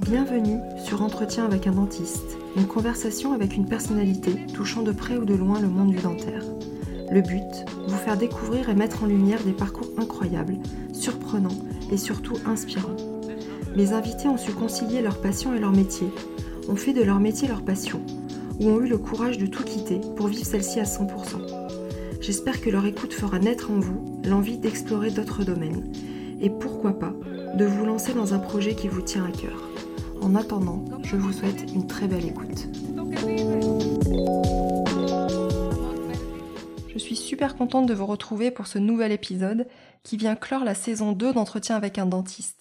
Bienvenue sur Entretien avec un dentiste, une conversation avec une personnalité touchant de près ou de loin le monde du dentaire. Le but, vous faire découvrir et mettre en lumière des parcours incroyables, surprenants et surtout inspirants. Mes invités ont su concilier leur passion et leur métier, ont fait de leur métier leur passion, ou ont eu le courage de tout quitter pour vivre celle-ci à 100%. J'espère que leur écoute fera naître en vous l'envie d'explorer d'autres domaines, et pourquoi pas de vous lancer dans un projet qui vous tient à cœur. En attendant, je vous souhaite une très belle écoute. Je suis super contente de vous retrouver pour ce nouvel épisode qui vient clore la saison 2 d'entretien avec un dentiste.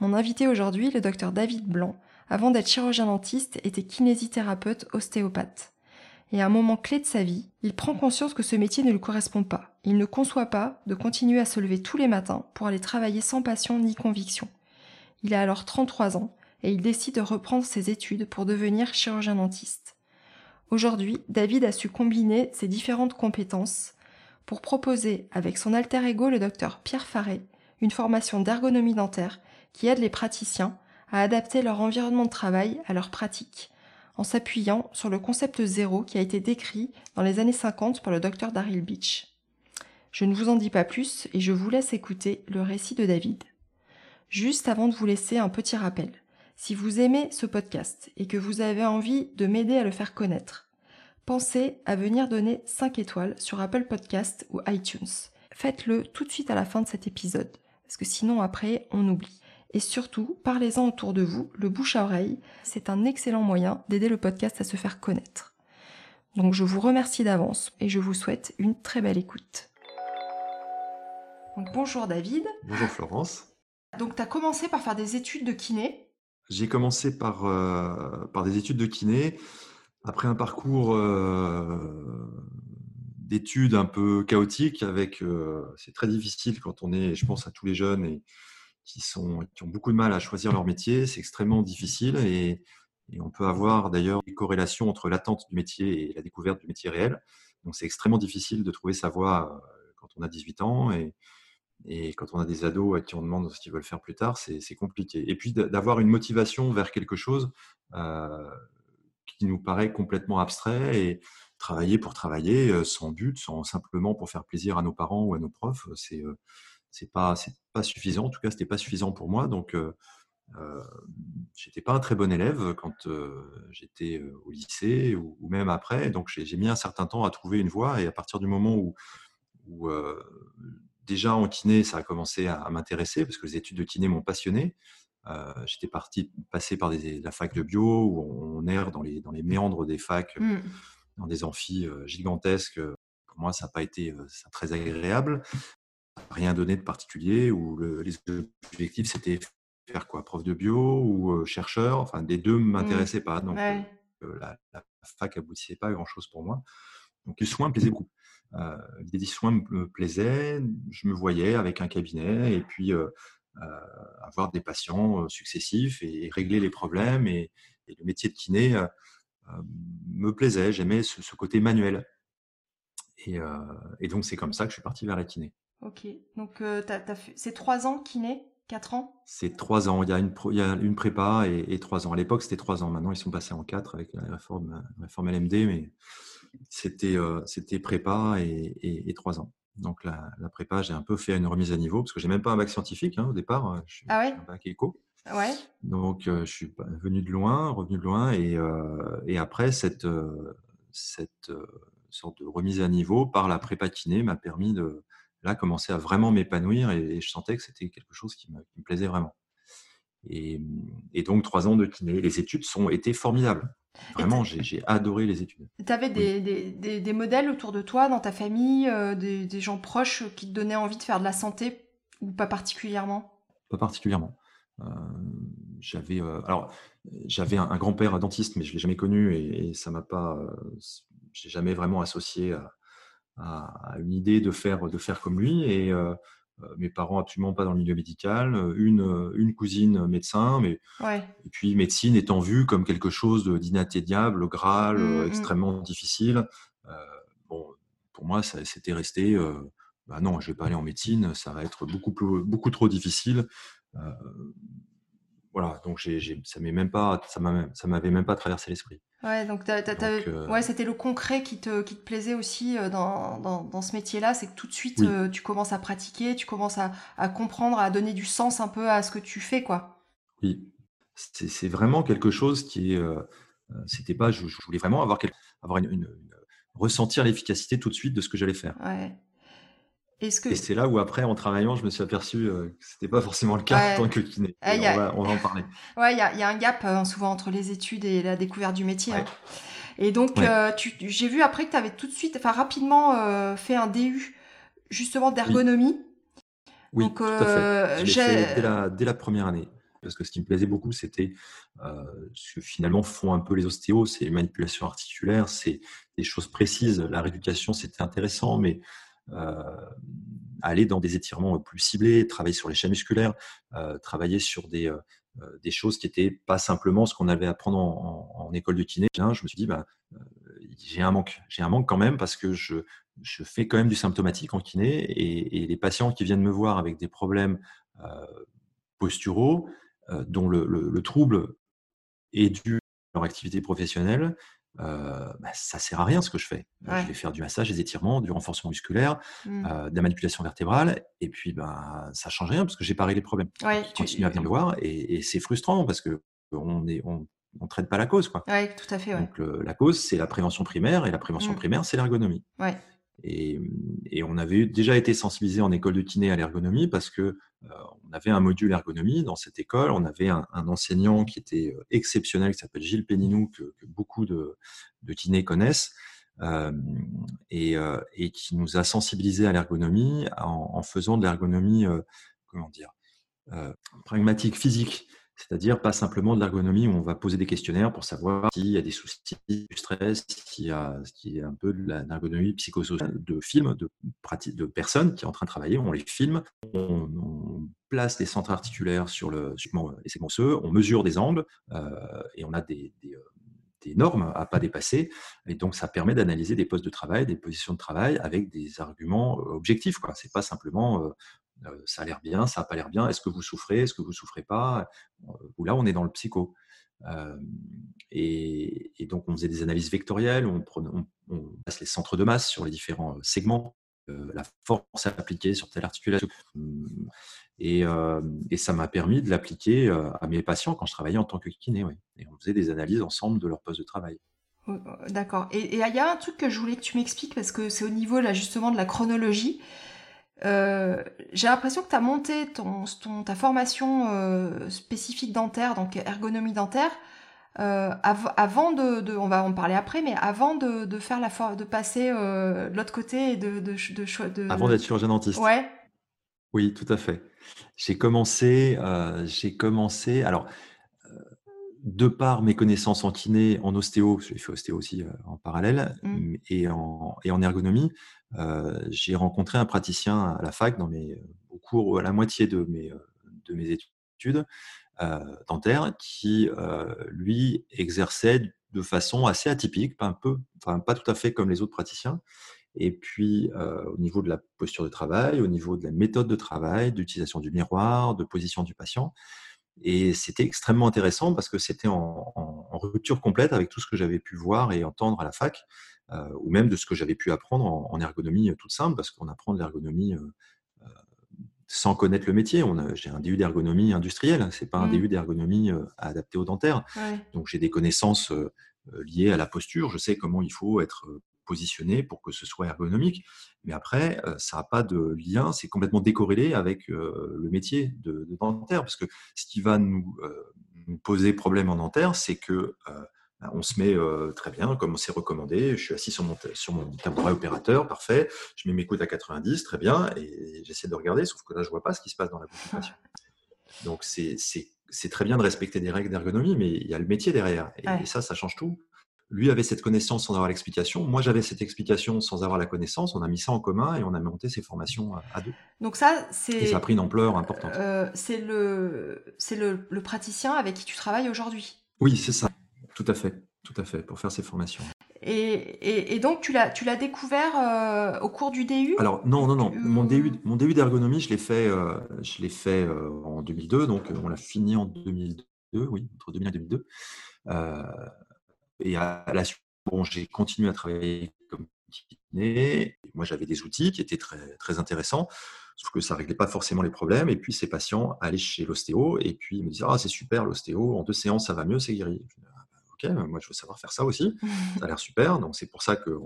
Mon invité aujourd'hui, le docteur David Blanc, avant d'être chirurgien dentiste, était kinésithérapeute ostéopathe. Et à un moment clé de sa vie, il prend conscience que ce métier ne lui correspond pas. Il ne conçoit pas de continuer à se lever tous les matins pour aller travailler sans passion ni conviction. Il a alors 33 ans et il décide de reprendre ses études pour devenir chirurgien dentiste. Aujourd'hui, David a su combiner ses différentes compétences pour proposer, avec son alter ego le docteur Pierre Faré, une formation d'ergonomie dentaire qui aide les praticiens à adapter leur environnement de travail à leur pratique, en s'appuyant sur le concept zéro qui a été décrit dans les années 50 par le docteur Daryl Beach. Je ne vous en dis pas plus et je vous laisse écouter le récit de David. Juste avant de vous laisser un petit rappel. Si vous aimez ce podcast et que vous avez envie de m'aider à le faire connaître, pensez à venir donner 5 étoiles sur Apple Podcast ou iTunes. Faites-le tout de suite à la fin de cet épisode, parce que sinon après on oublie. Et surtout, parlez-en autour de vous, le bouche à oreille, c'est un excellent moyen d'aider le podcast à se faire connaître. Donc je vous remercie d'avance et je vous souhaite une très belle écoute. bonjour David. Bonjour Florence. Donc tu as commencé par faire des études de kiné j'ai commencé par, euh, par des études de kiné. Après un parcours euh, d'études un peu chaotique, avec, euh, c'est très difficile quand on est, je pense à tous les jeunes et qui, sont, qui ont beaucoup de mal à choisir leur métier, c'est extrêmement difficile et, et on peut avoir d'ailleurs des corrélations entre l'attente du métier et la découverte du métier réel. Donc c'est extrêmement difficile de trouver sa voie quand on a 18 ans et, et quand on a des ados à qui on demande ce qu'ils veulent faire plus tard, c'est compliqué. Et puis d'avoir une motivation vers quelque chose euh, qui nous paraît complètement abstrait et travailler pour travailler euh, sans but, sans simplement pour faire plaisir à nos parents ou à nos profs, c'est euh, c'est pas c'est pas suffisant. En tout cas, c'était pas suffisant pour moi. Donc euh, euh, j'étais pas un très bon élève quand j'étais au lycée ou, même après. Donc j'ai mis un certain temps à trouver une voie et à partir du moment où déjà en kiné, ça a commencé à, m'intéresser parce que les études de kiné m'ont passionné. Euh, j'étais parti passer par la fac de bio où on, erre dans les, dans les méandres des facs, mmh. dans des amphis euh, gigantesques. Pour moi, ça n'a pas été euh, très agréable. Rien donné de particulier où les objectifs c'était faire quoi, prof de bio ou chercheur? Enfin, des deux ne mmh. m'intéressaient pas. Donc, la, la, fac aboutissait pas à grand chose pour moi. Donc, les soins me plaisaient beaucoup. Euh, L'idée des soins me plaisait, je me voyais avec un cabinet et puis euh, euh, avoir des patients successifs et, régler les problèmes. Et, le métier de kiné me plaisait, j'aimais ce, côté manuel. Et, donc, c'est comme ça que je suis parti vers la kiné. Ok, donc c'est trois ans kiné? Quatre ans? C'est trois ans. Il y a une, il y a une prépa et, trois ans. À l'époque, c'était trois ans. Maintenant, ils sont passés en quatre avec la réforme, la réforme LMD, mais c'était euh, c'était prépa et, trois ans. Donc la, prépa, j'ai un peu fait une remise à niveau parce que j'ai même pas un bac scientifique hein, au départ. Euh, je suis ah ouais? un bac éco. Ouais. Donc euh, je suis venu de loin, revenu de loin et, et après cette cette sorte de remise à niveau par la prépa kiné m'a permis de là commencer à vraiment m'épanouir et, je sentais que c'était quelque chose qui me, qui me plaisait vraiment. Et, et, donc trois ans de kiné. Les études sont été formidables. Vraiment, j'ai adoré les études. Tu avais des, des, des, modèles autour de toi, dans ta famille, euh, des, gens proches qui te donnaient envie de faire de la santé ou pas particulièrement? Pas particulièrement. Euh, j'avais euh, alors j'avais un, grand-père dentiste, mais je l'ai jamais connu et, ça m'a pas, j'ai jamais vraiment associé à, à, une idée de faire de faire comme lui et euh, mes parents absolument pas dans le milieu médical, euh, une, euh, une cousine médecin, mais et puis médecine étant vue comme quelque chose d'inatteignable, graal, mmh, mmh. extrêmement difficile. bon, pour moi, c'était resté. bah non, je vais pas aller en médecine, ça va être beaucoup plus, beaucoup trop difficile. Voilà, donc j'ai ça m'est même pas ça m'avait même pas traversé l'esprit. Ouais, donc euh ouais, c'était le concret qui te qui te plaisait aussi, dans dans ce métier-là, c'est que tout de suite, tu commences à pratiquer, tu commences à à comprendre, à donner du sens un peu à ce que tu fais, quoi? Oui, c'est vraiment quelque chose qui est, c'était pas je voulais vraiment avoir avoir une ressentir l'efficacité tout de suite de ce que j'allais faire. Ouais. Et c'est là où après, en travaillant, je me suis aperçu euh, que c'était pas forcément le cas en tant que kiné. on, va, en parler. Ouais, il y a, un gap euh, souvent entre les études et la découverte du métier. Hein. Et donc, euh, j'ai vu après que tu avais tout de suite, enfin rapidement fait un DU justement d'ergonomie. Oui, donc, tout à fait. Fait dès, la, dès la première année parce que ce qui me plaisait beaucoup, c'était ce que finalement font un peu les ostéos, c'est les manipulations articulaires, c'est des choses précises. La rééducation, c'était intéressant, mais aller dans des étirements plus ciblés, travailler sur les chaînes musculaires, travailler sur des, des choses qui n'étaient pas simplement ce qu'on avait à apprendre en, école de kiné. je me suis dit, bah, j'ai un manque. J'ai un manque quand même parce que je, fais quand même du symptomatique en kiné et, les patients qui viennent me voir avec des problèmes posturaux, dont le, trouble est dû à leur activité professionnelle, euh, bah, ça sert à rien ce que je fais. Je vais faire du massage, des étirements, du renforcement musculaire, mmh. euh, de la manipulation vertébrale, et puis ben ça change rien parce que j'ai pas réglé les problèmes. Ouais, tu continues à venir me voir et, c'est frustrant parce que on est on, on traite pas la cause quoi. Ouais, tout à fait. Donc la cause c'est la prévention primaire et la prévention mmh. primaire c'est l'ergonomie. Et, on avait déjà été sensibilisé en école de kiné à l'ergonomie parce que euh, on avait un module ergonomie dans cette école. On avait un, enseignant qui était euh, exceptionnel, qui s'appelle Gilles Péninou, que, beaucoup de, de kinés connaissent, euh, et, qui nous a sensibilisés à l'ergonomie en, faisant de l'ergonomie, comment dire, pragmatique, physique. C'est-à-dire pas simplement de l'ergonomie où on va poser des questionnaires pour savoir s'il y a des soucis, du stress, s'il y a, un peu de l'ergonomie psychosociale, de films, de, de personnes qui sont en train de travailler, on les filme, on, place des centres articulaires sur le les segments osseux, on mesure des angles euh, et on a des, euh, des, normes à pas dépasser. Et donc ça permet d'analyser des postes de travail, des positions de travail avec des arguments euh, objectifs. Ce n'est pas simplement ça a l'air bien, ça n'a pas l'air bien, est-ce que vous souffrez, est-ce que vous souffrez pas? Euh, Ou là, on est dans le psycho. Euh, et, donc, on faisait des analyses vectorielles, on, passe les centres de masse sur les différents segments, la force appliquée sur telle articulation. Et, ça m'a permis de l'appliquer à mes patients quand je travaillais en tant que kiné. Et on faisait des analyses ensemble de leur poste de travail. D'accord. Et il y a un truc que je voulais que tu m'expliques parce que c'est au niveau là justement de la chronologie. Euh, j'ai l'impression que tu as monté ton, ta formation euh, spécifique dentaire, donc ergonomie dentaire, euh, avant de, on va en parler après, mais avant de, faire la de passer de l'autre côté et de, de, Avant d'être chirurgien dentiste. Ouais. Oui, tout à fait. J'ai commencé, j'ai commencé. Alors, de par mes connaissances en kiné, en ostéo, j'ai fait ostéo aussi en parallèle, mmh. et, en, et en ergonomie, j'ai rencontré un praticien à la fac dans mes, au cours, à la moitié de mes, mes études euh, dentaires qui, euh, lui, exerçait de façon assez atypique, pas, un peu, enfin, pas tout à fait comme les autres praticiens. Et puis, au niveau de la posture de travail, au niveau de la méthode de travail, d'utilisation du miroir, de position du patient. Et c'était extrêmement intéressant parce que c'était en, en, rupture complète avec tout ce que j'avais pu voir et entendre à la fac. Euh, ou même de ce que j'avais pu apprendre en, ergonomie euh, toute simple, parce qu'on apprend de l'ergonomie euh, sans connaître le métier. J'ai un DU d'ergonomie industrielle, hein, c'est pas un mmh. DU d'ergonomie adapté au dentaire. Donc j'ai des connaissances liées à la posture, je sais comment il faut être positionné pour que ce soit ergonomique. Mais après, ça n'a pas de lien, c'est complètement décorrélé avec le métier de, dentaire, parce que ce qui va nous, nous poser problème en dentaire, c'est que bah, on se met très bien, comme on s'est recommandé. Je suis assis sur mon, sur mon tabouret opérateur, parfait. Je mets mes coudes à 90, très bien, et j'essaie de regarder, sauf que là, je vois pas ce qui se passe dans la consultation. Donc, c'est très bien de respecter des règles d'ergonomie, mais il y a le métier derrière. Et, ça, ça change tout. Lui avait cette connaissance sans avoir l'explication. Moi, j'avais cette explication sans avoir la connaissance. On a mis ça en commun et on a monté ces formations à deux. Donc ça, c'est... Et ça a pris une ampleur importante. c'est le, le, le praticien avec qui tu travailles aujourd'hui Oui, c'est ça. Tout à fait, tout à fait, pour faire ces formations. Et, donc, tu l'as, tu l'as découvert euh, au cours du DU Alors, non, non, non. Mon DU, mon DU d'ergonomie, je l'ai fait, euh, je l'ai fait euh, en 2002. Donc, on l'a fini en 2002, oui, entre 2001 et 2002. Et à la suite, bon, j'ai continué à travailler comme kiné. Moi, j'avais des outils qui étaient très, très intéressants, sauf que ça ne réglait pas forcément les problèmes. Et puis, ces patients allaient chez l'ostéo et puis ils me disaient Ah, c'est super, l'ostéo, en deux séances, ça va mieux, c'est guéri. OK, moi je veux savoir faire ça aussi. Ça a l'air super. Donc c'est pour ça que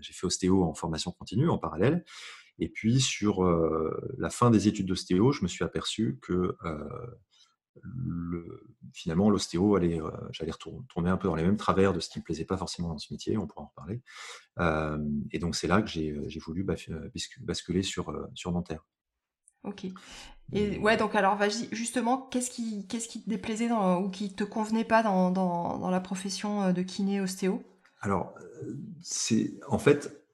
j'ai fait ostéo en formation continue en parallèle. Et puis sur la fin des études d'ostéo, je me suis aperçu que finalement l'ostéo allait, j'allais retourner un peu dans les mêmes travers de ce qui me plaisait pas forcément dans ce métier. On pourra en reparler. et donc c'est là que j'ai voulu basculer sur sur dentaire. Ok. Et ouais, donc alors justement, qu'est-ce qui, qu'est-ce qui te déplaisait ou qui te convenait pas dans, dans, la profession euh, de kiné ostéo? Alors, euh, c'est en fait,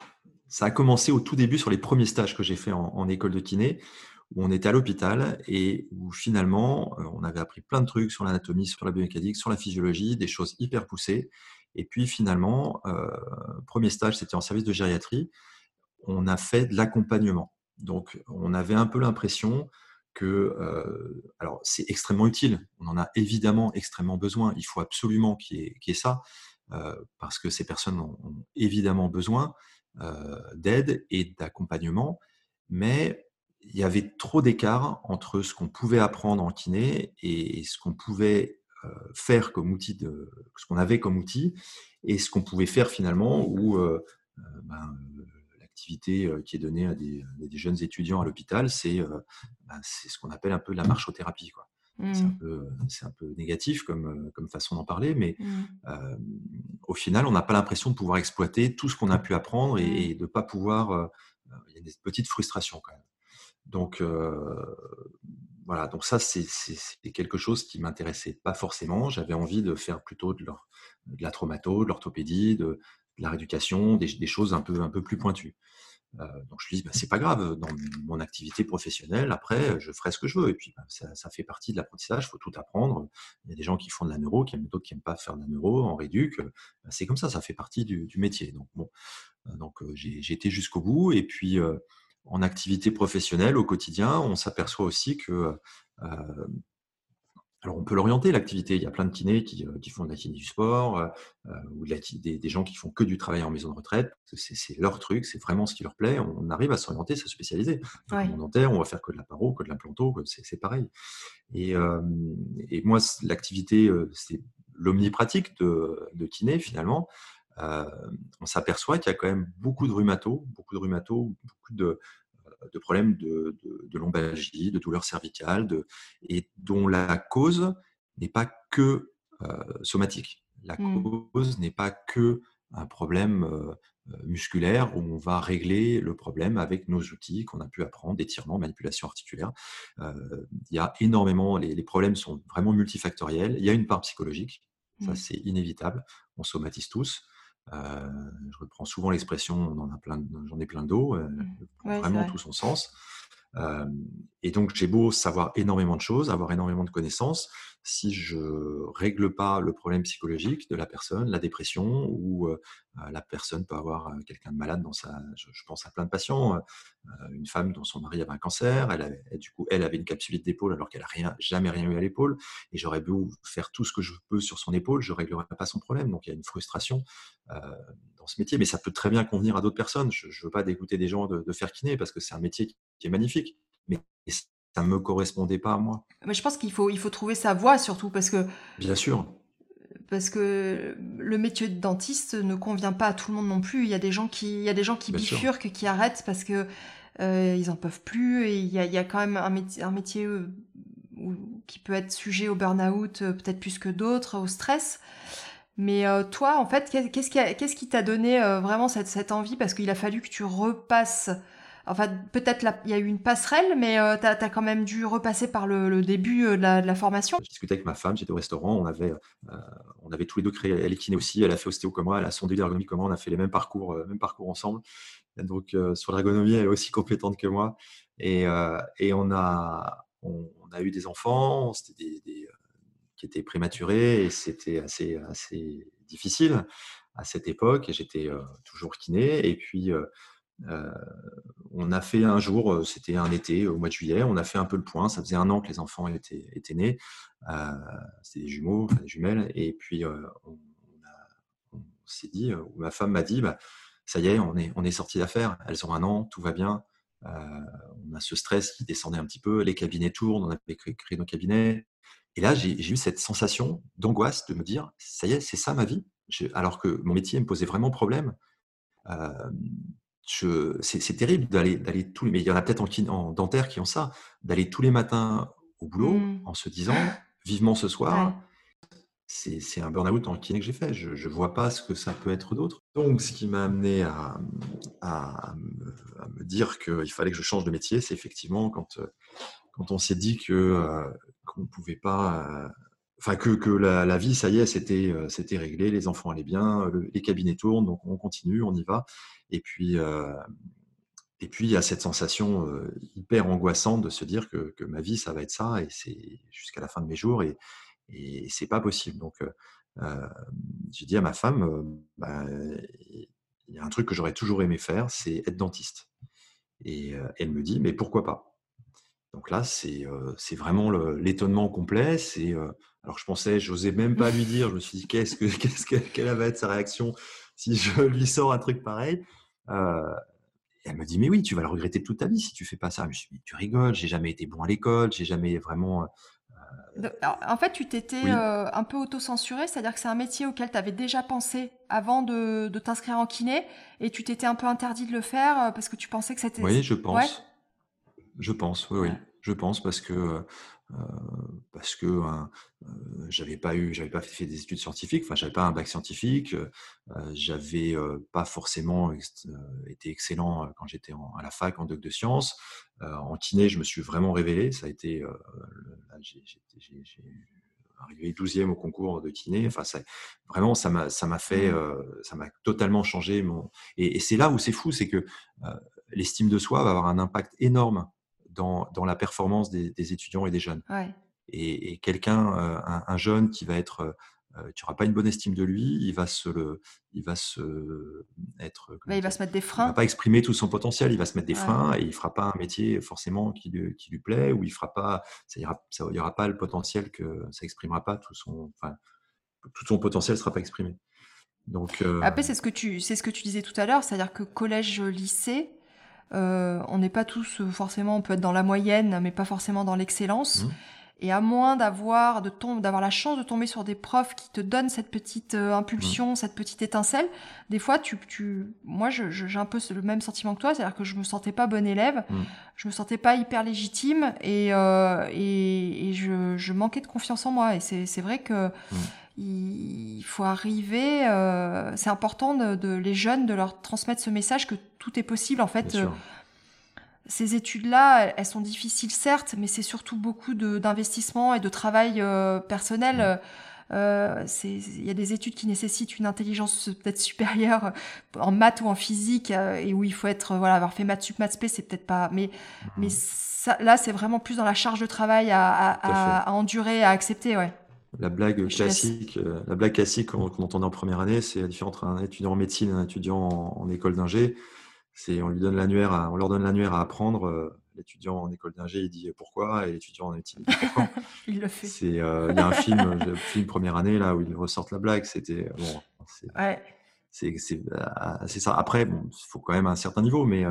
ça a commencé au tout début sur les premiers stages que j'ai fait en, école de kiné, où on était à l'hôpital et où finalement, euh, on avait appris plein de trucs sur l'anatomie, sur la biomécanique, sur la physiologie, des choses hyper poussées. Et puis finalement, premier stage, c'était en service de gériatrie, on a fait de l'accompagnement. Donc, on avait un peu l'impression que, euh, alors c'est extrêmement utile, on en a évidemment extrêmement besoin, il faut absolument qu'il y, ait ça, euh, parce que ces personnes ont, évidemment besoin euh, d'aide et d'accompagnement, mais il y avait trop d'écart entre ce qu'on pouvait apprendre en kiné et ce qu'on pouvait faire comme outil, de, ce qu'on avait comme outil, et ce qu'on pouvait faire finalement, où ben, activité qui est donnée à des, jeunes étudiants à l'hôpital, bah, c'est ce qu'on appelle un peu la marchothérapie. Quoi. C'est un, mmh. un, peu négatif comme, comme façon d'en parler, mais mmh. au final, on n'a pas l'impression de pouvoir exploiter tout ce qu'on a pu apprendre et, mmh. de ne pas pouvoir. Il y a des petites frustrations quand même. Donc, voilà, donc ça, c'est quelque chose qui m'intéressait pas forcément. J'avais envie de faire plutôt de, la traumato, de l'orthopédie, de, la rééducation, des, choses un peu, un peu plus pointues. Donc je me dis, bah, c'est pas grave, dans mon activité professionnelle, après, je ferai ce que je veux. Et puis, bah, ça, fait partie de l'apprentissage, il faut tout apprendre. Il y a des gens qui font de la neuro, qui aiment d'autres qui n'aiment pas faire de la neuro en réduc. Bah, c'est comme ça, ça fait partie du, métier. Donc, bon, donc j'ai été jusqu'au bout. Et puis, en activité professionnelle, au quotidien, on s'aperçoit aussi que alors, on peut l'orienter, l'activité. Il y a plein de kinés qui, euh, font de la kiné du sport euh, euh, ou des, des, gens qui font que du travail en maison de retraite. C'est leur truc, c'est vraiment ce qui leur plaît. On arrive à s'orienter, se spécialiser. En dentaire, on va faire que de la paro, que de l'implanto, c'est pareil. Et, et moi, l'activité, c'est l'omnipratique de, de kiné finalement. On s'aperçoit qu'il y a quand même beaucoup de rhumato, beaucoup de rhumato, beaucoup de, de problèmes de, lombalgie, de douleurs cervicales, et dont la cause n'est pas que euh, somatique. La mmh. cause n'est pas que un problème euh, euh, musculaire où on va régler le problème avec nos outils qu'on a pu apprendre, d'étirement, manipulation articulaire. il y a énormément, les, problèmes sont vraiment multifactoriels. Il y a une part psychologique, ça mmh. c'est inévitable, on somatise tous. Euh, je reprends souvent l'expression, j'en ai plein d'eau, euh, mmh. vraiment tout son sens. Euh, et donc, j'ai beau savoir énormément de choses, avoir énormément de connaissances, si je règle pas le problème psychologique de la personne, la dépression, ou la personne peut avoir quelqu'un de malade dans sa. Je, pense à plein de patients. une femme dont son mari avait un cancer, elle avait, du coup, elle avait une capsulite d'épaule alors qu'elle a rien, jamais rien eu à l'épaule, et j'aurais beau faire tout ce que je peux sur son épaule, je réglerai pas son problème. Donc, il y a une frustration dans ce métier, mais ça peut très bien convenir à d'autres personnes. Je, ne veux pas dégoûter des gens de, de faire kiné parce que c'est un métier qui est magnifique, mais ça me correspondait pas à moi. Mais je pense qu'il faut, il faut trouver sa voie surtout parce que. Bien sûr. Parce que le métier de dentiste ne convient pas à tout le monde non plus. Il y a des gens qui, il y a des gens qui bifurquent, qui arrêtent parce que euh, ils en peuvent plus. Et il y a, il y a quand même un métier, un métier euh, qui peut être sujet au burn-out, euh, peut-être plus que d'autres, au stress. Mais toi, en fait, qu'est-ce qui, qu'est-ce qui t'a donné vraiment cette, cette envie? Parce qu'il a fallu que tu repasses Enfin, peut-être il y a eu une passerelle, mais euh, tu as, quand même dû repasser par le, début euh, de, la, formation. Je discutais avec ma femme, j'étais au restaurant, on avait, euh, on avait tous les deux créé, elle est kiné aussi, elle a fait ostéo comme moi, elle a sondé l'ergonomie comme moi, on a fait les mêmes parcours, même parcours ensemble. donc, sur l'ergonomie, elle est aussi compétente que moi. Et, et on, a, on, a eu des enfants, c'était des, qui étaient prématurés et c'était assez, assez difficile. à cette époque et j'étais toujours kiné. Et puis, on a fait un jour, c'était un été au mois de juillet, on a fait un peu le point. Ça faisait un an que les enfants étaient, étaient nés. C'était des jumeaux, des jumelles. Et puis, on, s'est dit, ma femme m'a dit, bah, ça y est, on est, on est sorti d'affaires. Elles ont un an, tout va bien. on a ce stress qui descendait un petit peu. Les cabinets tournent, on a créé nos cabinets. Et là, j'ai eu cette sensation d'angoisse de me dire, ça y est, c'est ça ma vie. alors que mon métier me posait vraiment problème. C'est terrible d'aller tous les, mais il y en a peut-être en, en, dentaire qui ont ça, d'aller tous les matins au boulot mmh. en se disant, vivement ce soir. C'est un burn-out en kiné que j'ai fait. Je ne vois pas ce que ça peut être d'autre. Donc, ce qui m'a amené à, à, me, dire qu'il fallait que je change de métier, c'est effectivement quand, quand on s'est dit que qu'on ne pouvait pas, enfin que, que la, vie, ça y est, c'était c'était réglé, les enfants allaient bien, les cabinets tournent, donc on continue, on y va. Et puis et puis il y a cette sensation hyper angoissante de se dire que, ma vie, ça va être ça, et c'est jusqu'à la fin de mes jours, et, et c'est pas possible. Donc j'ai dit à ma femme, bah, il y a un truc que j'aurais toujours aimé faire, c'est être dentiste. Et elle me dit, mais pourquoi pas? Donc là, c'est vraiment l'étonnement complet. Alors je pensais, j'osais même pas lui dire. Je me suis dit, qu'est-ce que, qu'est-ce que, quelle va être sa réaction? Si je lui sors un truc pareil Elle me dit, mais oui, tu vas le regretter toute ta vie si tu fais pas ça. Je me suis dit, tu rigoles. J'ai jamais été bon à l'école. J'ai jamais vraiment. en fait, tu t'étais un peu auto-censuré, c'est-à-dire que c'est un métier auquel tu avais déjà pensé avant de, t'inscrire en kiné et tu t'étais un peu interdit de le faire parce que tu pensais que c'était. Oui, je pense. Je pense, oui, oui. Je pense parce que parce que j'avais pas eu, j'avais pas fait des études scientifiques, enfin j'avais pas un bac scientifique, j'avais pas forcément été excellent quand j'étais à la fac en doc de sciences. en kiné, je me suis vraiment révélé. Ça a été, j'ai arrivé 12e au concours de kiné. Enfin, ça, vraiment, ça m'a, ça m'a fait, mmh. ça m'a totalement changé. Mon... Et, et c'est là où c'est fou, c'est que l'estime de soi va avoir un impact énorme dans, dans la performance des, des, étudiants et des jeunes. Et, et quelqu'un, euh, un, un, jeune qui va être, euh, tu n'auras pas une bonne estime de lui, il va se, le, il va se être, il va se mettre des freins. Il va pas exprimer tout son potentiel, il va se mettre des freins et il fera pas un métier forcément qui lui, qui lui plaît ou il fera pas, ça ira, ça y aura pas le potentiel que ça exprimera pas tout son, enfin, tout son potentiel sera pas exprimé. Donc, euh... Après, c'est ce que tu, c'est ce que tu disais tout à l'heure, c'est-à-dire que collège, lycée, euh, on n'est pas tous euh, forcément, on peut être dans la moyenne, mais pas forcément dans l'excellence. Mmh. Et à moins d'avoir de d'avoir la chance de tomber sur des profs qui te donnent cette petite euh, impulsion, mmh. cette petite étincelle, des fois, tu, tu, moi, j'ai un peu le même sentiment que toi, c'est-à-dire que je me sentais pas bon élève, mmh. je me sentais pas hyper légitime et, et, je, je, manquais de confiance en moi. Et c'est vrai que il faut arriver. Euh, c'est important de, les jeunes de leur transmettre ce message que tout est possible. En fait, euh, ces études-là, elles sont difficiles certes, mais c'est surtout beaucoup d'investissement et de travail euh, personnel. Il y a des études qui nécessitent une intelligence peut-être supérieure en maths ou en physique et où il faut être voilà avoir fait maths sup maths spé c'est peut-être pas mais mhm. mais ça, là c'est vraiment plus dans la charge de travail à, à, à endurer à accepter ouais la blague classique, euh, la blague classique qu'on entendait en première année, c'est la différence entre un étudiant en médecine et un étudiant en, école d'ingé. C'est on lui donne l'annuaire, on leur donne l'annuaire à apprendre. Euh, l'étudiant en école d'ingé, il dit pourquoi, et l'étudiant en médecine, il dit pourquoi? il le fait. C'est, euh, il y a un film, le film première année là où ils ressortent la blague. C'était bon. C'est, c'est, ça. Après, bon, il faut quand même un certain niveau, mais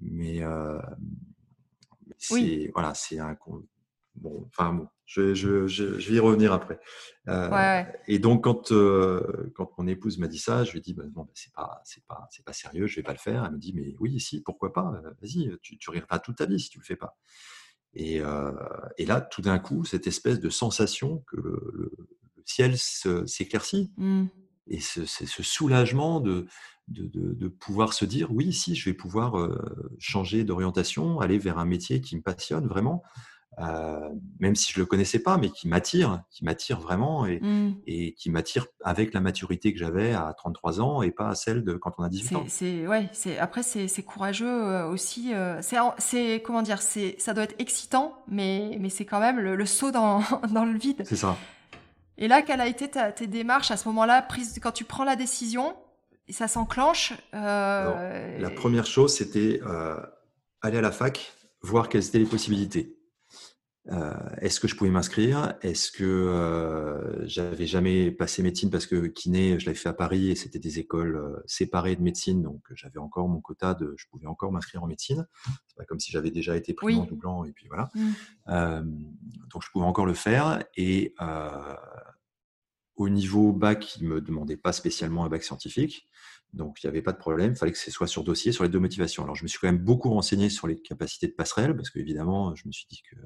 mais c'est voilà, c'est un bon, enfin bon, je, je, je, vais y revenir après. Euh, et donc, quand, euh, quand mon épouse m'a dit ça, je lui ai dit, bah, non, bah, c'est pas, c'est pas, c'est pas sérieux, je vais pas le faire. Elle me dit, mais oui, si, pourquoi pas euh, Vas-y, tu, tu riras pas toute ta vie si tu le fais pas. Et, et là, tout d'un coup, cette espèce de sensation que le, le, ciel s'éclaircit. Mmh. Et ce, ce soulagement de, de, de, de, pouvoir se dire, oui, si, je vais pouvoir changer d'orientation, aller vers un métier qui me passionne vraiment. Euh, même si je le connaissais pas, mais qui m'attire, qui m'attire vraiment et, mmh. et qui m'attire avec la maturité que j'avais à 33 ans et pas à celle de quand on a 18 ans. C'est ouais, c'est après c'est courageux euh, aussi. Euh, c'est comment dire, c'est ça doit être excitant, mais mais c'est quand même le, saut dans, dans le vide. C'est ça. Et là, quelle a été ta, tes démarches à ce moment-là, prise quand tu prends la décision et ça s'enclenche euh, La première chose, c'était aller à la fac, voir quelles étaient les possibilités. Euh, est-ce que je pouvais m'inscrire? Est-ce que euh, j'avais jamais passé médecine parce que kiné, je l'avais fait à Paris et c'était des écoles euh, séparées de médecine, donc j'avais encore mon quota de, je pouvais encore m'inscrire en médecine. C'est pas comme si j'avais déjà été pris en doublant et puis voilà. Mmh. donc je pouvais encore le faire et au niveau bac, il me demandait pas spécialement un bac scientifique. Donc, il n'y avait pas de problème. Il fallait que ce soit sur dossier, sur les deux motivations. Alors, je me suis quand même beaucoup renseigné sur les capacités de passerelle, parce qu'évidemment, je me suis dit que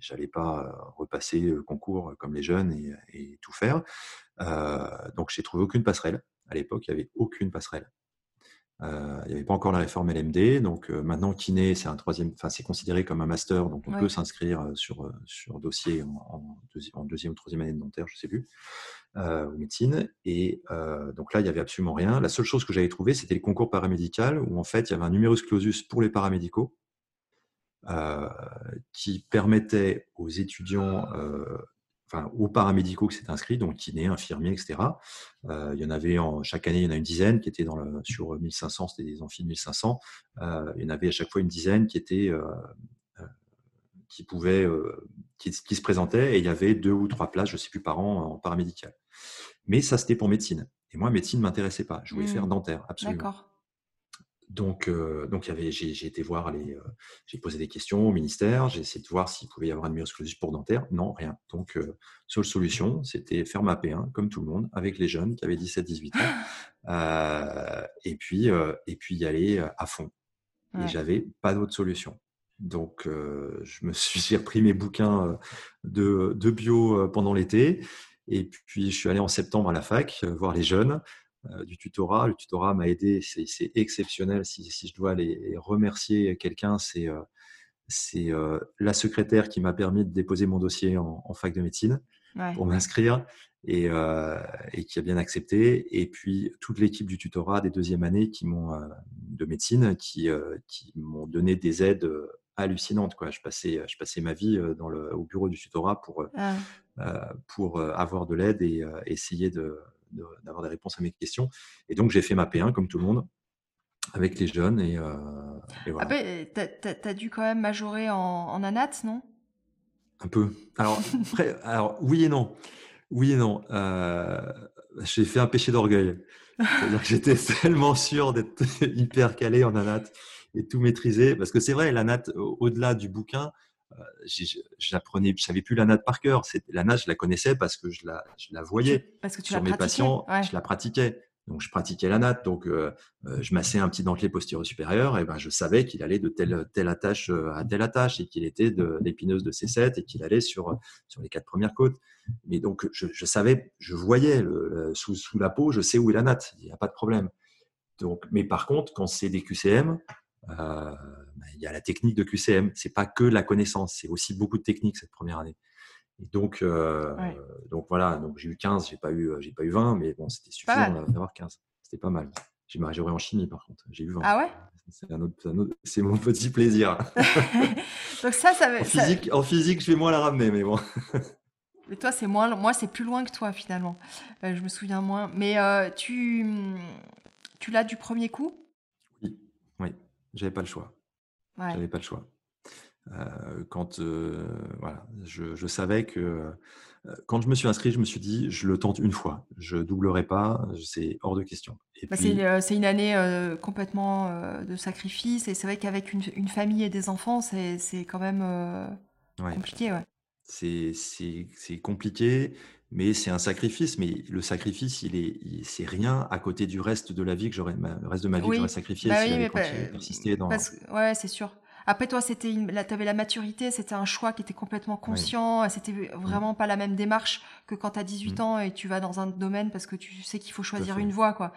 j'allais pas repasser le concours comme les jeunes et, tout faire. Euh, donc, j'ai trouvé aucune passerelle. À l'époque, il n'y avait aucune passerelle. Euh, il n'y avait pas encore la réforme LMD, donc euh, maintenant kiné, c'est un troisième, enfin c'est considéré comme un master, donc on peut s'inscrire sur sur dossier en, deuxième ou troisième année de dentaire, je sais plus, ou médecine. Et donc là, il y avait absolument rien. La seule chose que j'avais trouvé, c'était le concours paramédical, où en fait il y avait un numerus clausus pour les paramédicaux, euh, qui permettait aux étudiants, euh, enfin aux paramédicaux qui s'étaient inscrits, donc kinés, infirmiers, etc. Euh, il y en avait en, chaque année, il y en a une dizaine qui étaient dans le, sur 1500, c'était des amphis 1500. il y en avait à chaque fois une dizaine qui étaient qui pouvaient, qui, se présentaient et il y avait deux ou trois places, je ne sais plus par an, en paramédical. Mais ça, c'était pour médecine. Et moi, médecine ne m'intéressait pas. Je voulais faire mmh. dentaire, absolument. Donc, euh, donc j'ai été voir, les, euh, j'ai posé des questions au ministère, j'ai essayé de voir s'il pouvait y avoir une numerus pour dentaire. Non, rien. Donc, euh, seule solution, c'était faire ma P1, comme tout le monde, avec les jeunes qui avaient 17-18 ans, et, puis, et puis y aller à fond. Et j'avais pas d'autre solution. Donc, je me suis repris mes bouquins de, de bio pendant l'été. Et puis, je suis allé en septembre à la fac voir les jeunes. Euh, du tutorat. Le tutorat m'a aidé, c'est exceptionnel. Si, je dois les remercier quelqu'un, c'est euh, euh, la secrétaire qui m'a permis de déposer mon dossier en, fac de médecine pour m'inscrire et, qui a bien accepté. Et puis toute l'équipe du tutorat des deuxième années qui m'ont de médecine qui, m'ont donné des aides hallucinantes. Quoi. Je, passais, je passais ma vie dans le, au bureau du tutorat pour, ah. pour avoir de l'aide et essayer de, d'avoir des réponses à mes questions. Et donc, j'ai fait ma P1 comme tout le monde avec les jeunes. Et, euh, voilà. tu as, dû quand même majorer en, en ANAT, non? Un peu. Alors, alors, oui et non. Oui et non. Euh, j'ai fait un péché d'orgueil. C'est-à-dire que j'étais tellement sûr d'être hyper calé en ANAT et tout maîtriser. Parce que c'est vrai, l'ANAT, au-delà du bouquin, j'apprenais, je savais plus la natte par cœur. La natte, je la connaissais parce que je la, je la voyais parce que tu sur mes patients. Je la pratiquais. Donc, je pratiquais la natte. Donc, euh, euh, je massais un petit dentelé postérieur supérieur. Et ben, je savais qu'il allait de telle, telle attache à telle attache et qu'il était de l'épineuse de C7 et qu'il allait sur, sur les quatre premières côtes. Mais donc, je, je savais, je voyais le, sous, sous, la peau, je sais où est la natte. Il n'y a pas de problème. Donc, mais par contre, quand c'est des QCM, euh, bah, il y a la technique de QCM. C'est pas que la connaissance, c'est aussi beaucoup de technique cette première année. Et donc, euh, donc voilà, donc j'ai eu 15, j'ai pas eu, j'ai pas eu 20, mais bon, c'était suffisant d'avoir 15. C'était pas mal. J'ai majoré en chimie par contre. J'ai eu 20. Ah ouais? C'est mon petit plaisir. donc ça, ça, en, physique, en physique, je vais moins la ramener, mais bon. mais toi, c'est moins, moi, c'est plus loin que toi finalement. Euh, je me souviens moins. Mais tu, tu l'as du premier coup? J'avais pas le choix. J'avais pas le choix. Euh, quand euh, voilà, je, savais que euh, quand je me suis inscrit, je me suis dit, je le tente une fois, je doublerai pas, c'est hors de question. Bah, c'est une année complètement de sacrifice et c'est vrai qu'avec une, famille et des enfants, c'est quand même compliqué. Ouais. C'est compliqué mais c'est un sacrifice. Mais le sacrifice, il est, c'est rien à côté du reste de la vie que j'aurais, le reste de ma vie que j'aurais sacrifié bah si j'avais persisté dans. ouais, c'est sûr. Après toi, c'était, tu avais la maturité, c'était un choix qui était complètement conscient, c'était mmh. vraiment pas la même démarche que quand tu as 18 ans et tu vas dans un domaine parce que tu sais qu'il faut choisir une voie, quoi.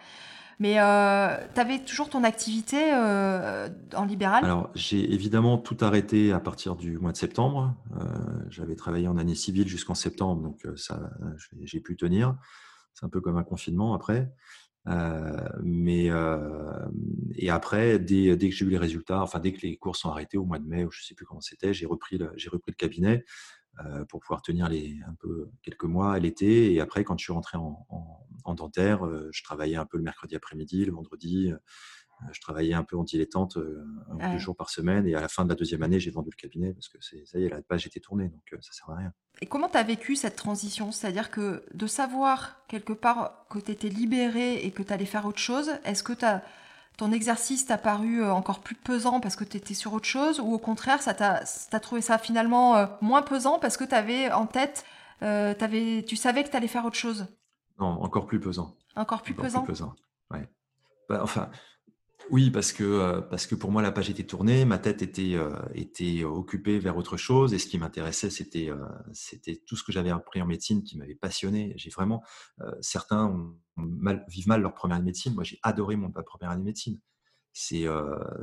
Mais euh, tu avais toujours ton activité euh, en libéral? Alors, j'ai évidemment tout arrêté à partir du mois de septembre. Euh, j'avais travaillé en année civile jusqu'en septembre, donc euh, ça, j'ai pu tenir. C'est un peu comme un confinement après. Mais et après, dès, dès que j'ai eu les résultats, enfin dès que les cours sont arrêtés au mois de mai, ou je sais plus comment c'était, j'ai repris repris le cabinet. Pour pouvoir tenir les, un peu quelques mois l'été. Et après, quand je suis rentré en, en dentaire, je travaillais un peu le mercredi après-midi, le vendredi. Euh, je travaillais un peu en dilettante, euh, un deux jours par semaine. Et à la fin de la deuxième année, j'ai vendu le cabinet parce que ça y est, la page était tournée, donc euh, ça sert à rien. Et comment tu as vécu cette transition? C'est-à-dire que de savoir quelque part que tu étais libéré et que tu allais faire autre chose, est-ce que ton exercice t'a paru encore plus pesant parce que tu étais sur autre chose ou au contraire, ça t'a trouvé ça finalement moins pesant parce que tu avais en tête, avais, tu savais que tu allais faire autre chose? Non, encore plus pesant. Encore plus pesant plus pesant, ouais. Bah, enfin, oui, parce que, euh, parce que pour moi, la page était tournée, ma tête était, euh, était occupée vers autre chose, et ce qui m'intéressait, c'était, euh, c'était tout ce que j'avais appris en médecine qui m'avait passionné. J'ai vraiment, certains vivent mal leur première année de médecine. Moi, j'ai adoré mon première année de médecine. C'est,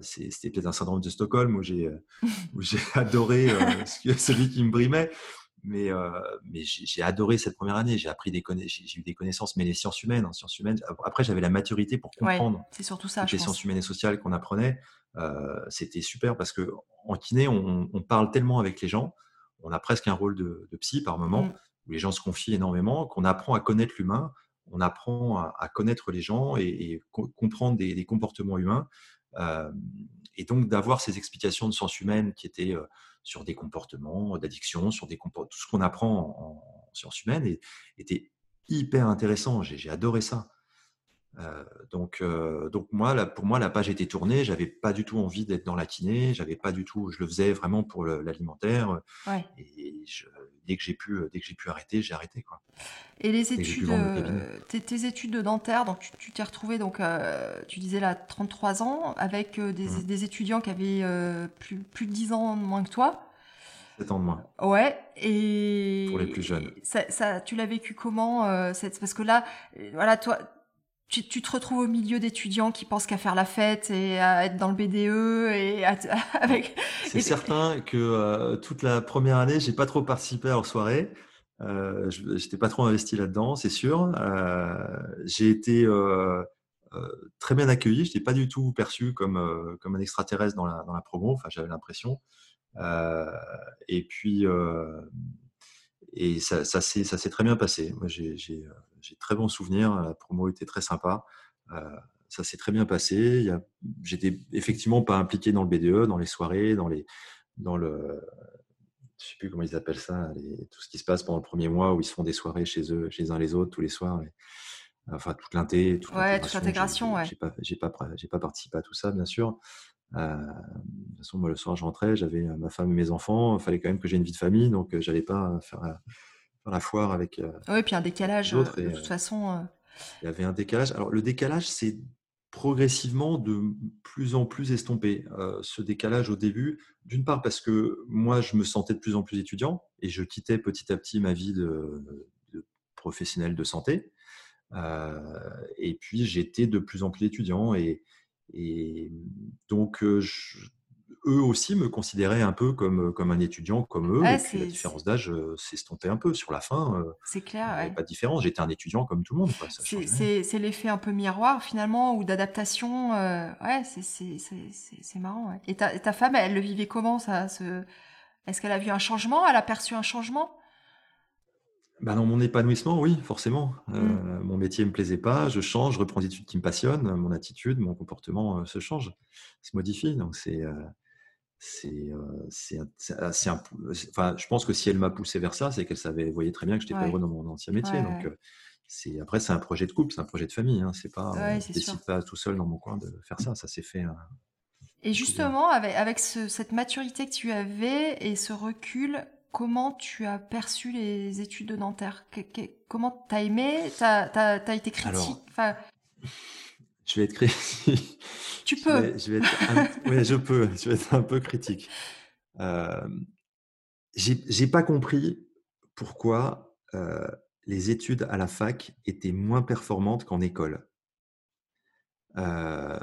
c'était peut-être un syndrome de Stockholm où j'ai adoré celui qui me brimait mais, euh, mais j'ai adoré cette première année. J'ai appris des j'ai eu des connaissances, mais les sciences humaines, hein, sciences humaines. Après, j'avais la maturité pour comprendre. c'est surtout ça. les sciences humaines et sociales qu'on apprenait, euh, c'était super parce que en kiné, on, parle tellement avec les gens, on a presque un rôle de, psy par moment mmh. où les gens se confient énormément, qu'on apprend à connaître l'humain, on apprend à, connaître les gens et, comprendre des, comportements humains. Euh, et donc d'avoir ces explications de sciences humaines qui étaient sur des comportements d'addiction, sur des tout ce qu'on apprend en, sciences humaines était hyper intéressant. J'ai adoré ça. Euh, donc, euh, donc moi, là, pour moi, la page était tournée. J'avais pas du tout envie d'être dans la kiné. J'avais pas du tout. Je le faisais vraiment pour l'alimentaire. Et dès que j'ai pu, dès que j'ai pu arrêter, j'ai arrêté quoi. Et les études, euh, tes, études de dentaire, donc tu t'es retrouvé donc, tu disais là 33 ans avec des, mmh. des, étudiants qui avaient plus, plus de 10 ans moins que toi. 7 ans de moins. Ouais, et. Pour les plus jeunes. Ça, ça tu l'as vécu comment Parce que là, voilà, toi, tu, te retrouves au milieu d'étudiants qui pensent qu'à faire la fête et à être dans le BDE et avec. C'est certain que euh, toute la première année, j'ai pas trop participé aux soirées. Euh, je n'étais pas trop investi là-dedans, c'est sûr. Euh, j'ai été euh, très bien accueilli. Je n'étais pas du tout perçu comme, comme un extraterrestre dans la, dans la promo. Enfin, j'avais l'impression. et puis, et ça, ça s'est très bien passé. Moi, j'ai très bons souvenirs. La promo était très sympa. Euh, ça s'est très bien passé. J'étais effectivement pas impliqué dans le BDE, dans les soirées, dans, les, dans le. Je sais plus comment ils appellent ça, tout ce qui se passe pendant le premier mois où ils se font des soirées chez eux, chez les uns les autres, tous les soirs. enfin, toute l'inté, toute l'intégration. Ouais, J'ai pas, pas, pas, participé à tout ça, bien sûr. Euh, de toute façon, moi, le soir, je rentrais, j'avais euh, ma femme et mes enfants. Il fallait quand même que j'ai une vie de famille, donc je j'allais pas faire la, foire avec. oui, puis un décalage, de toute façon. Il y avait un décalage. Alors, le décalage, c'est progressivement de plus en plus estompé. ce décalage au début, d'une part parce que moi, je me sentais de plus en plus étudiant et je quittais petit à petit ma vie de, de professionnel de santé. et puis, j'étais de plus en plus étudiant et, et donc, eux aussi me considéraient un peu comme, comme un étudiant, comme eux. et puis la différence d'âge s'estompait un peu. Sur la fin, c'est clair. N'y pas de différence. J'étais un étudiant comme tout le monde. C'est l'effet un peu miroir finalement ou d'adaptation. ouais, c'est marrant. Et ta, ta, femme, elle le vivait comment ça Est-ce qu'elle a vu un changement? Elle a perçu un changement? Bah, dans mon épanouissement, oui, forcément. Euh, mmh. mon métier ne me plaisait pas, je change, je reprends des études qui me passionnent, mon attitude, mon comportement euh, se change, se modifie. Donc c'est, euh, c'est, c'est, enfin, je pense que si elle m'a poussé vers ça, c'est qu'elle savait, voyait très bien que je n'étais pas heureux dans mon ancien métier. Donc c'est après c'est un projet de couple, c'est un projet de famille. Hein, c'est pas, ouais, je décide pas tout seul dans mon coin de faire ça. Ça s'est fait. et justement, avec, avec cette maturité que tu avais et ce recul, comment tu as perçu les études de dentaire? Comment tu as aimé Tu as, été critique? Je vais être critique. Tu peux. oui, je peux. Je vais être un peu critique. Euh, J'ai pas compris pourquoi euh, les études à la fac étaient moins performantes qu'en école. Euh,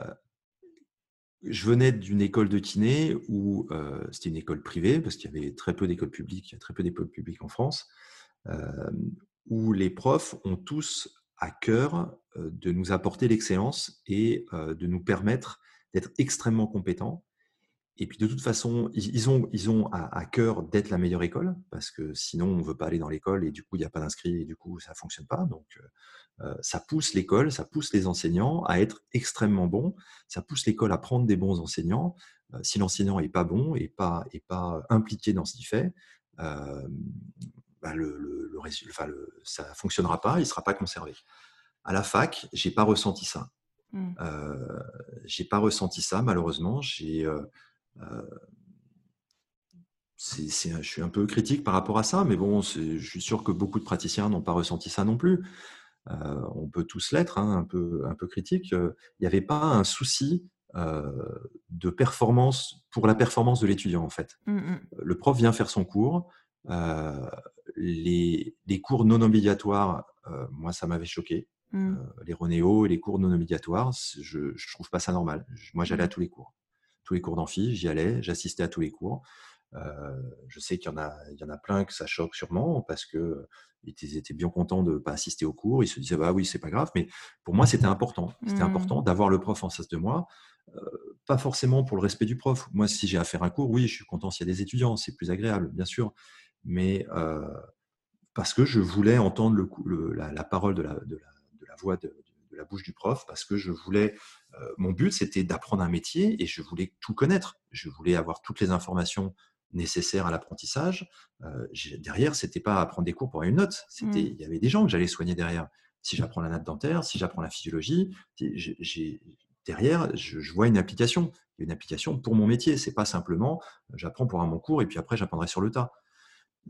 je venais d'une école de kiné où euh, c'était une école privée, parce qu'il y avait très peu d'écoles publiques, il y a très peu d'écoles publiques en France, où les profs ont tous à cœur de nous apporter l'excellence et de nous permettre d'être extrêmement compétents. et puis de toute façon, ils, ont, ils ont à, cœur d'être la meilleure école, parce que sinon on ne veut pas aller dans l'école et du coup il n'y a pas d'inscrits et du coup ça ne fonctionne pas. Donc euh, ça pousse l'école, ça pousse les enseignants à être extrêmement bons, ça pousse l'école à prendre des bons enseignants. Euh, si l'enseignant n'est pas bon et pas, et pas impliqué dans ce qu'il fait, euh, bah le, le, le, ça ne fonctionnera pas, il ne sera pas conservé. À la fac, j'ai pas ressenti ça. Mmh. Euh, j'ai pas ressenti ça malheureusement. J'ai je suis un peu critique par rapport à ça, mais bon, je suis sûr que beaucoup de praticiens n'ont pas ressenti ça non plus. Euh, on peut tous l'être, hein, un, peu, un peu critique. Il n'y avait pas un souci euh, de performance pour la performance de l'étudiant, en fait. Mmh, mmh. Le prof vient faire son cours. Euh, les, les, cours non obligatoires, moi, ça m'avait choqué. Mmh. les Ronéo et les cours non obligatoires, je ne trouve pas ça normal. Moi, j'allais à tous les cours. Tous les cours d'amphi, j'y allais, j'assistais à tous les cours. je sais qu'il y, en a, il y en a plein que ça choque sûrement parce que ils étaient bien contents de ne pas assister au cours. Ils se disaient, bah oui, c'est pas grave. Mais pour moi, c'était important. C'était mmh. important d'avoir le prof en face de moi. pas forcément pour le respect du prof. Moi, si j'ai à faire un cours, oui, je suis content s'il y a des étudiants. C'est plus agréable, bien sûr. Mais parce que je voulais entendre le, la, parole de la, de la, voix de, la bouche du prof, parce que je voulais. mon but, c'était d'apprendre un métier et je voulais tout connaître. Je voulais avoir toutes les informations nécessaire à l'apprentissage. Euh, derrière, c'était pas apprendre des cours pour une note. C'était, mmh. il y avait des gens que j'allais soigner derrière. Si j'apprends la natte dentaire, si j'apprends la physiologie, j'ai, derrière, je, vois une application. Une application pour mon métier. C'est pas simplement, j'apprends pour un mon cours et puis après j'apprendrai sur le tas.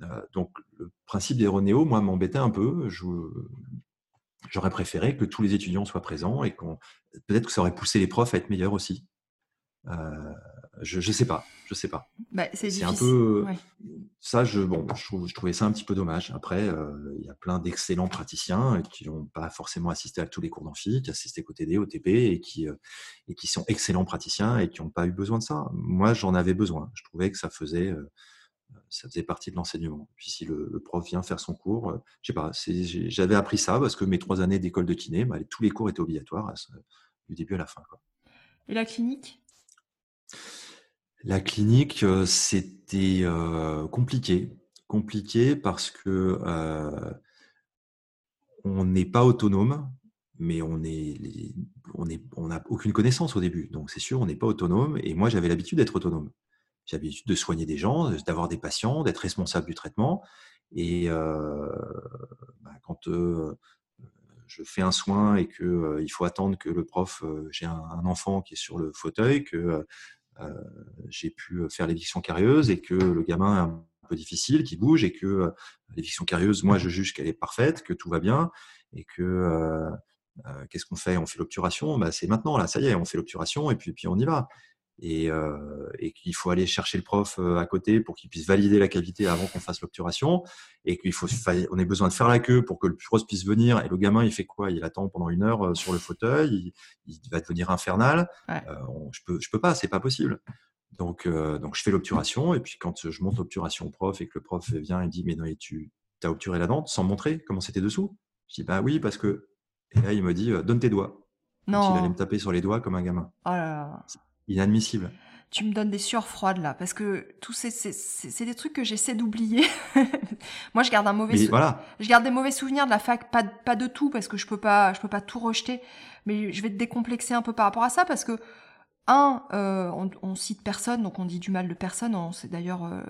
Euh, donc le principe des Ronéo, moi, m'embêtait un peu. J'aurais préféré que tous les étudiants soient présents et qu'on peut-être que ça aurait poussé les profs à être meilleurs aussi. Euh, je, ne sais pas, je sais pas. Bah, c'est un peu ça. Je bon, je, trouvais ça un petit peu dommage. Après, euh, il y a plein d'excellents praticiens qui n'ont pas forcément assisté à tous les cours d'amphi, qui assisté au TD, au TP et qui euh, et qui sont excellents praticiens et qui n'ont pas eu besoin de ça. Moi, j'en avais besoin. Je trouvais que ça faisait ça faisait partie de l'enseignement. Puis si le, prof vient faire son cours, je sais pas, j'avais appris ça parce que mes trois années d'école de kiné, bah, tous les cours étaient obligatoires du début à la fin. Quoi. Et la clinique? La clinique, euh, c'était euh, compliqué. Compliqué parce que euh, on n'est pas autonome, mais on est, on est, on n'a aucune connaissance au début. Donc c'est sûr, on n'est pas autonome. Et moi, j'avais l'habitude d'être autonome. J'avais l'habitude de soigner des gens, d'avoir des patients, d'être responsable du traitement. Et bah, quand je fais un soin et que il faut attendre que le prof, j'ai un, enfant qui est sur le fauteuil, que j'ai pu faire l'éviction carieuse et que le gamin est un peu difficile, qui bouge et que l'éviction carieuse, moi, je juge qu'elle est parfaite, que tout va bien et que qu'est-ce qu'on fait? On fait l'obturation? Bah, c'est maintenant, là, ça y est, on fait l'obturation et puis, puis on y va et, euh, et qu'il faut aller chercher le prof euh, à côté pour qu'il puisse valider la cavité avant qu'on fasse l'obturation et qu'il faut on a besoin de faire la queue pour que le prof puisse venir et le gamin il fait quoi? Il attend pendant une heure euh, sur le fauteuil il, va devenir infernal. Euh, je peux je peux pas c'est pas possible. Donc euh, donc je fais l'obturation et puis quand je monte l'obturation au prof et que le prof vient et dit mais non et tu as obturé la dent sans montrer comment c'était dessous? Je dis bah oui parce que et là il me dit donne tes doigts. Non. il allait me taper sur les doigts comme un gamin. Oh là là inadmissible. Tu me donnes des sueurs froides là, parce que tous ces, c'est des trucs que j'essaie d'oublier. Moi, je garde un mauvais, je garde des mauvais souvenirs de la fac, pas, pas de tout, parce que je peux pas, je peux pas tout rejeter. Mais je vais te décomplexer un peu par rapport à ça, parce que un, euh, on, cite personne, donc on dit du mal de personne. C'est d'ailleurs, euh,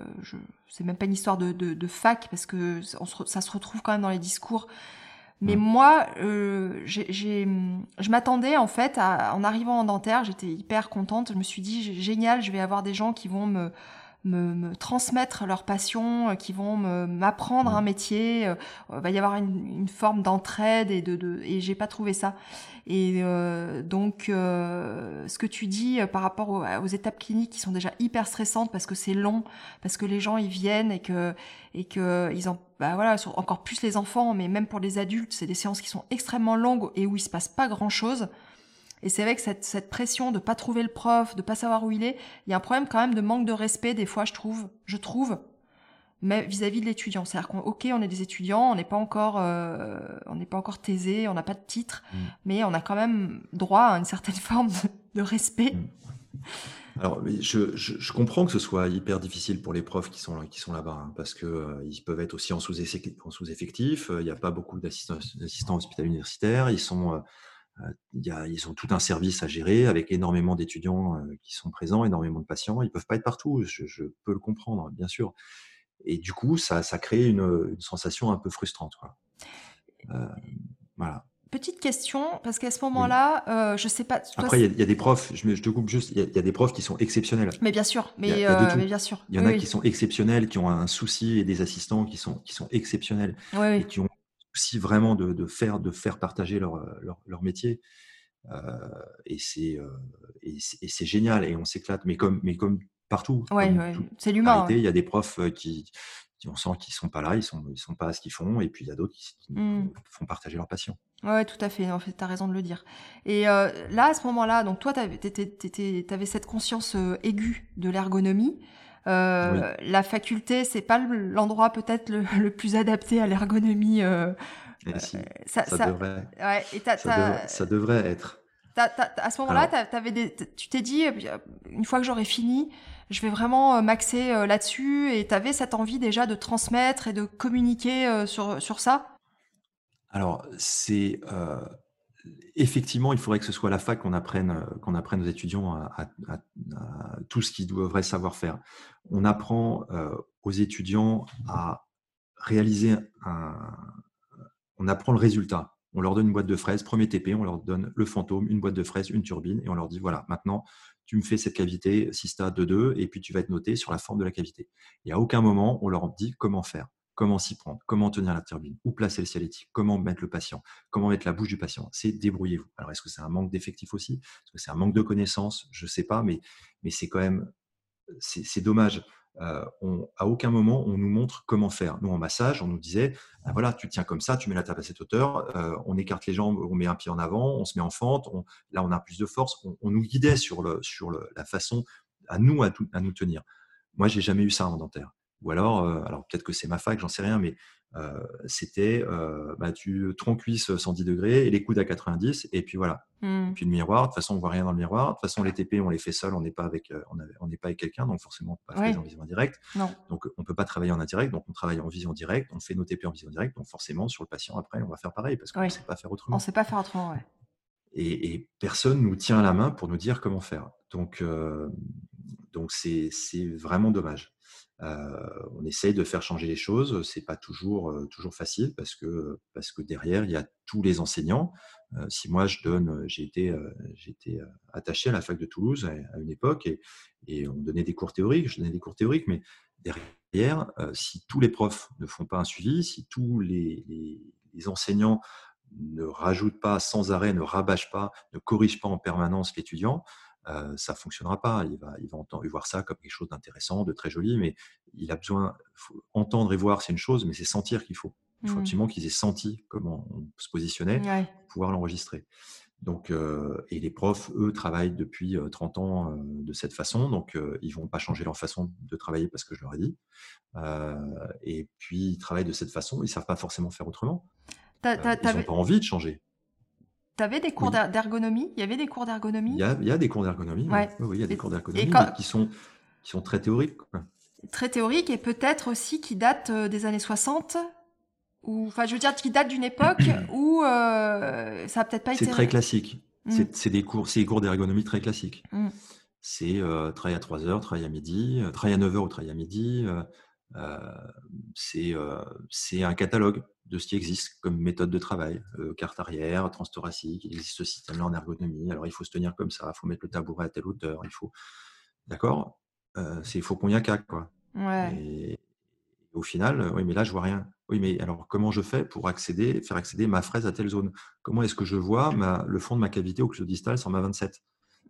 c'est même pas une histoire de, de, fac, parce que ça se retrouve quand même dans les discours. Mais mm. moi, euh, j'ai, je m'attendais en fait, à, en arrivant en dentaire, j'étais hyper contente. Je me suis dit, génial, je vais avoir des gens qui vont me, me, me transmettre leur passion, euh, qui vont m'apprendre un métier. Euh, il va y avoir une, une forme d'entraide et de, de et j'ai pas trouvé ça. Et euh, donc, euh, ce que tu dis par rapport aux, aux, étapes cliniques qui sont déjà hyper stressantes parce que c'est long, parce que les gens ils viennent et que et que ils ont bah voilà, encore plus les enfants, mais même pour les adultes, c'est des séances qui sont extrêmement longues et où il se passe pas grand chose. Et c'est vrai que cette, cette, pression de pas trouver le prof, de pas savoir où il est, il y a un problème quand même de manque de respect des fois, je trouve, je trouve, mais vis-à-vis de l'étudiant. C'est-à-dire qu'on, ok, on est des étudiants, on n'est pas encore, euh, on n'est pas encore taisé, on n'a pas de titre, mm. mais on a quand même droit à une certaine forme de, respect. Mm. Alors, je, comprends que ce soit hyper difficile pour les profs qui sont, qui sont là-bas, hein, parce qu'ils euh, peuvent être aussi en sous-effectif. Euh, il n'y a pas beaucoup d'assistants hospitaliers universitaires. Ils, sont, euh, ils ont tout un service à gérer avec énormément d'étudiants qui sont présents, énormément de patients. Ils ne peuvent pas être partout. Je, peux le comprendre, bien sûr. Et du coup, ça, ça crée une, sensation un peu frustrante. voilà. Petite question, parce qu'à ce moment-là, euh, je sais pas. Après, il y, a des profs, je, te coupe juste, il y, a des profs qui sont exceptionnels. Mais bien sûr, mais, euh, bien sûr. Il y en a qui sont exceptionnels, qui ont un souci, et des assistants qui sont, qui sont exceptionnels, et qui ont aussi vraiment de, faire, de faire partager leur, leur, métier. Euh, et c'est c'est génial, et on s'éclate, mais comme, mais comme partout. Ouais, c'est l'humain. Il y a des profs qui, on sent qu'ils sont pas là, ils sont, ils sont pas à ce qu'ils font, et puis il y a d'autres qui, mmh. font partager leur passion. Ouais, tout à fait. En fait, tu as raison de le dire. Et euh, là, à ce moment-là, donc toi, tu avais, cette conscience euh, aiguë de l'ergonomie. Euh, La faculté, c'est pas l'endroit peut-être le, plus adapté à l'ergonomie. Euh, si, ça, devrait. Ouais, et ça, devrait, être. à ce moment-là, tu t'es dit, une fois que j'aurai fini, je vais vraiment m'axer là-dessus. Et tu avais cette envie déjà de transmettre et de communiquer sur, sur ça? Alors, c'est euh, effectivement, il faudrait que ce soit la fac qu'on apprenne, euh, qu'on apprenne aux étudiants à, tout ce qu'ils devraient savoir faire. On apprend euh, aux étudiants à réaliser un, on apprend le résultat. On leur donne une boîte de fraises, premier TP, on leur donne le fantôme, une boîte de fraises, une turbine, et on leur dit voilà, maintenant, tu me fais cette cavité 6 stades de 2, et puis tu vas être noté sur la forme de la cavité. Et à aucun moment, on leur dit comment faire comment s'y prendre, comment tenir la turbine, où placer le cialétique, comment mettre le patient, comment mettre la bouche du patient. C'est débrouillez-vous. Alors, est-ce que c'est un manque d'effectifs aussi? Est-ce que c'est un manque de connaissances? Je ne sais pas, mais, c'est quand même c'est dommage. Euh, à aucun moment on nous montre comment faire. Nous en massage, on nous disait ah, voilà, tu tiens comme ça, tu mets la table à cette hauteur, euh, on écarte les jambes, on met un pied en avant, on se met en fente, là on a plus de force. On, nous guidait sur, la façon à nous à, à nous tenir. Moi, j'ai jamais eu ça en dentaire. Ou alors, euh, alors peut-être que c'est ma fac, j'en sais rien, mais euh, c'était euh, bah, tu tronc cuisse 110 degrés et les coudes à 90 et puis voilà. Et mmh. puis le miroir, de toute façon on voit rien dans le miroir. De toute façon les TP on les fait seuls, on n'est pas avec on n'est pas avec quelqu'un donc forcément on peut pas faire en vision directe. Donc on peut pas travailler en indirect donc on travaille en vision directe, on fait nos TP en vision directe donc forcément sur le patient après on va faire pareil parce qu'on ne sait pas faire autrement. On sait pas faire autrement ouais. Et, et, personne nous tient la main pour nous dire comment faire. Donc donc c'est vraiment dommage. Euh, on essaye de faire changer les choses. C'est pas toujours euh, facile parce que derrière il y a tous les enseignants. Euh, si moi je donne, j'ai été j'ai attaché à la fac de Toulouse à, une époque et, et, on donnait des cours théoriques. Je donnais des cours théoriques, mais derrière, si tous les profs ne font pas un suivi, si tous les, les enseignants ne rajoutent pas sans arrêt, ne rabâchent pas, ne corrigent pas en permanence l'étudiant, euh, ça fonctionnera pas. Il va, il va entendre, voir ça comme quelque chose d'intéressant, de très joli, mais il a besoin, entendre et voir, c'est une chose, mais c'est sentir qu'il faut. Il faut mmh. absolument qu'ils aient senti comment on se positionnait pour pouvoir l'enregistrer. Donc, euh, et les profs, eux, travaillent depuis 30 euh, ans de cette façon, donc ils vont pas changer leur façon de travailler parce que je leur ai dit. et puis, ils travaillent de cette façon, ils savent pas forcément faire autrement. ils n'ont pas envie de changer. Tu avais des cours d'ergonomie? Il y avait des cours d'ergonomie? Il, y a des cours d'ergonomie. Oui. oui, il y a des cours d'ergonomie qui, sont, qui sont très théoriques. Très théoriques et peut-être aussi qui datent euh, des années 60 ou, Enfin, je veux dire, qui datent d'une époque où euh, ça n'a peut-être pas été. C'est très classique. Mm. C'est des cours, des cours d'ergonomie très classiques. Mm. C'est euh, travail à 3 heures, travail à midi, euh, travail à 9 heures ou travail à midi. c'est un catalogue de ce qui existe comme méthode de travail. Euh, carte arrière, transthoracique, il existe ce système-là en ergonomie. Alors, il faut se tenir comme ça, il faut mettre le tabouret à telle hauteur, il faut... D'accord euh, Il faut qu'on y a qu'à, quoi. Et, au final, oui, mais là, je vois rien. Oui, mais alors, comment je fais pour accéder, faire accéder ma fraise à telle zone? Comment est-ce que je vois ma, le fond de ma cavité occlusodistale sur ma 27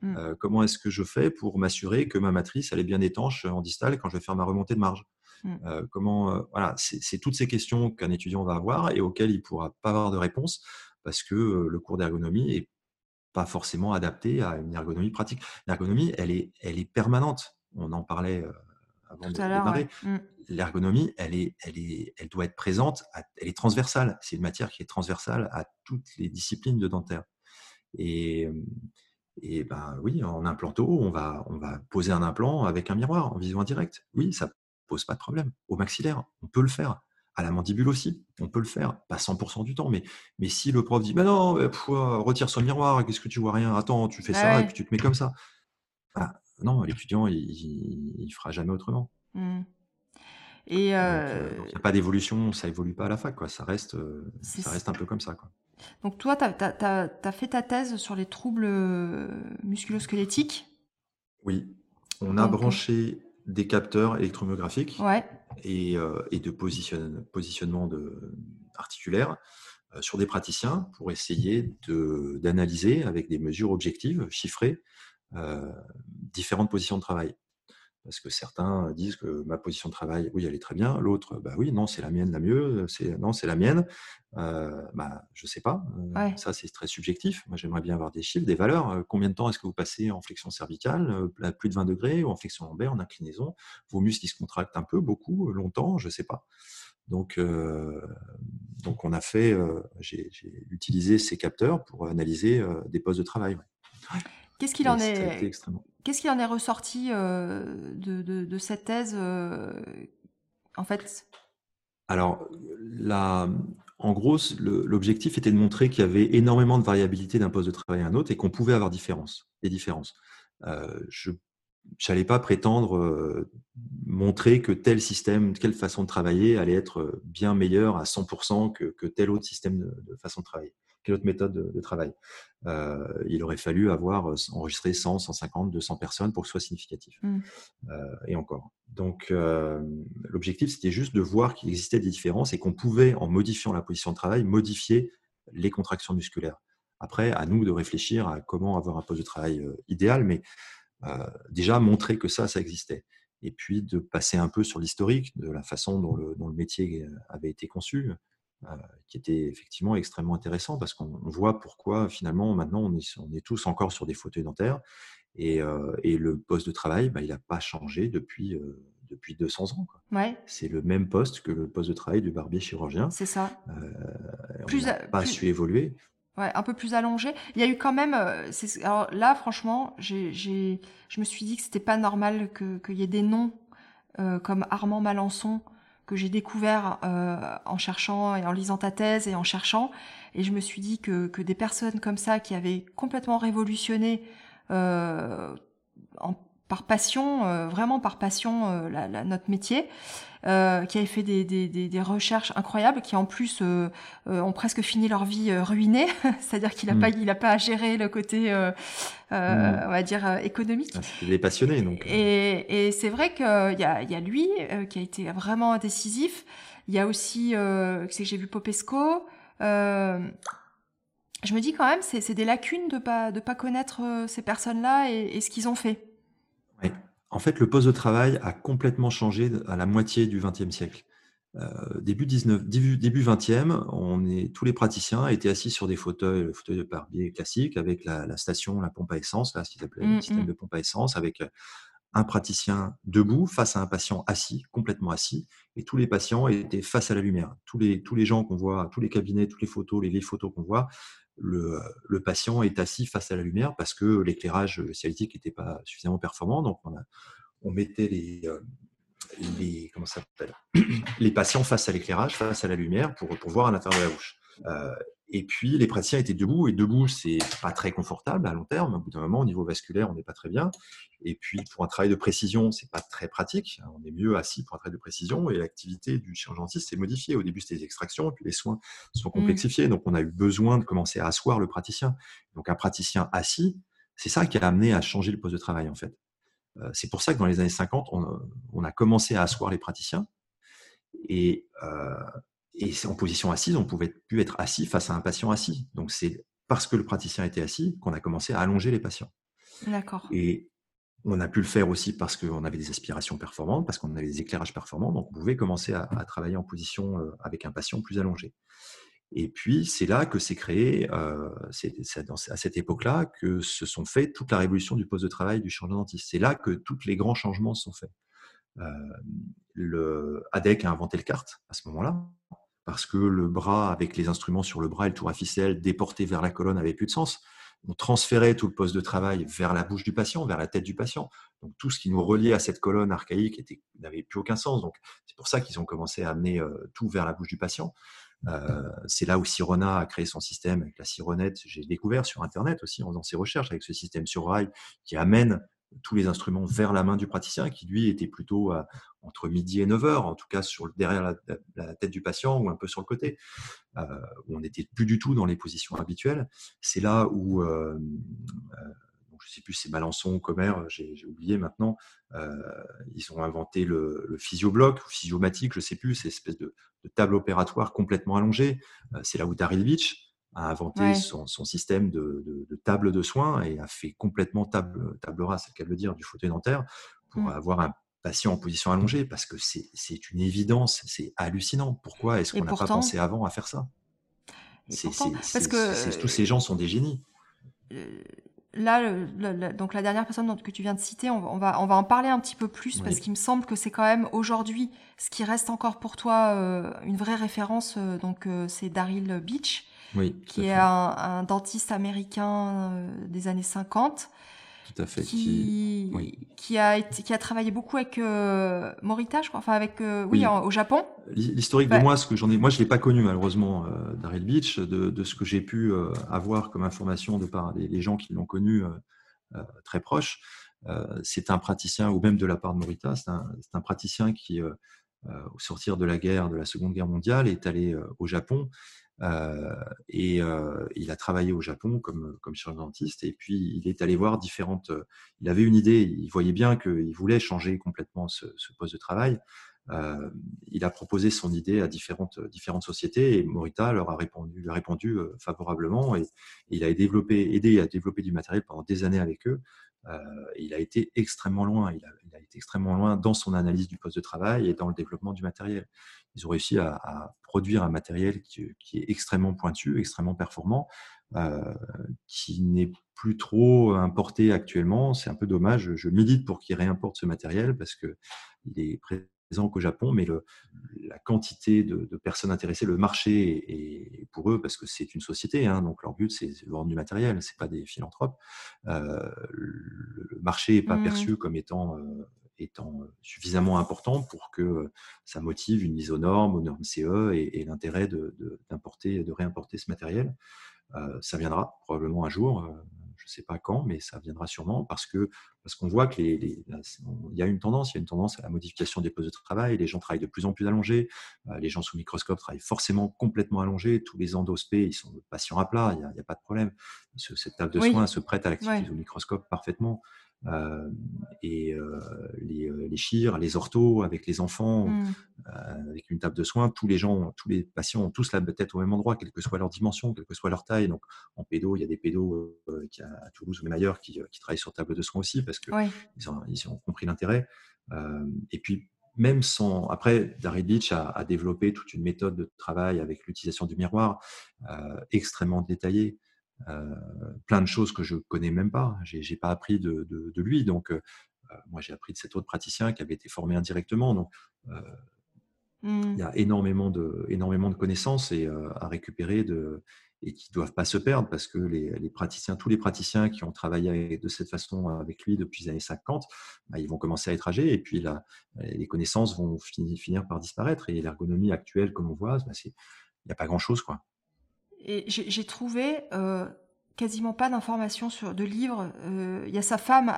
mmh. euh, Comment est-ce que je fais pour m'assurer que ma matrice, elle est bien étanche en distal quand je vais faire ma remontée de marge? Mmh. Euh, comment, euh, voilà, c'est toutes ces questions qu'un étudiant va avoir et auxquelles il ne pourra pas avoir de réponse parce que euh, le cours d'ergonomie est pas forcément adapté à une ergonomie pratique. L'ergonomie, elle est, elle est permanente. On en parlait avant de démarrer. Mmh. L'ergonomie, elle, est, elle, est, elle doit être présente, elle est transversale. C'est une matière qui est transversale à toutes les disciplines de dentaire. Et, Et ben oui, en implanto, on va, on va poser un implant avec un miroir en vision indirecte. Oui, ça pose pas de problème. Au maxillaire, on peut le faire. À la mandibule aussi, on peut le faire. Pas 100% du temps, mais, mais si le prof dit Mais non, retire son miroir, qu'est-ce que tu vois rien Attends, tu fais ça et puis tu te mets comme ça. Non, l'étudiant, il, il, fera jamais autrement. Mmh. Et Donc, heu, il n'y a pas d'évolution, ça évolue pas à la fac, quoi. Ça reste, euh, ça reste un peu comme ça, quoi. donc toi, tu as fait ta thèse sur les troubles, musculo-squelettiques? Oui, on a Donc branché des capteurs électromyographiques ouais. et, euh, et de positionne- positionnement de, articulaire euh, sur des praticiens pour essayer de- d'analyser avec des mesures objectives, chiffrées, euh, différentes positions de travail. Parce que certains disent que ma position de travail, oui, elle est très bien. L'autre, bah oui, non, c'est la mienne la mieux. C'est non, c'est la mienne. Euh, bah, je sais pas. Euh, Ouais. ça, c'est très subjectif. Moi, j'aimerais bien avoir des chiffres, des valeurs. Euh, combien de temps est-ce que vous passez en flexion cervicale, euh, à plus de 20 degrés, ou en flexion lombaire, en inclinaison? Vos muscles, ils se contractent un peu, beaucoup, longtemps, je sais pas. Donc, euh, donc on a fait, euh, j'ai utilisé ces capteurs pour analyser euh, des postes de travail. ouais. Qu'est-ce qu'il en est extrêmement. qu'est-ce qu'il en est ressorti, heu, de de de cette thèse, heu, en fait? Alors, la, en gros, l'objectif était de montrer qu'il y avait énormément de variabilité d'un poste de travail à un autre et qu'on pouvait avoir différence, des différences. Euh, je n'allais pas prétendre euh, montrer que tel système, telle façon de travailler allait être bien meilleure à 100% que, que tel autre système de, de façon de travailler, quelle autre méthode de, de travail. Euh, il aurait fallu avoir euh, enregistré 100, 150, 200 personnes pour que ce soit significatif. Mmh. Euh, et encore. Donc, euh, l'objectif, c'était juste de voir qu'il existait des différences et qu'on pouvait, en modifiant la position de travail, modifier les contractions musculaires. Après, à nous de réfléchir à comment avoir un poste de travail idéal, mais déjà montrer que ça, ça existait. Et puis de passer un peu sur l'historique de la façon dont le, dont le métier avait été conçu, qui était effectivement extrêmement intéressant parce qu'on voit pourquoi finalement maintenant on est, on est tous encore sur des fauteuils dentaires et, euh, et le poste de travail, bah, il n'a pas changé depuis, euh, depuis 200 ans. quoi. Ouais, C'est le même poste que le poste de travail du barbier chirurgien. c'est ça. Euh, on Plus n'a a pas plus su évoluer. ouais, un peu plus allongé. Il y a eu quand même, alors là, franchement, j'ai j'ai je me suis dit que c'était pas normal que qu'il y ait des noms, comme Armand Malençon que j'ai découvert, heu, en cherchant et en lisant ta thèse et en cherchant. Et je me suis dit que que des personnes comme ça qui avaient complètement révolutionné, heu, en par passion, heu, vraiment par passion, heu, la la notre métier, heu, qui avaient fait des des des des recherches incroyables, qui en plus, heu heu, ont presque fini leur vie, heu, ruinée. C'est-à-dire qu'il a Mm. pas il a pas à gérer le côté, heu heu, Mm. on va dire, économique. Ah, C'était des passionnés. Donc, euh, Et, et c'est vrai qu'il y a, il y a lui euh, qui a été vraiment décisif. Il y a aussi, euh, c'est que j'ai vu Popesco. Euh, je me dis quand même, c'est des lacunes de pas de pas connaître euh, ces personnes-là et, et ce qu'ils ont fait. En fait, le poste de travail a complètement changé à la moitié du XXe siècle. Euh, début, 19, début, début 20e, on est, tous les praticiens étaient assis sur des fauteuils, le fauteuil de barbier classique, avec la, la station, la pompe à essence, là, ce qu'ils appelaient Mm, le système mm. de pompe à essence, avec euh, un praticien debout face à un patient assis, complètement assis, et tous les patients étaient face à la lumière. Tous les, tous les gens qu'on voit, tous les cabinets, toutes les photos, les vieilles photos qu'on voit, le, le, patient est assis face à la lumière parce que l'éclairage cialytique n'était pas suffisamment performant. Donc, on, mettait les, euh, les, patients face à l'éclairage, face à la lumière pour, pour voir à l'intérieur de la bouche. Euh, et puis, les praticiens étaient debout, et debout, c'est pas très confortable à long terme. Au bout d'un moment, au niveau vasculaire, on n'est pas très bien. Et puis, pour un travail de précision, c'est pas très pratique. On est mieux assis pour un travail de précision, et l'activité du chirurgien-dentiste s'est modifiée. Au début, c'était les extractions, et puis les soins sont complexifiés. Mmh. Donc, on a eu besoin de commencer à asseoir le praticien. Donc, un praticien assis, c'est ça qui a amené à changer le poste de travail, en fait. Euh, c'est pour ça que dans les années 50, on, on a commencé à asseoir les praticiens. Et, euh, et en position assise, on ne pouvait plus être assis face à un patient assis. Donc c'est parce que le praticien était assis qu'on a commencé à allonger les patients. D'accord. Et on a pu le faire aussi parce qu'on avait des aspirations performantes, parce qu'on avait des éclairages performants, donc on pouvait commencer à, à travailler en position euh, avec un patient plus allongé. Et puis c'est là que s'est créé, euh, c'est à cette époque-là que se sont faits toute la révolution du poste de travail du chirurgien dentiste. C'est là que tous les grands changements se sont faits. Euh, le ADEC a inventé le CART à ce moment-là. Parce que le bras, avec les instruments sur le bras et le tour à ficelle déporté vers la colonne, avait plus de sens. On transférait tout le poste de travail vers la bouche du patient, vers la tête du patient. Donc tout ce qui nous reliait à cette colonne archaïque n'avait plus aucun sens. Donc c'est pour ça qu'ils ont commencé à amener euh, tout vers la bouche du patient. Euh, c'est là où Sirona a créé son système avec la Sironette. J'ai découvert sur Internet aussi en faisant ses recherches avec ce système sur rail qui amène tous les instruments vers la main du praticien, qui lui était plutôt entre midi et 9 heures, en tout cas sur, derrière la, tête du patient ou un peu sur le côté, euh, où on n'était plus du tout dans les positions habituelles. C'est là où, euh, euh, je ne sais plus, c'est Malençon ou Comer, j'ai oublié maintenant, ils ont inventé le, le physiobloc ou physiomatique, je ne sais plus, c'est espèce de, table opératoire complètement allongée. c'est là où Darilevich a inventé son, système de, table de soins et a fait complètement table, table rase, c'est qu'elle veut dire, du fauteuil dentaire pour mmh. avoir un patient en position allongée parce que c'est une évidence, c'est hallucinant. Pourquoi est-ce qu'on n'a pas pensé avant à faire ça? Parce que tous ces gens sont des génies. Euh, là, donc la dernière personne que tu viens de citer, on, va, on va en parler un petit peu plus parce qu'il me semble que c'est quand même aujourd'hui ce qui reste encore pour toi euh, une vraie référence. Euh, donc c'est Daryl Beach qui est un, dentiste américain euh, des années 50. Tout à fait. Qui, qui, a, été, qui a travaillé beaucoup avec euh, Morita, je crois, enfin avec, euh, oui, au Japon. L'historique de moi, ce que j'en ai, moi je l'ai pas connu malheureusement, Daryl Beach, de, de, ce que j'ai pu avoir comme information de par les, gens qui l'ont connu très proche. c'est un praticien, ou même de la part de Morita, c'est un, un, praticien qui, au sortir de la guerre, de la Seconde Guerre mondiale, est allé au Japon euh, et euh, il a travaillé au Japon comme, comme chirurgien dentiste. Et puis, il est allé voir différentes. Euh, il avait une idée, il voyait bien qu'il voulait changer complètement ce, poste de travail. Euh, il a proposé son idée à différentes, différentes sociétés et Morita leur a répondu, a répondu favorablement et, il a développé, aidé à développer du matériel pendant des années avec eux. Euh, il a été extrêmement loin. Il a, il été extrêmement loin dans son analyse du poste de travail et dans le développement du matériel ils ont réussi à, produire un matériel qui, est extrêmement pointu, extrêmement performant, euh, qui n'est plus trop importé actuellement. C'est un peu dommage. Je milite pour qu'ils réimportent ce matériel parce qu'il est présent qu'au Japon, mais le, la quantité de, personnes intéressées, le marché est, pour eux, parce que c'est une société, hein, donc leur but c'est de vendre du matériel, c'est pas des philanthropes. Euh, le marché n'est pas mmh. perçu comme étant euh, étant euh, suffisamment important pour que ça motive une mise aux normes, aux normes CE et, l'intérêt de, d'importer, de, réimporter ce matériel. Euh, ça viendra probablement un jour, je ne sais pas quand, mais ça viendra sûrement parce que parce qu'on voit que les, il y a une tendance, il y a une tendance à la modification des postes de travail. Les gens travaillent de plus en plus allongés. les gens sous microscope travaillent forcément complètement allongés. Tous les endospés, ils sont patients à plat. Il n'y a, pas de problème. cette table de soins se prête à l'activité au microscope parfaitement. Euh, et euh, les, euh, les chires, les orthos avec les enfants, mmh. avec une table de soins, tous les gens, tous les patients ont tous la tête au même endroit, quelle que soit leur dimension, quelle que soit leur taille. Donc en pédo, il y a des pédos qui à Toulouse ou même ailleurs qui, qui, travaillent sur table de soins aussi parce qu'ils ils ont, ils ont compris l'intérêt. et puis même sans. Après, Daryl Beach a, a, développé toute une méthode de travail avec l'utilisation du miroir extrêmement détaillée. Euh, plein de choses que je connais même pas. J'ai pas appris de, lui. Donc, euh, euh, moi, j'ai appris de cet autre praticien qui avait été formé indirectement. Donc, il y a mmh. énormément de, énormément de connaissances et, à récupérer de, et qui ne doivent pas se perdre parce que les, praticiens, tous les praticiens qui ont travaillé de cette façon avec lui depuis les années 50, bah, ils vont commencer à être âgés et puis les connaissances vont finir, par disparaître et l'ergonomie actuelle que l'on voit, bah, il n'y a pas grand-chose. quoi. Et j'ai trouvé euh, quasiment pas d'informations sur de livres. Euh, il y a sa femme,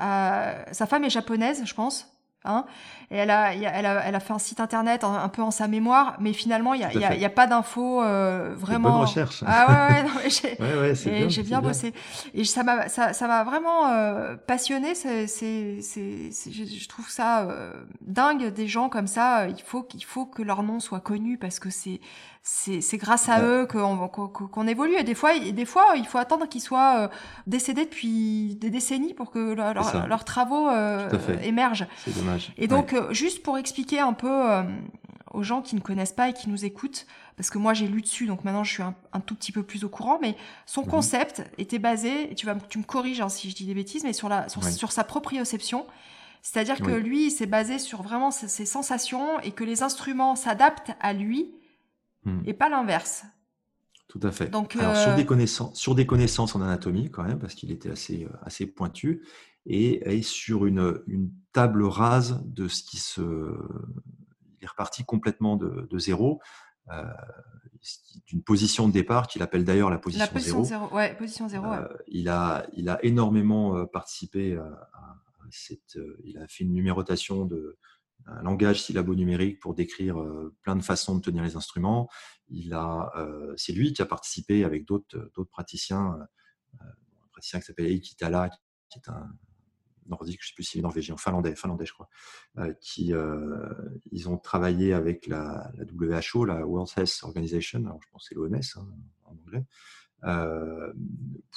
sa femme est japonaise, je pense. Hein et elle a, elle, a, elle a fait un site internet un, peu en sa mémoire, mais finalement, il n'y a, y a, y a, pas d'infos euh, vraiment. Bonne recherche. Ah ouais, ouais, j'ai ouais, ouais, bien, bossé. Et ça m'a ça, ça m'a vraiment euh, passionné. C'est, c'est, c'est, je, trouve ça euh, dingue des gens comme ça. Il faut qu'il faut que leur nom soit connu parce que c'est c'est grâce à eux qu'on qu'on évolue. Et des fois, et des fois, il faut attendre qu'ils soient euh, décédés depuis des décennies pour que leurs travaux euh, émergent. C'est dommage. Et donc, euh, juste pour expliquer un peu aux gens qui ne connaissent pas et qui nous écoutent, parce que moi j'ai lu dessus, donc maintenant je suis un, tout petit peu plus au courant, mais son mhm. concept était basé, et tu, vas, tu me corriges hein, si je dis des bêtises, mais sur, la, sur, sur sa proprioception. C'est-à-dire que lui, il s'est basé sur vraiment ses sensations et que les instruments s'adaptent à lui mmh. et pas l'inverse. Tout à fait. Donc, Alors, sur, des connaissances, sur des connaissances en anatomie, quand même, parce qu'il était assez, assez pointu, et, sur une, une, table rase de ce qui se. Il est reparti complètement de, de zéro. Euh, d'une position de départ qu'il appelle d'ailleurs la position, la position zéro. Ouais, position zéro euh, il, a, il a énormément euh, participé à, cette. il a fait une numérotation de un langage syllabo-numérique pour décrire plein de façons de tenir les instruments. Il a, c'est lui qui a participé avec d'autres, d'autres praticiens, un praticien qui s'appelle Eiki Tala, qui est un, nordique, je ne sais plus s'il est norvégien, finlandais, finlandais je crois, euh, qui euh, ils ont travaillé avec la, WHO, la World Health Organization, alors je pense que c'est l'OMS hein, en anglais, euh,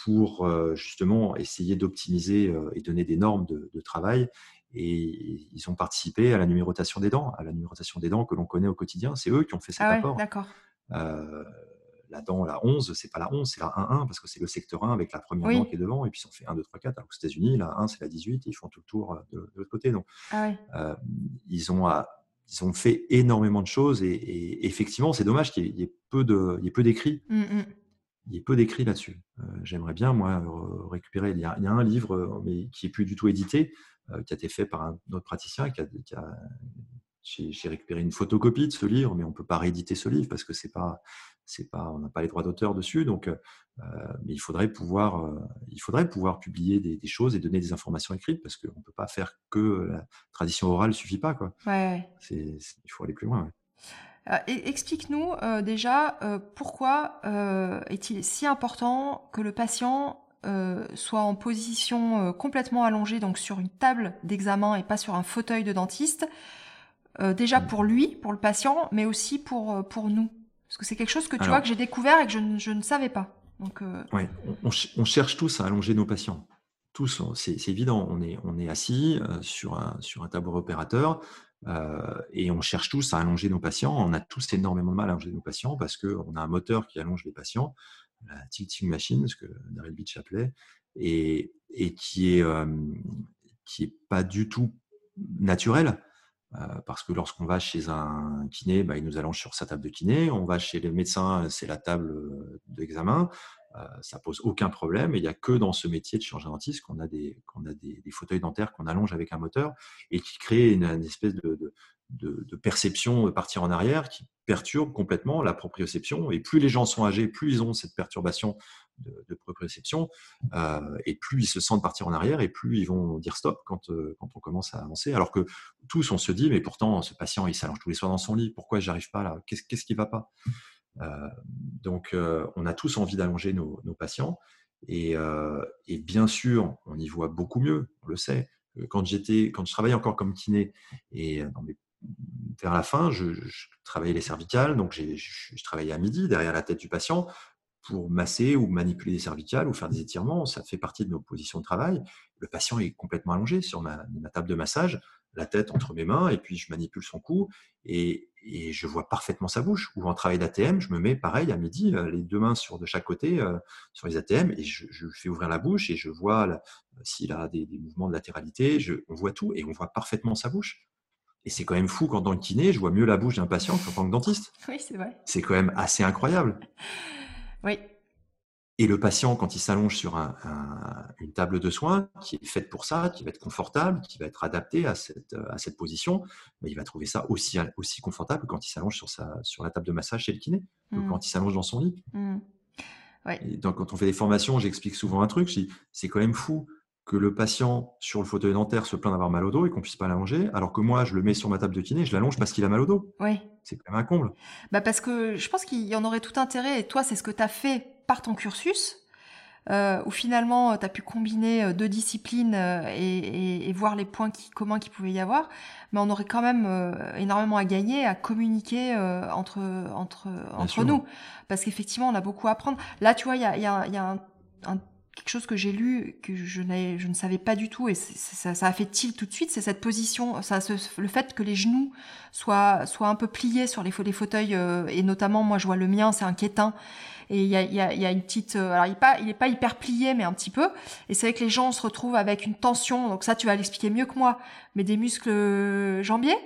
pour justement essayer d'optimiser et donner des normes de, travail. Et ils ont participé à la numérotation des dents, à la numérotation des dents que l'on connaît au quotidien. C'est eux qui ont fait cet ah apport. D'accord la dent, la 11, c'est pas la 11, c'est la 1-1, parce que c'est le secteur 1 avec la première dent qui est devant, et puis ils ont fait 1, 2, 3, 4. Alors aux États-Unis, la 1, c'est la 18, ils font tout le tour euh, de, l'autre côté. Donc, ah euh, ils, ont, ils ont fait énormément de choses, et, effectivement, c'est dommage qu'il y ait peu d'écrits. Mmh, mmh. Il y ait peu d'écrits là-dessus. Euh, j'aimerais bien, moi, récupérer. Il y, a, un livre, mais qui n'est plus du tout édité, qui a été fait par un autre praticien, qui a, j'ai récupéré une photocopie de ce livre, mais on ne peut pas rééditer ce livre parce que c'est pas, pas, on n'a pas les droits d'auteur dessus. Donc, euh, mais il faudrait pouvoir, euh, il faudrait pouvoir publier des, choses et donner des informations écrites parce qu'on ne peut pas faire que la tradition orale suffit pas quoi. Ouais. il faut aller plus loin. Euh, explique-nous déjà pourquoi est-il si important que le patient soit en position complètement allongée, donc sur une table d'examen et pas sur un fauteuil de dentiste. Euh, déjà pour lui, pour le patient, mais aussi pour, euh, pour nous? Parce que c'est quelque chose que tu vois que j'ai découvert et que je, je, ne savais pas. Donc, euh... on, on, cherche tous à allonger nos patients. Tous, c'est évident. On est, on est assis euh, sur, un, sur un tableau opérateur et on cherche tous à allonger nos patients. On a tous énormément de mal à allonger nos patients parce qu'on a un moteur qui allonge les patients, la tilting machine, ce que Daryl Beach appelait, et, qui est, qui est pas du tout naturel. Euh, parce que lorsqu'on va chez un kiné, bah, il nous allonge sur sa table de kiné. On va chez le médecin, c'est la table euh, d'examen. Euh, ça pose aucun problème. Il n'y a que dans ce métier de chirurgien dentiste qu'on a, des, qu'on a des, fauteuils dentaires qu'on allonge avec un moteur et qui crée une, espèce de, de, perception de partir en arrière qui perturbe complètement la proprioception. Et plus les gens sont âgés, plus ils ont cette perturbation de, proprioception, euh, et plus ils se sentent partir en arrière, et plus ils vont dire stop quand, euh, quand on commence à avancer. Alors que tous, on se dit, mais pourtant, ce patient, il s'allonge tous les soirs dans son lit, pourquoi j'arrive pas là? Qu'est-ce qui ne va pas? Euh, Donc, on a tous envie d'allonger nos, patients, et, et, bien sûr, on y voit beaucoup mieux, on le sait. Quand, j'étais, quand je travaillais encore comme kiné, et vers la fin, je, travaillais les cervicales, donc je, je travaillais à midi derrière la tête du patient pour masser ou manipuler des cervicales ou faire des étirements. Ça fait partie de nos positions de travail. Le patient est complètement allongé sur ma, table de massage, la tête entre mes mains, et puis je manipule son cou et, je vois parfaitement sa bouche. Ou en travail d'ATM, je me mets pareil à midi, euh, les deux mains sur de chaque côté euh, sur les ATM, et je, fais ouvrir la bouche et je vois s'il a des, mouvements de latéralité. Je, on voit tout et on voit parfaitement sa bouche. Et c'est quand même fou quand dans le kiné, je vois mieux la bouche d'un patient qu'en tant que dentiste. Oui, c'est vrai. C'est quand même assez incroyable. Oui. Et le patient, quand il s'allonge sur une table de soins qui est faite pour ça, qui va être confortable, qui va être adaptée à cette, à cette position, bah, il va trouver ça aussi, aussi confortable quand il s'allonge sur, sur la table de massage chez le kiné, mmh. quand il s'allonge dans son lit. Mmh. donc, quand on fait des formations, j'explique souvent un truc, c'est quand même fou que le patient sur le fauteuil dentaire se plaint d'avoir mal au dos et qu'on puisse pas l'allonger, alors que moi, je le mets sur ma table de kiné, je l'allonge parce qu'il a mal au dos. Oui. C'est quand même un comble. Bah parce que je pense qu'il y en aurait tout intérêt, et toi, c'est ce que tu as fait par ton cursus, euh, où finalement, tu as pu combiner euh, deux disciplines euh, et, voir les points qui, communs qu'il pouvait y avoir, mais on aurait quand même énormément à gagner à communiquer entre, entre, entre nous. Parce qu'effectivement, on a beaucoup à apprendre. Là, tu vois, il y a, y a un quelque chose que j'ai lu que je, ne savais pas du tout et ça, a fait tilt tout de suite, c'est cette position, ça, le fait que les genoux soient, soient un peu pliés sur les, fauteuils euh, et notamment moi je vois le mien, c'est un et il y a, y, y a, une petite, euh, alors il est pas, il est pas hyper plié mais un petit peu et c'est vrai que les gens se retrouvent avec une tension, donc ça tu vas l'expliquer mieux que moi, mais des muscles euh, jambiers?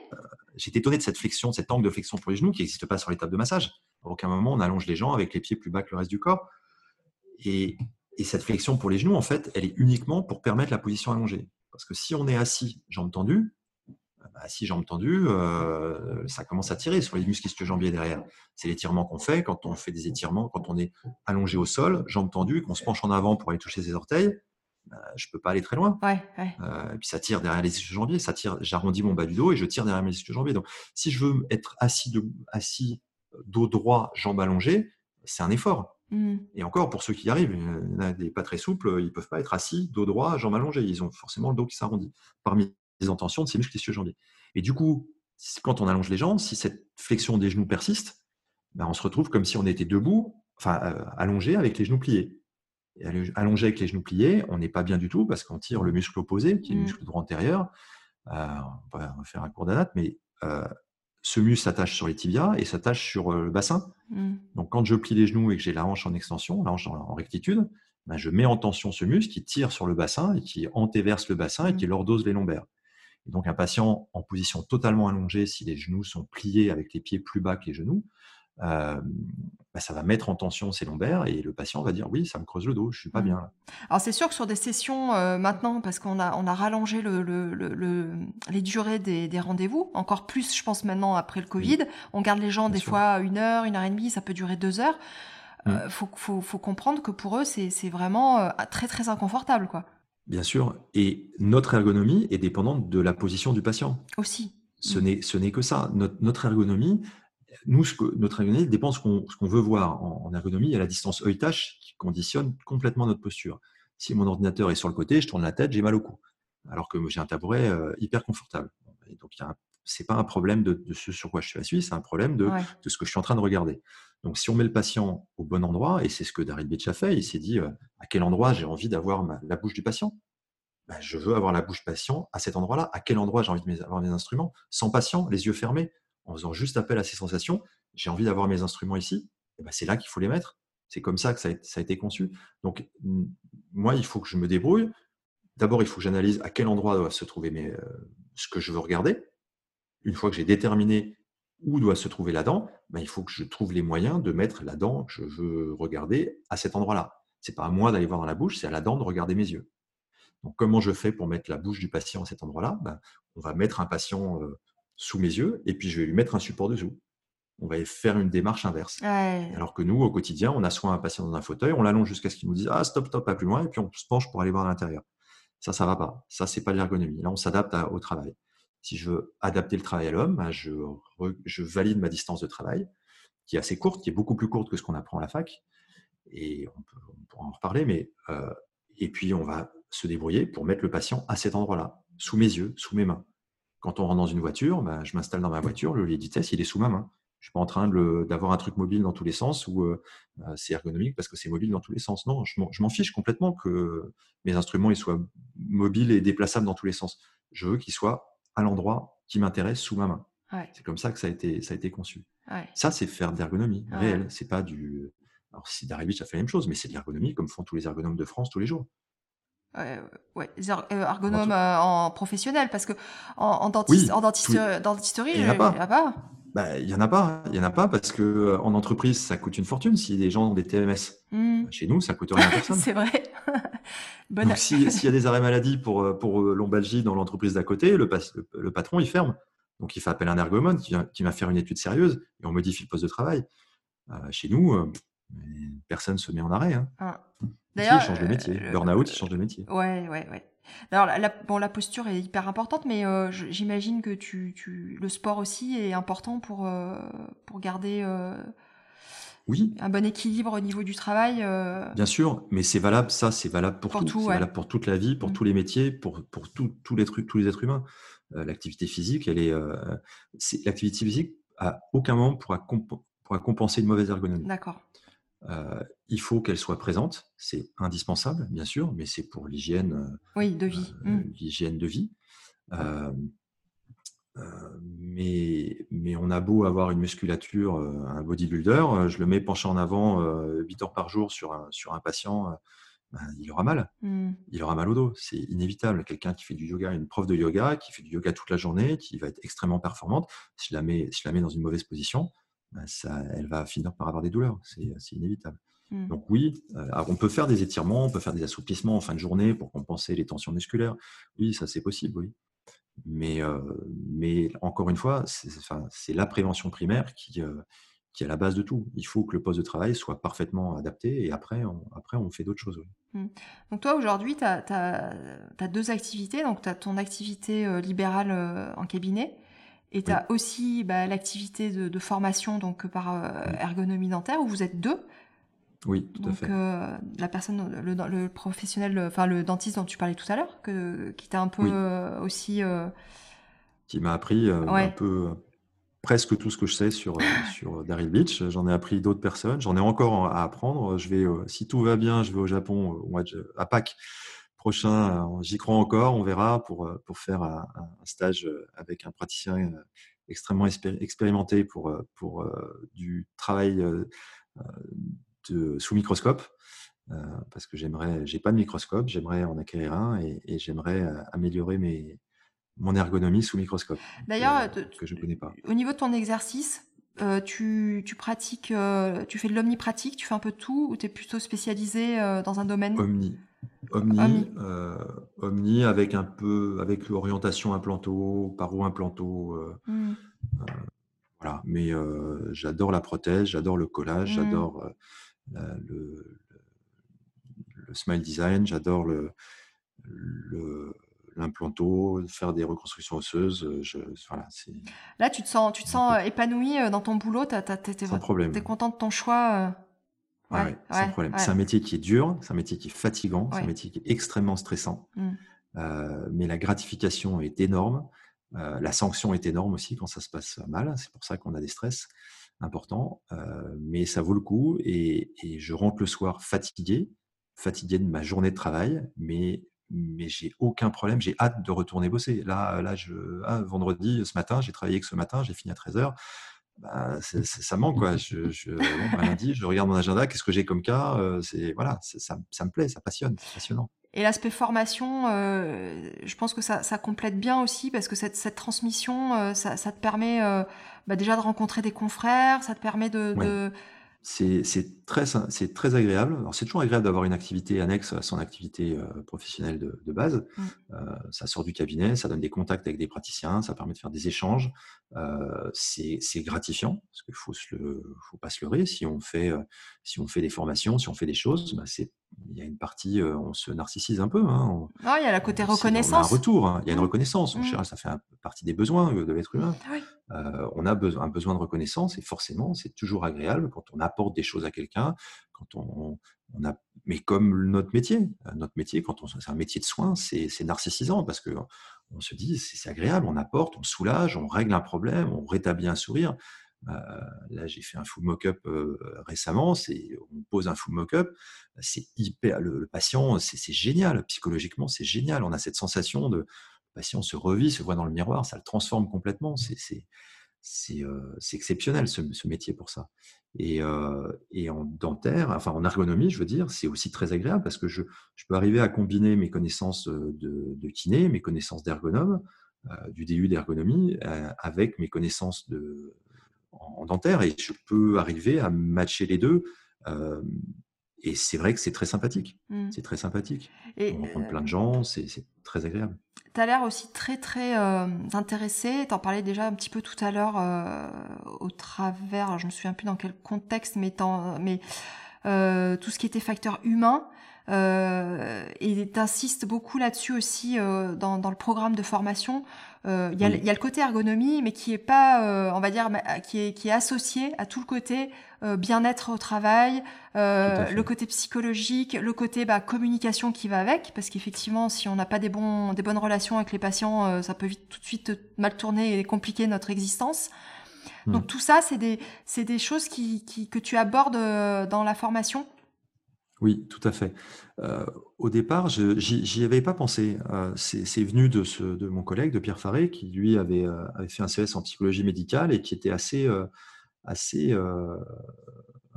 J'étais étonné de cette flexion, cet angle de flexion pour les genoux qui n'existe pas sur les tables de massage. À aucun moment, on allonge les gens avec les pieds plus bas que le reste du corps. Et, cette flexion pour les genoux, en fait, elle est uniquement pour permettre la position allongée. Parce que si on est assis, jambes tendues, bah, assis, jambes tendues, euh, ça commence à tirer sur les muscles ischio-jambiers derrière. C'est l'étirement qu'on fait quand on fait des étirements, quand on est allongé au sol, jambes tendues, qu'on se penche en avant pour aller toucher ses orteils. Bah, je ne peux pas aller très loin. Euh, et puis ça tire derrière les ischio-jambiers, ça tire, j'arrondis mon bas du dos et je tire derrière mes ischio-jambiers. Donc, si je veux être assis, de, assis dos droit, jambes allongées, c'est un effort. Mmh. Et encore, pour ceux qui y arrivent, il y en a des pas très souples, ils ne peuvent pas être assis, dos droit, jambes allongées. Ils ont forcément le dos qui s'arrondit parmi les intentions de ces muscles ischio-jambiers. Et du coup, quand on allonge les jambes, si cette flexion des genoux persiste, ben on se retrouve comme si on était debout, enfin euh, allongé avec les genoux pliés. Et allongé avec les genoux pliés, on n'est pas bien du tout parce qu'on tire le muscle opposé, qui est le mmh. muscle droit antérieur. Euh, on, va, faire un cours d'anat, mais euh, ce muscle s'attache sur les tibias et s'attache sur le bassin. Mmh. Donc, quand je plie les genoux et que j'ai la hanche en extension, la hanche en, rectitude, ben, je mets en tension ce muscle qui tire sur le bassin et qui antéverse le bassin et mmh. qui lordose les lombaires. Et donc, un patient en position totalement allongée, si les genoux sont pliés avec les pieds plus bas que les genoux, euh, bah, ça va mettre en tension ses lombaires et le patient va dire oui, ça me creuse le dos, je suis pas mmh. bien. Alors c'est sûr que sur des sessions euh, maintenant, parce qu'on a, on a rallongé le, les durées des, rendez-vous, encore plus je pense maintenant après le Covid, on garde les gens des fois une heure, une heure et demie, ça peut durer deux heures. Il mmh. euh, faut, faut, faut, comprendre que pour eux, c'est, vraiment très très inconfortable. quoi. Bien sûr, et notre ergonomie est dépendante de la position du patient. Aussi. Ce mmh. n'est, ce n'est que ça. Notre, notre ergonomie, nous, ce que, notre ergonomie dépend de ce qu'on, veut voir. En, ergonomie, il y a la distance œil-tâche qui conditionne complètement notre posture. Si mon ordinateur est sur le côté, je tourne la tête, j'ai mal au cou. Alors que j'ai un tabouret euh, hyper confortable. donc, ce n'est pas un problème de, ce sur quoi je suis assis, c'est un problème de, de, ce que je suis en train de regarder. Donc, si on met le patient au bon endroit, et c'est ce que Daryl Beach a fait, il s'est dit euh, à quel endroit j'ai envie d'avoir la bouche du patient? Ben, je veux avoir la bouche patient à cet endroit-là. À quel endroit j'ai envie d'avoir mes instruments? Sans patient, les yeux fermés, en faisant juste appel à ces sensations. J'ai envie d'avoir mes instruments ici. Ben, c'est là qu'il faut les mettre. C'est comme ça que ça a, été conçu. Donc, moi, il faut que je me débrouille. D'abord, il faut que j'analyse à quel endroit doit se trouver euh, ce que je veux regarder. Une fois que j'ai déterminé où doit se trouver la dent, ben, il faut que je trouve les moyens de mettre la dent que je veux regarder à cet endroit-là. Ce n'est pas à moi d'aller voir dans la bouche, c'est à la dent de regarder mes yeux. Donc, comment je fais pour mettre la bouche du patient à cet endroit-là? Ben, On va mettre un patient euh, sous mes yeux et puis je vais lui mettre un support dessous. On va faire une démarche inverse. Alors que nous, au quotidien, on a soit un patient dans un fauteuil, on l'allonge jusqu'à ce qu'il nous dise Ah, stop, stop, pas plus loin, et puis on se penche pour aller voir à l'intérieur. Ça, ça va pas. Ça, c'est pas de l'ergonomie. Là, on s'adapte au travail. Si je veux adapter le travail à l'homme, ben, je, valide ma distance de travail, qui est assez courte, qui est beaucoup plus courte que ce qu'on apprend à la fac. Et on, peut, pourra en reparler, mais euh, et puis on va se débrouiller pour mettre le patient à cet endroit-là, sous mes yeux, sous mes mains. Quand on rentre dans une voiture, ben, je m'installe dans ma voiture, le lit de vitesse, il est sous ma main. Je ne suis pas en train d'avoir un truc mobile dans tous les sens ou euh, euh, c'est ergonomique parce que c'est mobile dans tous les sens. Non, je m'en fiche complètement que mes instruments ils soient mobiles et déplaçables dans tous les sens. Je veux qu'ils soient à l'endroit qui m'intéresse sous ma main. C'est comme ça que ça a été, ça a été conçu. Ça, c'est faire de l'ergonomie réelle. C'est pas du. Alors, si Darevich a fait la même chose, mais c'est de l'ergonomie comme font tous les ergonomes de France tous les jours. Ouais, ouais, euh, ergonomes euh, en professionnel, parce que en, dentiste, en dentisterie, il n'y en a pas. Bah, il n'y en a pas. Il y en a pas parce que euh, en entreprise, ça coûte une fortune si les gens ont des TMS. Mmh. Chez nous, ça coûte rien à personne. c'est vrai. Donc, s'il y a des arrêts maladie pour, pour lombalgie dans l'entreprise d'à côté, le, le, patron, il ferme. Donc, il fait appel à un ergomone qui, qui va faire une étude sérieuse et on modifie le poste de travail. chez nous, personne ne se met en arrêt. Hein. Ah. D'ailleurs, il change de métier. Euh, Burnout, il change de métier. Ouais, ouais, ouais. Alors, la, bon, la posture est hyper importante, mais euh, j'imagine que tu, tu, le sport aussi est important pour, euh, pour garder oui. un bon équilibre au niveau du travail. Bien sûr, mais c'est valable, ça, c'est valable pour, tout. c'est valable pour toute la vie, pour mmh. tous les métiers, pour, pour tous les tous les êtres humains. l'activité physique, elle est, l'activité physique, à aucun moment pourra, pourra compenser une mauvaise ergonomie. D'accord. Euh, il faut qu'elle soit présente, c'est indispensable, bien sûr, mais c'est pour l'hygiène euh, oui, de vie. Euh, mmh. l'hygiène de vie. mais, mais on a beau avoir une musculature, un bodybuilder, je le mets penché en avant 8 heures par jour sur un, sur un patient, ben, il aura mal. Mmh. Il aura mal au dos, c'est inévitable. Quelqu'un qui fait du yoga, une prof de yoga, qui fait du yoga toute la journée, qui va être extrêmement performante, si je la mets, si je la mets dans une mauvaise position, bah, ça, elle va finir par avoir des douleurs. C'est inévitable. Mmh. Donc oui, euh, on peut faire des étirements, on peut faire des assouplissements en fin de journée pour compenser les tensions musculaires. Oui, ça c'est possible, oui. Mais, euh, mais encore une fois, c'est la prévention primaire qui, euh, qui est à la base de tout. Il faut que le poste de travail soit parfaitement adapté et après, on, après, on fait d'autres choses. Mmh. Donc toi, aujourd'hui, tu as, deux activités. Donc tu as ton activité libérale en cabinet et tu as aussi bah, l'activité de, formation donc par ergonomie dentaire où vous êtes deux. Oui, tout à fait. Euh, la personne, le, professionnel, enfin le dentiste dont tu parlais tout à l'heure, qui t'a un peu euh, aussi. Euh, qui m'a appris un peu presque tout ce que je sais sur, sur Daryl Beach. J'en ai appris d'autres personnes. J'en ai encore à apprendre. Je vais, si tout va bien, je vais au Japon à Pâques prochain. J'y crois encore. On verra pour, pour faire un, stage avec un praticien extrêmement expérimenté pour, pour du travail sous microscope, euh, parce que j'aimerais, j'ai pas de microscope, j'aimerais en acquérir un et, j'aimerais euh, améliorer mes, mon ergonomie sous microscope. D'ailleurs, que, je connais pas. Au niveau de ton exercice, euh, tu, tu, pratiques, tu fais de l'omnipratique, tu fais un peu tout ou tu es plutôt spécialisé dans un domaine? Omni. Omni, omni. avec un peu avec l'orientation implanto, paro implanto. Mmh. voilà. Mais j'adore la prothèse, j'adore le collage, mmh. j'adore le, le, smile design, j'adore le, l'implanto, faire des reconstructions osseuses. Je, voilà, Là, tu te sens, tu te sens épanoui dans ton boulot, tu es content de ton choix ouais, sans problème. C'est un métier qui est dur, c'est un métier qui est fatigant, c'est un métier qui est extrêmement stressant, mmh. mais la gratification est énorme. la sanction est énorme aussi quand ça se passe mal, c'est pour ça qu'on a des stress important, euh, mais ça vaut le coup et, je rentre le soir fatigué, fatigué de ma journée de travail, mais mais j'ai aucun problème, j'ai hâte de retourner bosser. Là, là je, ah, vendredi, ce matin, j'ai travaillé que ce matin, j'ai fini à 13h. Bah, ça manque quoi. Je, je, bon, lundi, je regarde mon agenda, qu'est-ce que j'ai comme cas euh, C'est voilà, ça, ça, me plaît, ça passionne, c'est passionnant. Et l'aspect formation, euh, je pense que ça, ça, complète bien aussi parce que cette, cette transmission, euh, ça, ça, te permet euh, bah déjà de rencontrer des confrères, ça te permet de, de c'est très, très agréable. C'est toujours agréable d'avoir une activité annexe à son activité euh, professionnelle de, base. Mmh. Euh, ça sort du cabinet, ça donne des contacts avec des praticiens, ça permet de faire des échanges. Euh, c'est gratifiant, parce qu'il ne faut, faut pas se leurrer. Si on, fait, si on fait des formations, si on fait des choses, bah, il y a une partie, on se narcissise un peu. Hein. il y a la côté reconnaissance. un retour, hein. il y a une mmh. reconnaissance. Mmh. ça fait partie des besoins de l'être humain. Oui. Euh, on a besoin, un besoin de reconnaissance et forcément, c'est toujours agréable quand on apporte des choses à quelqu'un, quand on, a, mais comme notre métier, euh, notre métier, quand on, c'est un métier de soins, c'est, narcissisant parce que on se dit c'est, agréable, on apporte, on soulage, on règle un problème, on rétablit un sourire. Euh, là, j'ai fait un full mock-up récemment. C'est, on pose un full mock-up. C'est hyper. Le, patient, c'est génial. Psychologiquement, c'est génial. On a cette sensation de patient se revit, se voit dans le miroir, ça le transforme complètement. C'est euh, exceptionnel ce, métier pour ça. Et, euh, et, en dentaire, enfin en ergonomie, je veux dire, c'est aussi très agréable parce que je, je, peux arriver à combiner mes connaissances de, de kiné, mes connaissances d'ergonome, euh, du DU d'ergonomie, avec mes connaissances de, en, dentaire et je peux arriver à matcher les deux et c'est vrai que c'est très sympathique. Mmh. C'est très sympathique. Et on rencontre plein de gens, c'est très agréable. Tu as l'air aussi très très euh, intéressé. Tu en parlais déjà un petit peu tout à l'heure euh, au travers, je me souviens plus dans quel contexte, mais, mais euh, tout ce qui était facteur humain. Euh, et tu insistes beaucoup là-dessus aussi euh, dans, dans, le programme de formation. Euh, il y, y, a le côté ergonomie, mais qui est pas, on va dire, qui est, qui est associé à tout le côté bien-être au travail, le côté psychologique, le côté bah, communication qui va avec, parce qu'effectivement, si on n'a pas des, bons, des bonnes relations avec les patients, ça peut vite tout de suite mal tourner et compliquer notre existence. Hmm. Donc tout ça, c'est des, des choses qui, qui, que tu abordes dans la formation oui, tout à fait. Euh, au départ, je j'y avais pas pensé. Euh, c'est venu de mon collègue, de Pierre Faré, qui lui avait, euh, fait un CS en psychologie médicale et qui était assez, assez,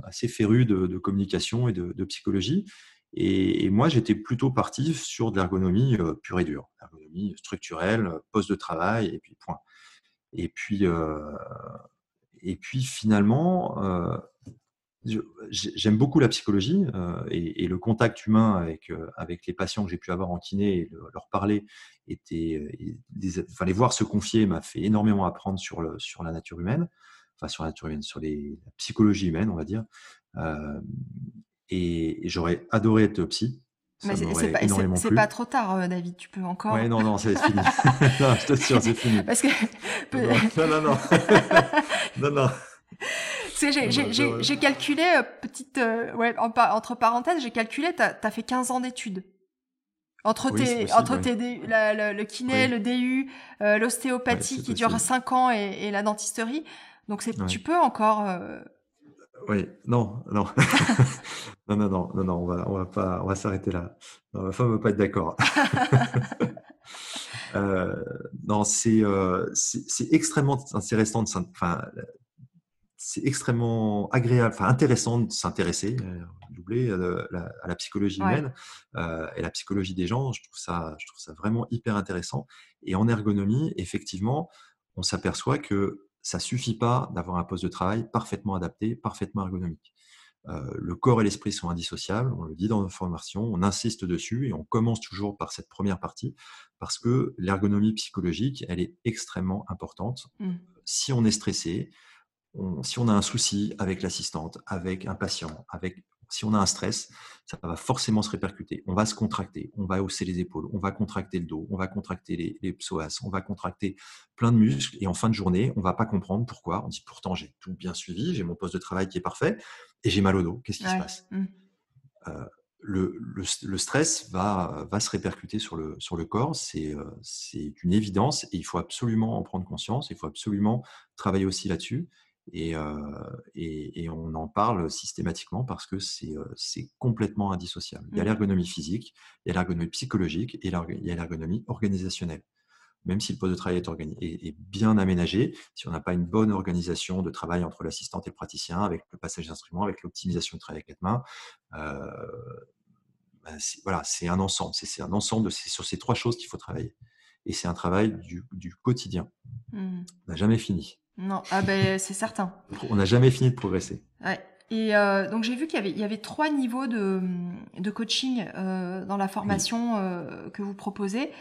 assez féru de communication et de psychologie et moi, j'étais plutôt parti sur de l'ergonomie, pure et dure, l'ergonomie structurelle, poste de travail et puis point. Et puis, et puis finalement, j'aime beaucoup la psychologie et, le contact humain avec, avec les patients que j'ai pu avoir en kiné et leur parler était, les voir se confier m'a fait énormément apprendre sur, le, sur la nature humaine, enfin sur la nature humaine, sur les, la psychologie humaine, on va dire. et, j'aurais adoré être psy. Mais c'est pas, pas, trop tard, David. Tu peux encore. Ouais, non, non, c'est fini. non, je t'assure, c'est fini. Parce que. Non, non, non. non, non. J'ai calculé, euh, petite, euh, ouais, entre parenthèses, j'ai calculé, tu as, fait 15 ans d'études. Entre, tes, entre tes, le kiné, le DU, euh, l'ostéopathie qui dure 5 ans et, la dentisterie. Donc tu peux encore. Oui, non, non. non, non, non, non, non, on va, on va pas, on va s'arrêter là. Non, ma femme ne va pas être d'accord. non, c'est c'est extrêmement intéressant de, enfin, c'est extrêmement agréable, enfin intéressant de s'intéresser, euh, à la psychologie humaine euh, et la psychologie des gens. Je trouve ça, je trouve ça vraiment hyper intéressant. Et en ergonomie, effectivement, on s'aperçoit que ça suffit pas d'avoir un poste de travail parfaitement adapté, parfaitement ergonomique. Euh, le corps et l'esprit sont indissociables, on le dit dans nos formations, on insiste dessus et on commence toujours par cette première partie parce que l'ergonomie psychologique, elle est extrêmement importante. Mmh. Si on est stressé, si on a un souci avec l'assistante, avec un patient, avec si on a un stress, ça va forcément se répercuter. On va se contracter, on va hausser les épaules, on va contracter le dos, on va contracter les, les psoas, on va contracter plein de muscles et en fin de journée, on va pas comprendre pourquoi. On dit pourtant j'ai tout bien suivi, j'ai mon poste de travail qui est parfait et j'ai mal au dos. Qu'est-ce qui se passe mmh. euh, le, le, stress va, va se répercuter sur le, sur le corps, c'est euh, une évidence et il faut absolument en prendre conscience, il faut absolument travailler aussi là-dessus. Et, on en parle systématiquement parce que c'est complètement indissociable. Il y a mmh. l'ergonomie physique, il y a l'ergonomie psychologique et il y a l'ergonomie organisationnelle. Même si le poste de travail est, bien aménagé, si on n'a pas une bonne organisation de travail entre l'assistante et le praticien, avec le passage d'instruments, avec l'optimisation du travail à quatre mains, ben, voilà, c'est un ensemble. C'est un ensemble, c'est sur ces trois choses qu'il faut travailler. Et c'est un travail du, quotidien. Mmh. On n'a jamais fini. Non, ah ben, c'est certain. On n'a jamais fini de progresser. Ouais. Et euh, donc j'ai vu qu'il y avait, il y avait trois niveaux de, de coaching euh, dans la formation euh, que vous proposez.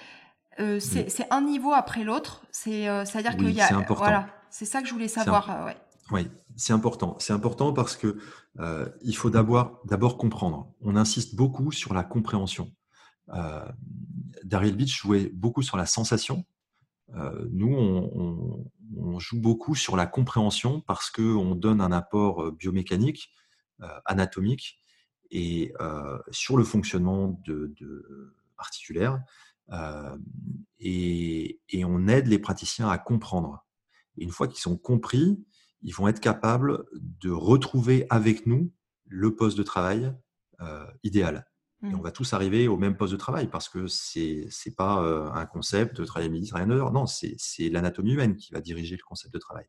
C'est un niveau après l'autre. C'est à dire oui, qu'il y a. C'est important. Voilà, c'est ça que je voulais savoir. Ouais. Oui, c'est important. C'est important parce que il faut d'abord d'abord comprendre. On insiste beaucoup sur la compréhension. Daryl Beach jouait beaucoup sur la sensation. Nous, on, joue beaucoup sur la compréhension parce qu'on donne un apport euh, biomécanique, euh, anatomique et euh, sur le fonctionnement de, articulaire. Et, on aide les praticiens à comprendre. une fois qu'ils sont compris, ils vont être capables de retrouver avec nous le poste de travail idéal. Et on mmh. va tous arriver au même poste de travail parce que c'est n'est pas un concept de travailler midi, travailler heure. Non, c'est l'anatomie humaine qui va diriger le concept de travail.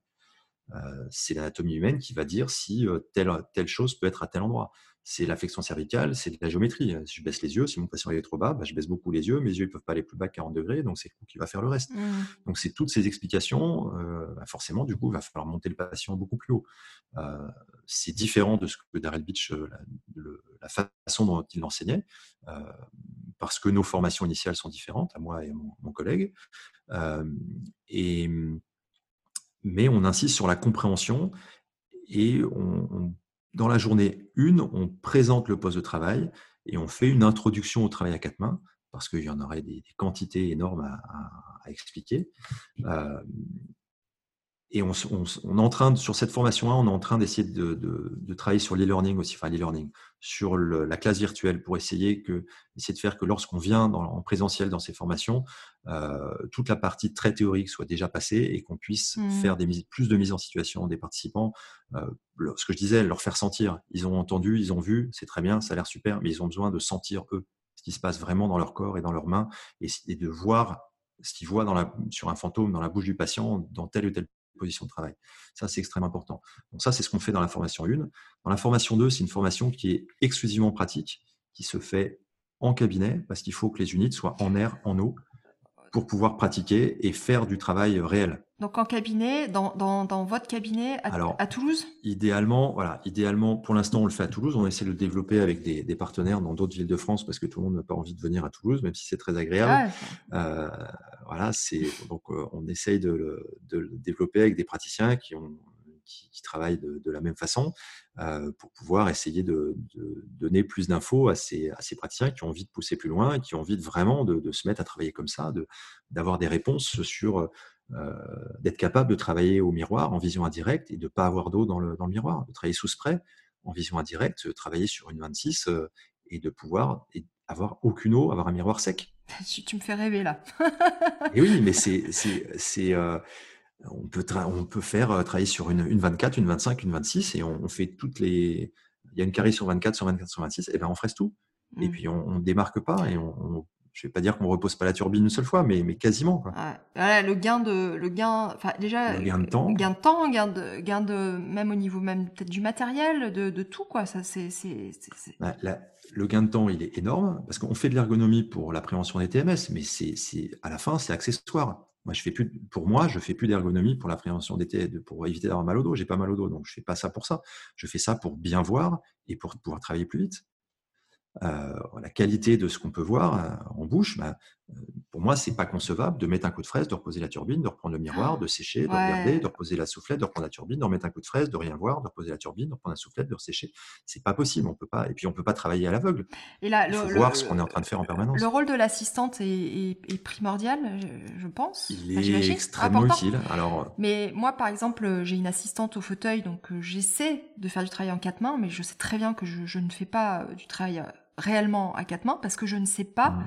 C'est l'anatomie humaine qui va dire si telle, telle chose peut être à tel endroit c'est l'affection cervicale, c'est de la géométrie. Si je baisse les yeux, si mon patient est trop bas, bah, je baisse beaucoup les yeux, mes yeux ne peuvent pas aller plus bas que 40 degrés, donc c'est le coup qui va faire le reste. Mmh. Donc c'est toutes ces explications, euh, bah, forcément, du coup, il va falloir monter le patient beaucoup plus haut. Euh, c'est différent de ce que Darrell Beach, euh, la, façon dont il l'enseignait, parce que nos formations initiales sont différentes, à moi et à mon, collègue. et, mais on insiste sur la compréhension et dans la journée 1, on présente le poste de travail et on fait une introduction au travail à quatre mains, parce qu'il y en aurait des, quantités énormes à, expliquer. Euh, et on, on, est en train, sur cette formation-là, on est en train d'essayer de, travailler sur l'e-learning aussi, enfin l'e-learning, sur la classe virtuelle pour essayer, que, essayer de faire que lorsqu'on vient en présentiel dans ces formations, euh, toute la partie très théorique soit déjà passée et qu'on puisse mmh. faire des, plus de mise en situation des participants. Euh, ce que je disais, leur faire sentir. Ils ont entendu, ils ont vu, c'est très bien, ça a l'air super, mais ils ont besoin de sentir eux ce qui se passe vraiment dans leur corps et dans leurs mains et, et de voir ce qu'ils voient dans la, sur un fantôme dans la bouche du patient dans telle ou telle position de travail. Ça, c'est extrêmement important. Donc ça, c'est ce qu'on fait dans la formation 1. Dans la formation 2, c'est une formation qui est exclusivement pratique, qui se fait en cabinet, parce qu'il faut que les unités soient en air, en eau. Pour pouvoir pratiquer et faire du travail réel. Donc en cabinet, dans, dans, dans votre cabinet à, Alors, à Toulouse? Idéalement, voilà, idéalement, pour l'instant, on le fait à Toulouse. On essaie de le développer avec des, des partenaires dans d'autres villes de France parce que tout le monde n'a pas envie de venir à Toulouse, même si c'est très agréable. Ah, Euh, voilà, c'est donc euh, on essaye de le, de le développer avec des praticiens qui ont qui, qui travaillent de, de la même façon euh, pour pouvoir essayer de, de donner plus d'infos à ces, à ces praticiens qui ont envie de pousser plus loin et qui ont envie de vraiment de, de se mettre à travailler comme ça, d'avoir des réponses sur euh, d'être capable de travailler au miroir en vision indirecte et de pas avoir d'eau dans le, dans le miroir, de travailler sous spray en vision indirecte, travailler sur une 26 euh, et de pouvoir et avoir aucune eau, avoir un miroir sec. tu, tu me fais rêver là. Et oui, mais c'est, euh, on peut, on peut faire euh, travailler sur une, une 24, une 25, une 26 et on, on fait toutes les. Il y a une carré sur 24, sur 24, sur 26, et ben on fraise tout. Et Mm. puis on, on démarque pas et on, on- je vais pas dire qu'on repose pas la turbine une seule fois, mais, mais quasiment. Quoi. Voilà, le gain de le gain enfin déjà Le gain de temps. gain de temps gain de gain de même au niveau même peut-être du matériel de, de tout quoi ça c'est la- le gain de temps, il est énorme parce qu'on fait de l'ergonomie pour la prévention des TMS, mais c'est, c'est, à la fin, c'est accessoire. Pour moi, je fais plus d'ergonomie pour la prévention des TMS, pour éviter d'avoir mal au dos. J'ai pas mal au dos, donc je fais pas ça pour ça. Je fais ça pour bien voir et pour pouvoir travailler plus vite. Euh, la qualité de ce qu'on peut voir euh, en bouche, bah, pour moi, c'est pas concevable de mettre un coup de fraise, de reposer la turbine, de reprendre le miroir, de sécher, de Ouais. regarder, de reposer la soufflette, de reprendre la turbine, de remettre un coup de fraise, de rien voir, de reposer la turbine, de reprendre la soufflette, de sécher. C'est pas possible. On peut pas. Et puis on peut pas travailler à l'aveugle. Il faut le- voir ce qu'on est en train de faire en permanence. le rôle de l'assistante est, est, est primordial je, je pense Il Enfin, est extrêmement Important. utile. Alors, Mais moi, par exemple, j'ai une assistante au fauteuil, donc euh, j'essaie de faire du travail en quatre mains, mais je sais très bien que je, je ne fais pas euh, du travail euh, réellement à quatre mains parce que je ne sais pas hum,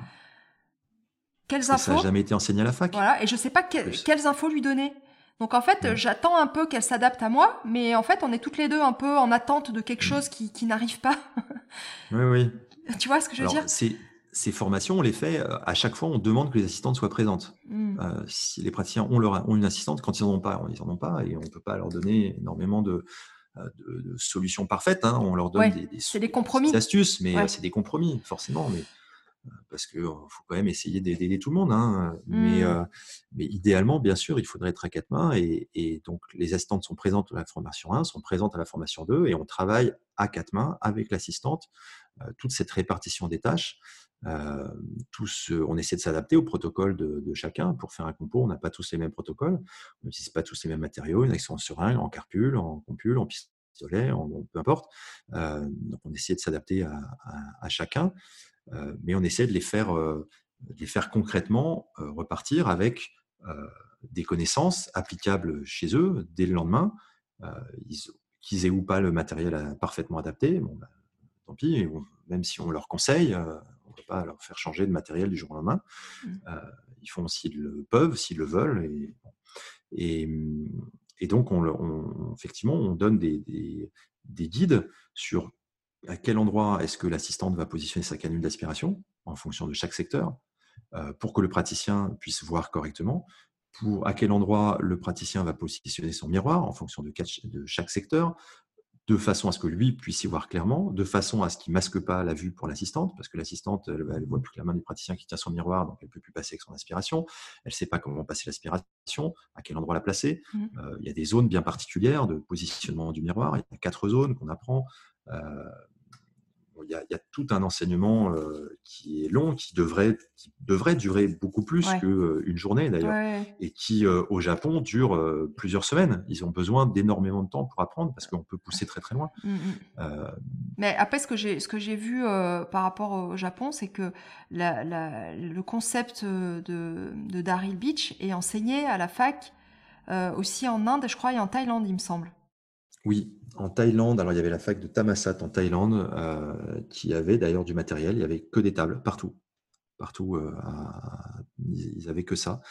quelles ça n'a jamais été enseigné à la fac. Voilà, et je sais pas que- quelles infos lui donner. Donc en fait, Mm. j'attends un peu qu'elle s'adapte à moi, mais en fait, on est toutes les deux un peu en attente de quelque Mm. chose qui, qui n'arrive pas. Oui, oui. tu vois ce que je veux Alors, dire? ces, ces formations, on les fait euh, à chaque fois. On demande que les assistantes soient présentes. Mm. Euh, si les praticiens ont, leur, ont une assistante, quand ils n'en ont pas, ils n'en ont pas, et on ne peut pas leur donner énormément de, euh, de- de solutions parfaites. hein. On leur donne Ouais, des, des, c'est des compromis. des astuces, mais Ouais. c'est des compromis, forcément. Mais, parce qu'il faut quand même essayer d'aider tout le monde. hein. Mais, Mm. euh, mais idéalement, bien sûr, il faudrait être à quatre mains. Et, et donc, les assistantes sont présentes à la formation 1, sont présentes à la formation 2, et on travaille à quatre mains avec l'assistante, euh, toute cette répartition des tâches. Euh, tous, on essaie de s'adapter au protocole de, de chacun. Pour faire un compo, on n'a pas tous les mêmes protocoles, on n'utilise pas tous les mêmes matériaux. Il y en a qui sont en seringue, en carpule, en compule, en pistolet, en, en- peu importe. Donc on essaie de s'adapter à, à- à chacun, mais on essaie de les faire, euh, de les faire concrètement euh, repartir avec euh, des connaissances applicables chez eux dès le lendemain. Euh, ils- qu'ils aient ou pas le matériel euh, parfaitement adapté, bon, bah, tant pis, même si on leur conseille, euh, on ne peut pas leur faire changer de matériel du jour au lendemain. Mm. Euh, ils font s'ils le peuvent, s'ils le veulent. Et, et, et donc, on, effectivement, on donne des, des- des guides sur à quel endroit est-ce que l'assistante va positionner sa canule d'aspiration en fonction de chaque secteur, euh, pour que le praticien puisse voir correctement, pour à quel endroit le praticien va positionner son miroir en fonction de, chaque secteur, de façon à ce que lui puisse y voir clairement, de façon à ce qu'il masque pas la vue pour l'assistante, parce que l'assistante, elle, elle voit plus que la main du praticien qui tient son miroir, donc elle peut plus passer avec son aspiration. Elle sait pas comment passer l'aspiration, à quel endroit la placer. Mhm. Euh, il y a des zones bien particulières de positionnement du miroir. Il y a quatre zones qu'on apprend. Euh, il, y a, il y a tout un enseignement euh, qui est long, qui devrait, qui devrait durer beaucoup plus Ouais. qu'une journée d'ailleurs Ouais. et qui euh, au Japon dure euh, plusieurs semaines. Ils ont besoin d'énormément de temps pour apprendre parce qu'on peut pousser très très loin. Mm, mm. Euh, Mais après, ce que j'ai, ce que j'ai vu euh, par rapport au Japon, c'est que la, la- le concept euh, de, de Daryl Beach est enseigné à la fac euh, aussi en Inde, je crois, et en Thaïlande, il me semble. Oui, en Thaïlande, alors il y avait la fac de Thammasat en Thaïlande euh, qui avait d'ailleurs du matériel. Il y avait que des tables partout, partout. euh, ils avaient que ça.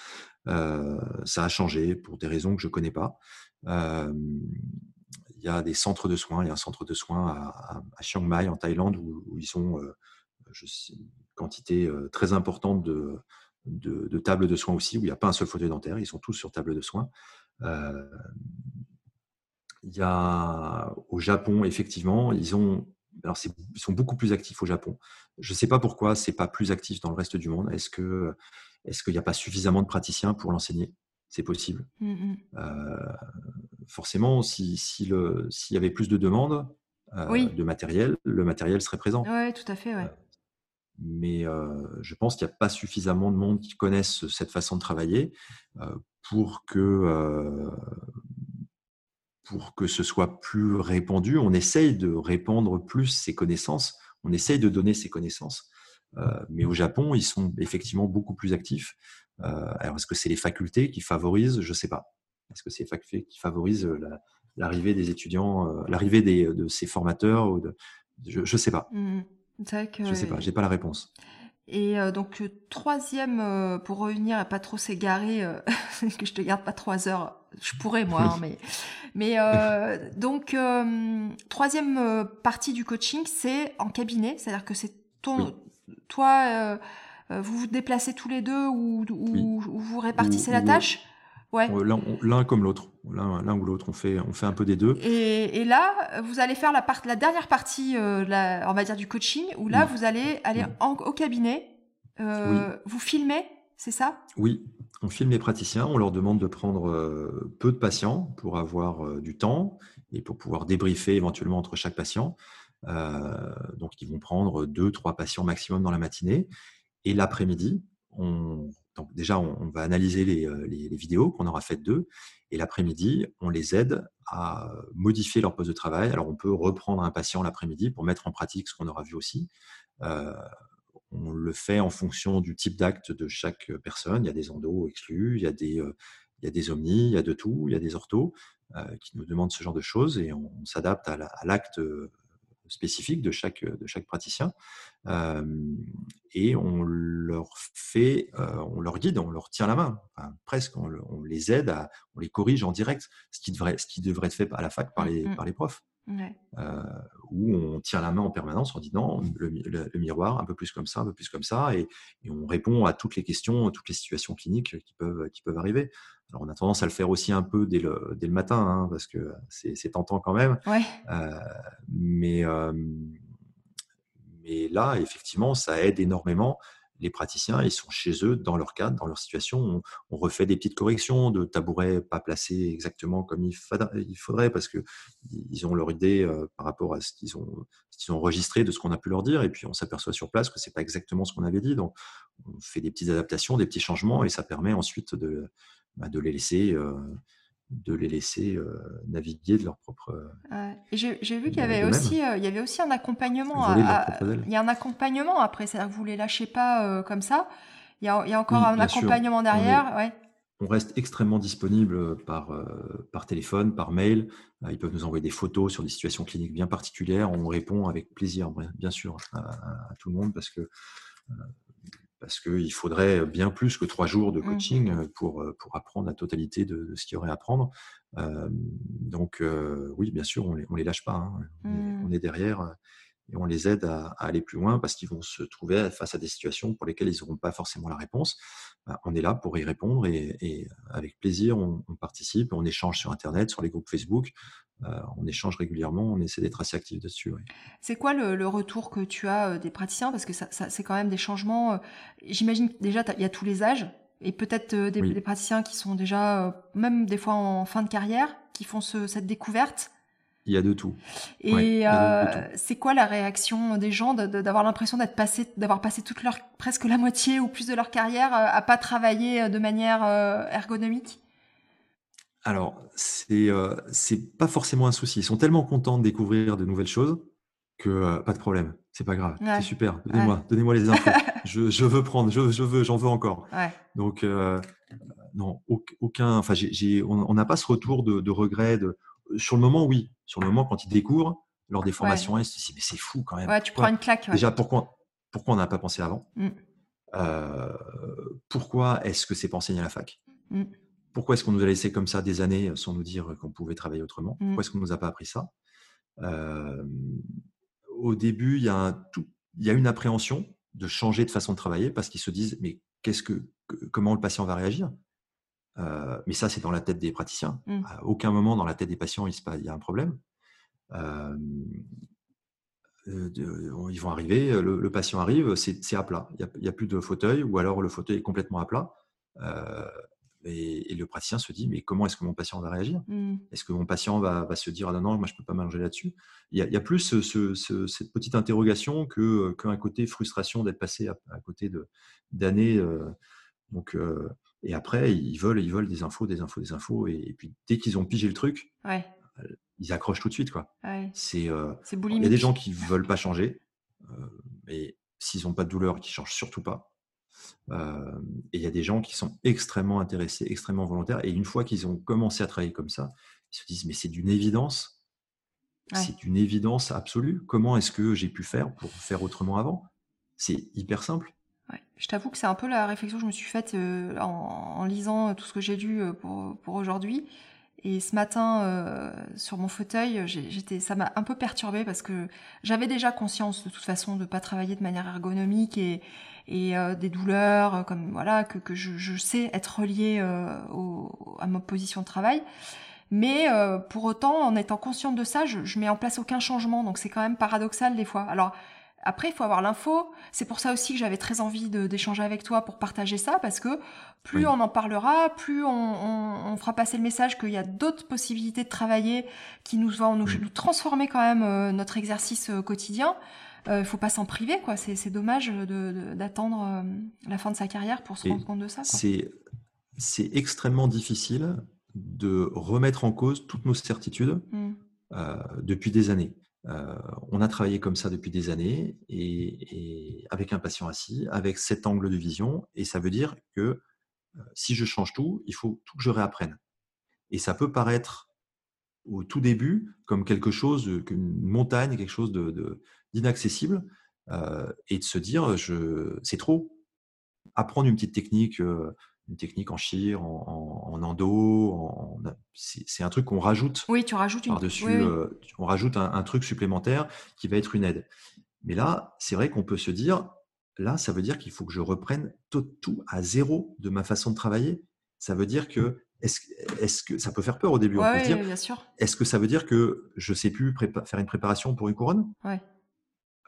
Euh, ça a changé pour des raisons que je connais pas. Il y a des centres de soins. Il y a un centre de soins à, Chiang Mai en Thaïlande où, ils ont euh, je sais, une quantité très importante de, tables de soins aussi, où il n'y a pas un seul fauteuil dentaire, ils sont tous sur table de soins. Il y a au Japon, effectivement, ils ont. Alors, ils sont beaucoup plus actifs au Japon. Je ne sais pas pourquoi c'est pas plus actif dans le reste du monde. Est-ce que Est-ce qu'il n'y a pas suffisamment de praticiens pour l'enseigner? C'est possible. Mmh mh. Euh, forcément, si, si s'il y avait plus de demandes euh, Oui. de matériel, le matériel serait présent. Ouais, tout à fait, ouais. Mais euh, je pense qu'il n'y a pas suffisamment de monde qui connaissent cette façon de travailler pour que pour que ce soit plus répandu. On essaye de répandre plus ces connaissances. On essaye de donner ces connaissances. Euh, mais au Japon, ils sont effectivement beaucoup plus actifs. Euh, alors, est-ce que c'est les facultés qui favorisent? Je ne sais pas. Est-ce que c'est les facultés qui favorisent la- l'arrivée des étudiants, euh, l'arrivée des- de ces formateurs ou de, Je ne sais pas. Mmh. Que Je ne sais pas. J'ai pas la réponse. Et euh, donc, euh, troisième, euh, pour revenir à pas trop s'égarer, euh, que je te garde pas trois heures, je pourrais moi, Oui. hein, mais, mais euh, donc, euh, troisième euh, partie du coaching, c'est en cabinet, c'est-à-dire que c'est ton, toi, euh, euh, vous vous déplacez tous les deux ou, ou, Oui. ou vous répartissez Ou- la tâche Ouais. L'un comme l'autre. L'un l'un ou l'autre. On fait, on fait un peu des deux. Et, et là, vous allez faire la, part, la dernière partie, euh, la- on va dire, du coaching, où là, vous allez aller en- au cabinet, euh, vous filmez, c'est ça? Oui, on filme les praticiens, on leur demande de prendre euh, peu de patients pour avoir euh, du temps et pour pouvoir débriefer éventuellement entre chaque patient. Euh, donc, ils vont prendre deux, trois patients maximum dans la matinée. Et l'après-midi, on, déjà, on, va analyser les, vidéos qu'on aura faites d'eux. Et l'après-midi, on les aide à modifier leur poste de travail. Alors, on peut reprendre un patient l'après-midi pour mettre en pratique ce qu'on aura vu aussi. On le fait en fonction du type d'acte de chaque personne. Il y a des endos exclus, il y a des, euh, il y a des omnis, il y a de tout, il y a des orthos euh, qui nous demandent ce genre de choses et on, on s'adapte à la- à l'acte euh, spécifique de chaque, de chaque praticien. Euh, et on leur fait, euh, on leur guide, on leur tient la main, Enfin, presque, on, le- on les aide, à, on les corrige en direct, ce qui devrait, ce qui devrait être fait à la fac par les, Mhm. par les profs Ouais. euh, où on tient la main en permanence en disant le, mi- le- le miroir, un peu plus comme ça, un peu plus comme ça, et, et on répond à toutes les questions, toutes les situations cliniques qui peuvent, qui peuvent arriver. Alors on a tendance à le faire aussi un peu dès le, dès le matin, hein, parce que c'est tentant quand même, Ouais. Euh, mais, euh, mais là, effectivement, ça aide énormément. Les praticiens, ils sont chez eux, dans leur cadre, dans leur situation. On, refait des petites corrections de tabourets pas placés exactement comme il, faudrait, parce que ils ont leur idée euh, par rapport à ce qu'ils ont, qu'ils enregistré de ce qu'on a pu leur dire, et puis on s'aperçoit sur place que c'est pas exactement ce qu'on avait dit. Donc, on fait des petites adaptations, des petits changements, et ça permet ensuite de, bah, les laisser, euh, de les laisser euh, naviguer de leur propre. Et j'ai vu qu'il y avait aussi, euh, il y avait aussi un accompagnement. À- à- il y a un accompagnement après, que vous les lâchez pas euh, comme ça. Il y a, il y a encore Oui, un sûr. accompagnement On derrière. Ouais. On reste extrêmement disponible par, euh, par téléphone, par mail. Euh, Ils peuvent nous envoyer des photos sur des situations cliniques bien particulières. On répond avec plaisir, bien- sûr, à, à- tout le monde parce que euh, parce qu'il faudrait bien plus que trois jours de Mm. coaching pour, pour apprendre la totalité de, de ce qu'il y aurait à apprendre. Euh, donc euh, oui, bien sûr, on les, on les lâche pas. hein. On, est, Mm. on est derrière et on les aide à, à aller plus loin parce qu'ils vont se trouver face à des situations pour lesquelles ils n'auront pas forcément la réponse. Ben, on est là pour y répondre et, et avec plaisir, on, on participe, on échange sur Internet, sur les groupes Facebook. Euh, on échange régulièrement, on essaie d'être assez actif dessus. oui. C'est quoi le, le retour que tu as euh, des praticiens? Parce que ça, ça- c'est quand même des changements. euh, J'imagine que déjà, il y a tous les âges et peut-être des, Oui. des praticiens qui sont déjà, même des fois en fin de carrière, qui font ce- cette découverte. Il y a de tout. Et Ouais, de- de c'est quoi la réaction des gens de- d'avoir l'impression d'être passé, d'avoir passé toute leur, presque la moitié ou plus de leur carrière à pas travailler de manière ergonomique? Alors, c'est euh, c'est pas forcément un souci. Ils sont tellement contents de découvrir de nouvelles choses que euh, pas de problème. C'est pas grave. Ouais. C'est super. Donnez-moi, donnez-moi les infos. je, je veux prendre. Je, je veux, j'en veux encore. Ouais. Donc euh, non, au- aucun. Enfin, on on n'a pas ce retour de, de regret. De, sur le moment, oui. Sur le moment, quand ils découvrent lors des formations, ils se disent mais c'est fou quand même. Ouais, tu Pourquoi- prends une claque. Déjà, pourquoi, pourquoi on n'a pas pensé avant? Mm. Euh, Pourquoi est-ce que c'est pas enseigné à la fac? Mm. Pourquoi est-ce qu'on nous a laissé comme ça des années sans nous dire qu'on pouvait travailler autrement? Mm. Pourquoi est-ce qu'on nous a pas appris ça? Euh, Au début, il y, a un tout, il y a une appréhension de changer de façon de travailler parce qu'ils se disent mais qu'est-ce que, comment le patient va réagir? Euh, Mais ça, c'est dans la tête des praticiens. Mm. À aucun moment dans la tête des patients il, se passe- il y a un problème. Euh, ils vont arriver, le, patient arrive, c'est à plat. Il n'y a, plus de fauteuil, ou alors le fauteuil est complètement à plat. Et, le praticien se dit, mais comment est-ce que mon patient va réagir? Mmh. Est-ce que mon patient va, se dire, ah non, non, moi je ne peux pas m'allonger là-dessus? Il, y a plus cette petite interrogation qu'un côté frustration d'être passé à, côté d'années. Euh, donc, euh, et après, ils veulent, ils veulent des infos, des infos, des infos. Et, puis dès qu'ils ont pigé le truc, euh, ils accrochent tout de suite. Quoi. C'est, il y a des gens qui ne veulent pas changer, mais s'ils n'ont pas de douleur, qui ne changent surtout pas. Euh, et il y a des gens qui sont extrêmement intéressés, extrêmement volontaires. Et une fois qu'ils ont commencé à travailler comme ça, ils se disent, mais c'est d'une évidence. C'est une évidence absolue. Comment est-ce que j'ai pu faire pour faire autrement avant? C'est hyper simple. Je t'avoue que c'est un peu la réflexion que je me suis faite euh, en, lisant tout ce que j'ai lu euh, pour, pour aujourd'hui. Et ce matin, sur mon fauteuil, j'étais, ça m'a un peu perturbée parce que j'avais déjà conscience de toute façon de ne pas travailler de manière ergonomique et, et euh, des douleurs, euh, comme voilà, que, que je, je, sais être reliée euh, à ma position de travail. Mais pour autant, en étant consciente de ça, je, je mets en place aucun changement. Donc c'est quand même paradoxal des fois. Alors après, il faut avoir l'info. C'est pour ça aussi que j'avais très envie d'échanger avec toi pour partager ça, parce que plus on en parlera, plus on, on, on fera passer le message qu'il y a d'autres possibilités de travailler qui nous vont nous, nous transformer quand même notre exercice quotidien il euh, faut pas s'en priver, quoi. C'est dommage d'attendre euh, la fin de sa carrière pour se rendre compte de ça. C'est extrêmement difficile de remettre en cause toutes nos certitudes mmh. euh, depuis des années. on a travaillé comme ça depuis des années et, avec un patient assis, avec cet angle de vision, et ça veut dire que si je change tout, il faut tout que je réapprenne. Et ça peut paraître au tout début comme quelque chose, une montagne, quelque chose de, d'inaccessible euh, et de se dire je, c'est trop. Apprendre une petite technique, euh, une technique en chir, en, endo, c'est, un truc qu'on rajoute. Oui, tu rajoutes une... par-dessus. Euh, on rajoute un, truc supplémentaire qui va être une aide. Mais là, c'est vrai qu'on peut se dire, là, ça veut dire qu'il faut que je reprenne tout, tout à zéro de ma façon de travailler. Ça veut dire que est-ce, est que ça peut faire peur au début on peut dire, bien sûr. Est-ce que ça veut dire que je ne sais plus faire une préparation pour une couronne? Ouais.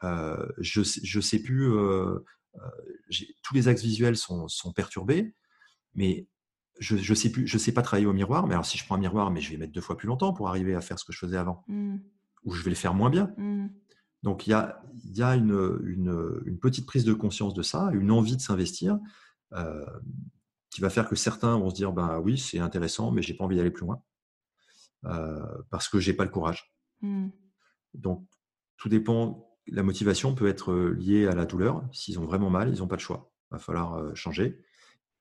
Euh, je ne sais plus, euh, euh, tous les axes visuels sont, perturbés, mais je ne sais, plus, je sais pas travailler au miroir. Mais alors, si je prends un miroir, mais je vais mettre deux fois plus longtemps pour arriver à faire ce que je faisais avant, mmh. ou je vais le faire moins bien. Mmh. Donc, il y a, y a une, une, petite prise de conscience de ça, une envie de s'investir, qui va faire que certains vont se dire ben oui, c'est intéressant, mais j'ai pas envie d'aller plus loin parce que j'ai pas le courage. Mmh. Donc, tout dépend la motivation peut être liée à la douleur. S'ils ont vraiment mal, ils n'ont pas le choix. Il va falloir changer.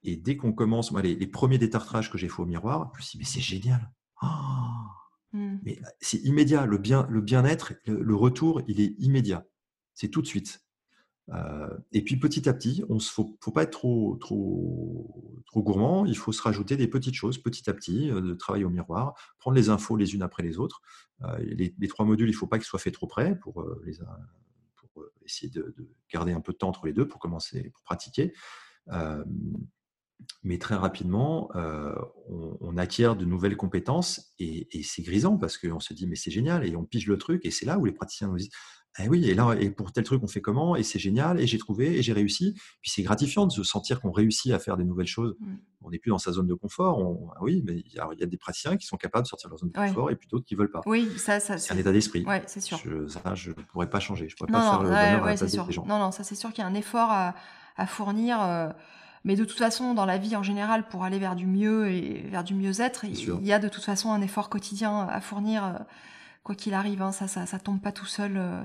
Et dès qu'on commence, les, premiers détartrages que j'ai fait au miroir, je me suis dit, mais c'est génial. Ah! Mmh. Mais c'est immédiat. Le bien, le bien-être, le, retour, il est immédiat. C'est tout de suite. Et puis petit à petit, on ne faut, pas être trop, gourmand. Il faut se rajouter des petites choses petit à petit, de travailler au miroir, prendre les infos les unes après les autres. Les, trois modules, il ne faut pas qu'ils soient faits trop près pour, pour essayer de, garder un peu de temps entre les deux pour commencer, pour pratiquer. mais très rapidement, on, acquiert de nouvelles compétences et, et c'est grisant parce qu'on se dit mais c'est génial et on pige le truc et c'est là où les praticiens nous disent eh oui, et là, et pour tel truc, on fait comment? Et c'est génial, et j'ai trouvé, et j'ai réussi. Puis c'est gratifiant de se sentir qu'on réussit à faire des nouvelles choses. Mmh. On n'est plus dans sa zone de confort. Ah oui, mais il y, a des praticiens qui sont capables de sortir de leur zone de confort, et puis d'autres qui ne veulent pas. Oui, ça, ça c'est un état d'esprit. Oui, c'est sûr. Je, ça, je ne pourrais pas changer. Je ne pourrais pas faire le bonheur à sûr. des gens. Non, non, ça c'est sûr qu'il y a un effort à, fournir. Euh, mais de toute façon, dans la vie en général, pour aller vers du mieux et vers du mieux-être, il y a de toute façon un effort quotidien à fournir, euh, quoi qu'il arrive. Hein, ça, ça, ça tombe pas tout seul. Euh,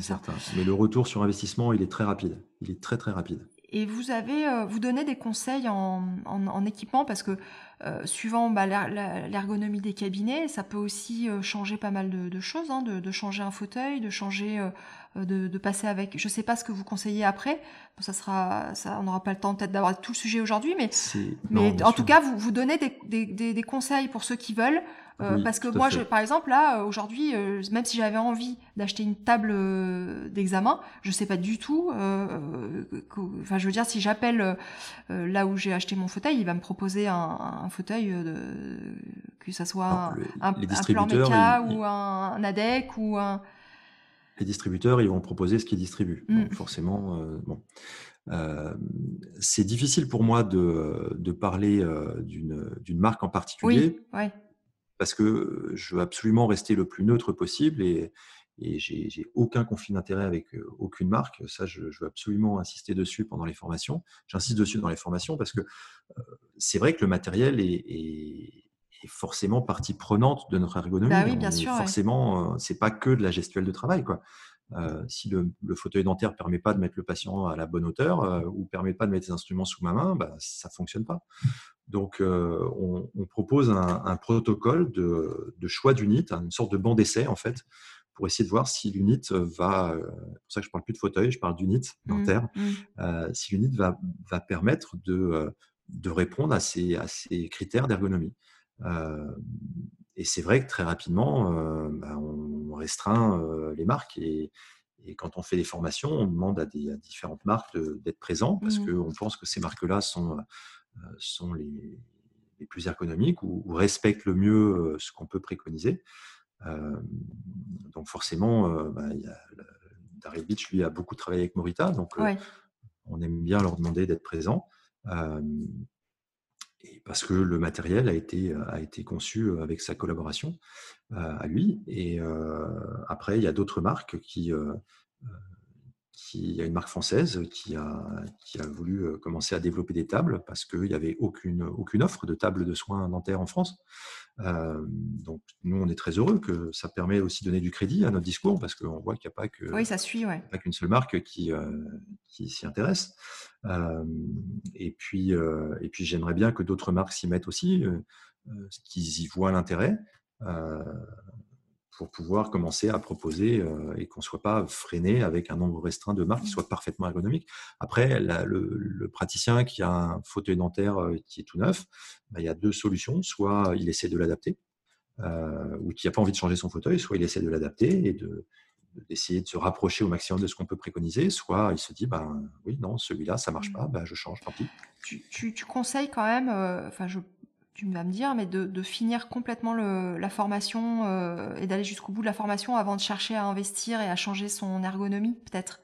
certain. Mais le retour sur investissement, il est très rapide. Il est très très rapide. Et vous avez, euh, vous donnez des conseils en, en, équipement parce que euh, suivant bah, l'ergonomie des cabinets, ça peut aussi euh, changer pas mal de, choses, hein, de, changer un fauteuil, de changer, de, passer avec. Je sais pas ce que vous conseillez après. ça sera, ça, on n'aura pas le temps peut-être d'avoir tout le sujet aujourd'hui, mais, mais en tout cas, vous, vous donnez des, des, des, conseils pour ceux qui veulent. Euh, parce que moi, je, par exemple, là, euh, aujourd'hui, euh, même si j'avais envie d'acheter une table d'examen, je sais pas du tout. Enfin, je veux dire, si j'appelle là où j'ai acheté mon fauteuil, il va me proposer un, un fauteuil de, que ça soit un, un, plan méca ou un, ADEC ou un Les distributeurs, ils vont proposer ce qu'ils distribuent. Mmh. Donc forcément, euh, bon. Euh, c'est difficile pour moi de, de parler euh, d'une marque en particulier Oui, ouais. parce que je veux absolument rester le plus neutre possible et, et j'ai aucun conflit d'intérêt avec aucune marque. Ça, je, je veux absolument insister dessus pendant les formations. J'insiste dessus dans les formations parce que euh, c'est vrai que le matériel est, est- est forcément partie prenante de notre ergonomie. Bah oui, On bien sûr, ouais. forcément, euh, c'est pas que de la gestuelle de travail, quoi. Euh, si le, le fauteuil dentaire permet pas de mettre le patient à la bonne hauteur euh, ou permet pas de mettre les instruments sous ma main, bah, ça fonctionne pas. Donc, euh, on, on propose un, un protocole de, de choix d'unit, une sorte de banc d'essai en fait, pour essayer de voir si l'unit va, c'est pour ça que je parle plus de fauteuil, je parle d'unit Mmh, dentaire, mmh. si l'unit va, va permettre de, de répondre à ces, à ces critères d'ergonomie. Et c'est vrai que très rapidement, bah, on restreint les marques et, et quand on fait des formations, on demande à, des, à différentes marques d'être présents parce Mmh. qu'on pense que ces marques-là sont, sont les, les plus ergonomiques ou, ou respectent le mieux ce qu'on peut préconiser. Euh, donc forcément, euh, bah, y a Beach, lui, a beaucoup travaillé avec Morita, donc euh, on aime bien leur demander d'être présents. Euh, parce que le matériel a été, a été conçu avec sa collaboration euh, à lui. Et euh, après, il y a d'autres marques qui, euh, euh, qui, il y a une marque française qui a, qui a voulu euh, commencer à développer des tables parce qu'il n'y avait aucune, aucune offre de tables de soins dentaires en France. Euh, donc, nous, on est très heureux que ça permet aussi de donner du crédit à notre discours parce qu'on voit qu'il n'y a pas que Oui, ça suit, ouais. pas qu'une seule marque qui, euh, qui s'y intéresse. Euh, et puis, et puis j'aimerais bien que d'autres marques s'y mettent aussi, qu'ils y voient l'intérêt, euh, pour pouvoir commencer à proposer euh, et qu'on ne soit pas freiné avec un nombre restreint de marques qui soient parfaitement ergonomiques. Après, la- le, le praticien qui a un fauteuil dentaire euh, qui est tout neuf, bah, il y a deux solutions. Soit il essaie de l'adapter, euh, ou qui n'a pas envie de changer son fauteuil, soit il essaie de l'adapter et de d'essayer de se rapprocher au maximum de ce qu'on peut préconiser, soit il se dit, ben oui, non, celui-là, ça marche pas, ben, je change, tant pis. Tu, tu- tu conseilles quand même, euh, enfin, je, tu vas me dire, mais de, finir complètement la formation euh, et d'aller jusqu'au bout de la formation avant de chercher à investir et à changer son ergonomie, peut-être?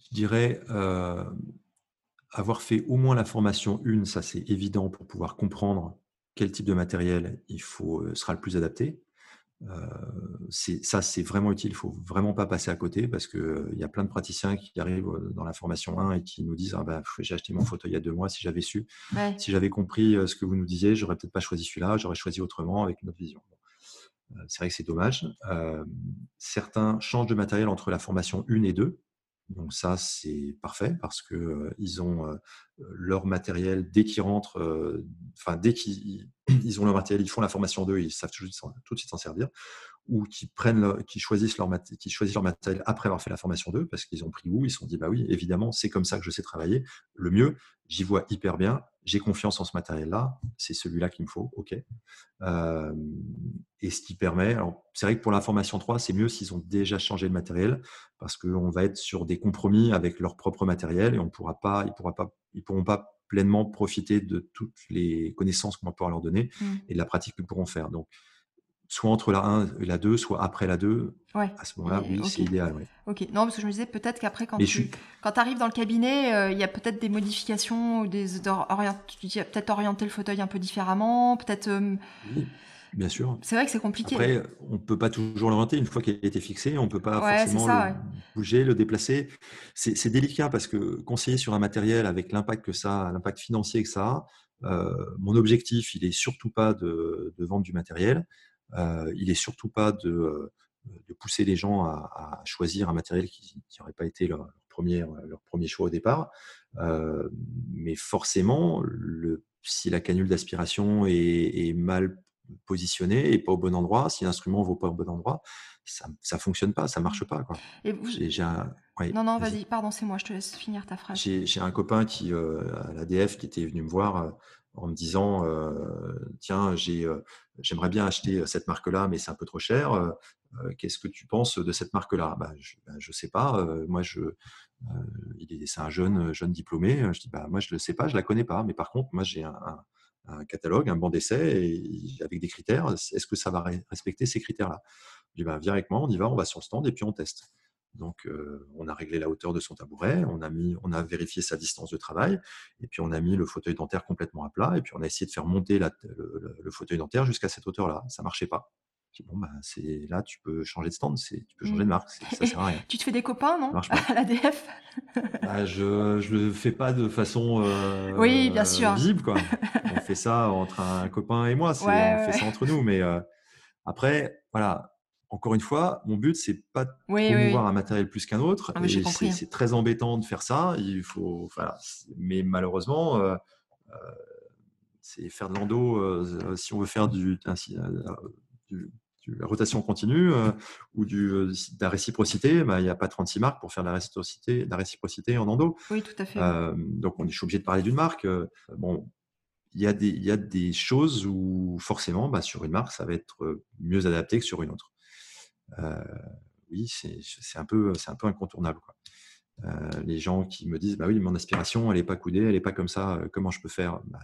Je dirais, euh, avoir fait au moins la formation 1, ça c'est évident pour pouvoir comprendre quel type de matériel il faut, euh, sera le plus adapté. Euh, ça, c'est vraiment utile. Il faut vraiment pas passer à côté parce que euh, il y a plein de praticiens qui arrivent euh, dans la formation 1 et qui nous disent ah ben, j'ai acheté mon fauteuil il y a deux mois. Si j'avais su, Ouais. si j'avais compris ce que vous nous disiez, j'aurais peut-être pas choisi celui-là. J'aurais choisi autrement avec une autre vision. C'est vrai que c'est dommage. Euh, certains changent de matériel entre la formation 1 et 2. Donc ça, c'est parfait parce que euh, ont euh, leur matériel dès qu'ils rentrent, euh, enfin dès qu'ils ils ont leur matériel, ils font la formation 2, ils savent tout tout de suite s'en servir, ou qui prennent, choisissent leur choisissent leur matériel après avoir fait la formation 2 parce qu'ils ont pris goût, ils se sont dit bah oui, évidemment, c'est comme ça que je sais travailler. Le mieux, j'y vois hyper bien, j'ai confiance en ce matériel-là, c'est celui-là qu'il me faut, ok. Euh, et ce qui permet, c'est vrai que pour la formation 3, c'est mieux s'ils ont déjà changé de matériel parce qu'on va être sur des compromis avec leur propre matériel et on pourra pas, ils pourront pas, ils pourront pas pleinement profiter de toutes les connaissances qu'on va pouvoir leur donner Mm. et de la pratique qu'ils pourront faire. Donc, soit entre la 1 et la 2, soit après la 2, Ouais. à ce moment-là, oui, c'est idéal. ouais. Ok. Non, parce que je me disais peut-être qu'après, quand Mais tu je suis- quand arrives dans le cabinet, euh, il y a peut-être des modifications, ou des orient- peut-être orienter le fauteuil un peu différemment, peut-être. euh, Oui, bien sûr. C'est vrai que c'est compliqué. Après, on ne peut pas toujours l'orienter. Une fois qu'il a été fixé, on ne peut pas Ouais, forcément ça, le ouais. bouger, le déplacer. C'est délicat parce que conseiller sur un matériel avec l'impact que ça, a, l'impact financier que ça a, euh, mon objectif, il est surtout pas de, de vendre du matériel. Euh, il est surtout pas de, euh, de pousser les gens à, à choisir un matériel qui n'aurait pas été leur, leur premier, leur premier choix au départ. Euh, mais forcément, le, si la canule d'aspiration est, est mal positionnée et pas au bon endroit, si l'instrument ne vaut pas au bon endroit, ça ne fonctionne pas, ça ne marche pas. Quoi. Et vous- un- ouais, Non, non, vas-y. pardon, c'est moi, je te laisse finir ta phrase. J'ai j'ai un copain qui, euh, à l'ADF qui était venu me voir euh, en me disant euh, Tiens, j'ai, j'aimerais bien acheter cette marque-là, mais c'est un peu trop cher. Qu'est-ce que tu penses de cette marque-là? Bah, Je ne sais pas. Moi, je, il est, c'est un jeune, jeune diplômé. Je dis bah, Moi, je ne le sais pas, je ne la connais pas. Mais par contre, moi, j'ai un, un- un catalogue, un banc d'essai avec des critères. Est-ce que ça va re- respecter ces critères-là? Je dis bah, Viens avec moi, on y va, on va sur le stand et puis on teste. Donc, on a réglé la hauteur de son tabouret, on a, mis, on a vérifié sa distance de travail, et puis on a mis le fauteuil dentaire complètement à plat, et puis on a essayé de faire monter le, le, fauteuil dentaire jusqu'à cette hauteur-là. Ça marchait pas bon, bah, c'est là, tu peux changer de stand, tu peux changer de mmh. marque, ça sert à rien. tu te fais des copains, non? À l'ADF bah, Je ne le fais pas de façon euh, oui, bien sûr. visible. Quoi. on fait ça entre un copain et moi, on fait ça entre nous. Mais euh, après, voilà, encore une fois, mon but, c'est pas de promouvoir un matériel plus qu'un autre. Ah, et c'est très embêtant de faire ça. Il faut, voilà, mais malheureusement, euh, c'est faire de l'endo. si on veut faire du, du la rotation continue euh, ou du, euh, de la réciprocité, bah, il n'y a pas 36 marques pour faire de la réciprocité, la réciprocité en endo. Oui, tout à fait. Euh, donc, on est obligé de parler d'une marque. bon, il y, a des, il y a des choses où forcément, bah, sur une marque, ça va être mieux adapté que sur une autre. oui, c'est un, peu, un peu incontournable. Quoi. Euh, les gens qui me disent bah oui mon aspiration elle n'est pas coudée elle n'est pas comme ça euh, comment je peux faire? Bah,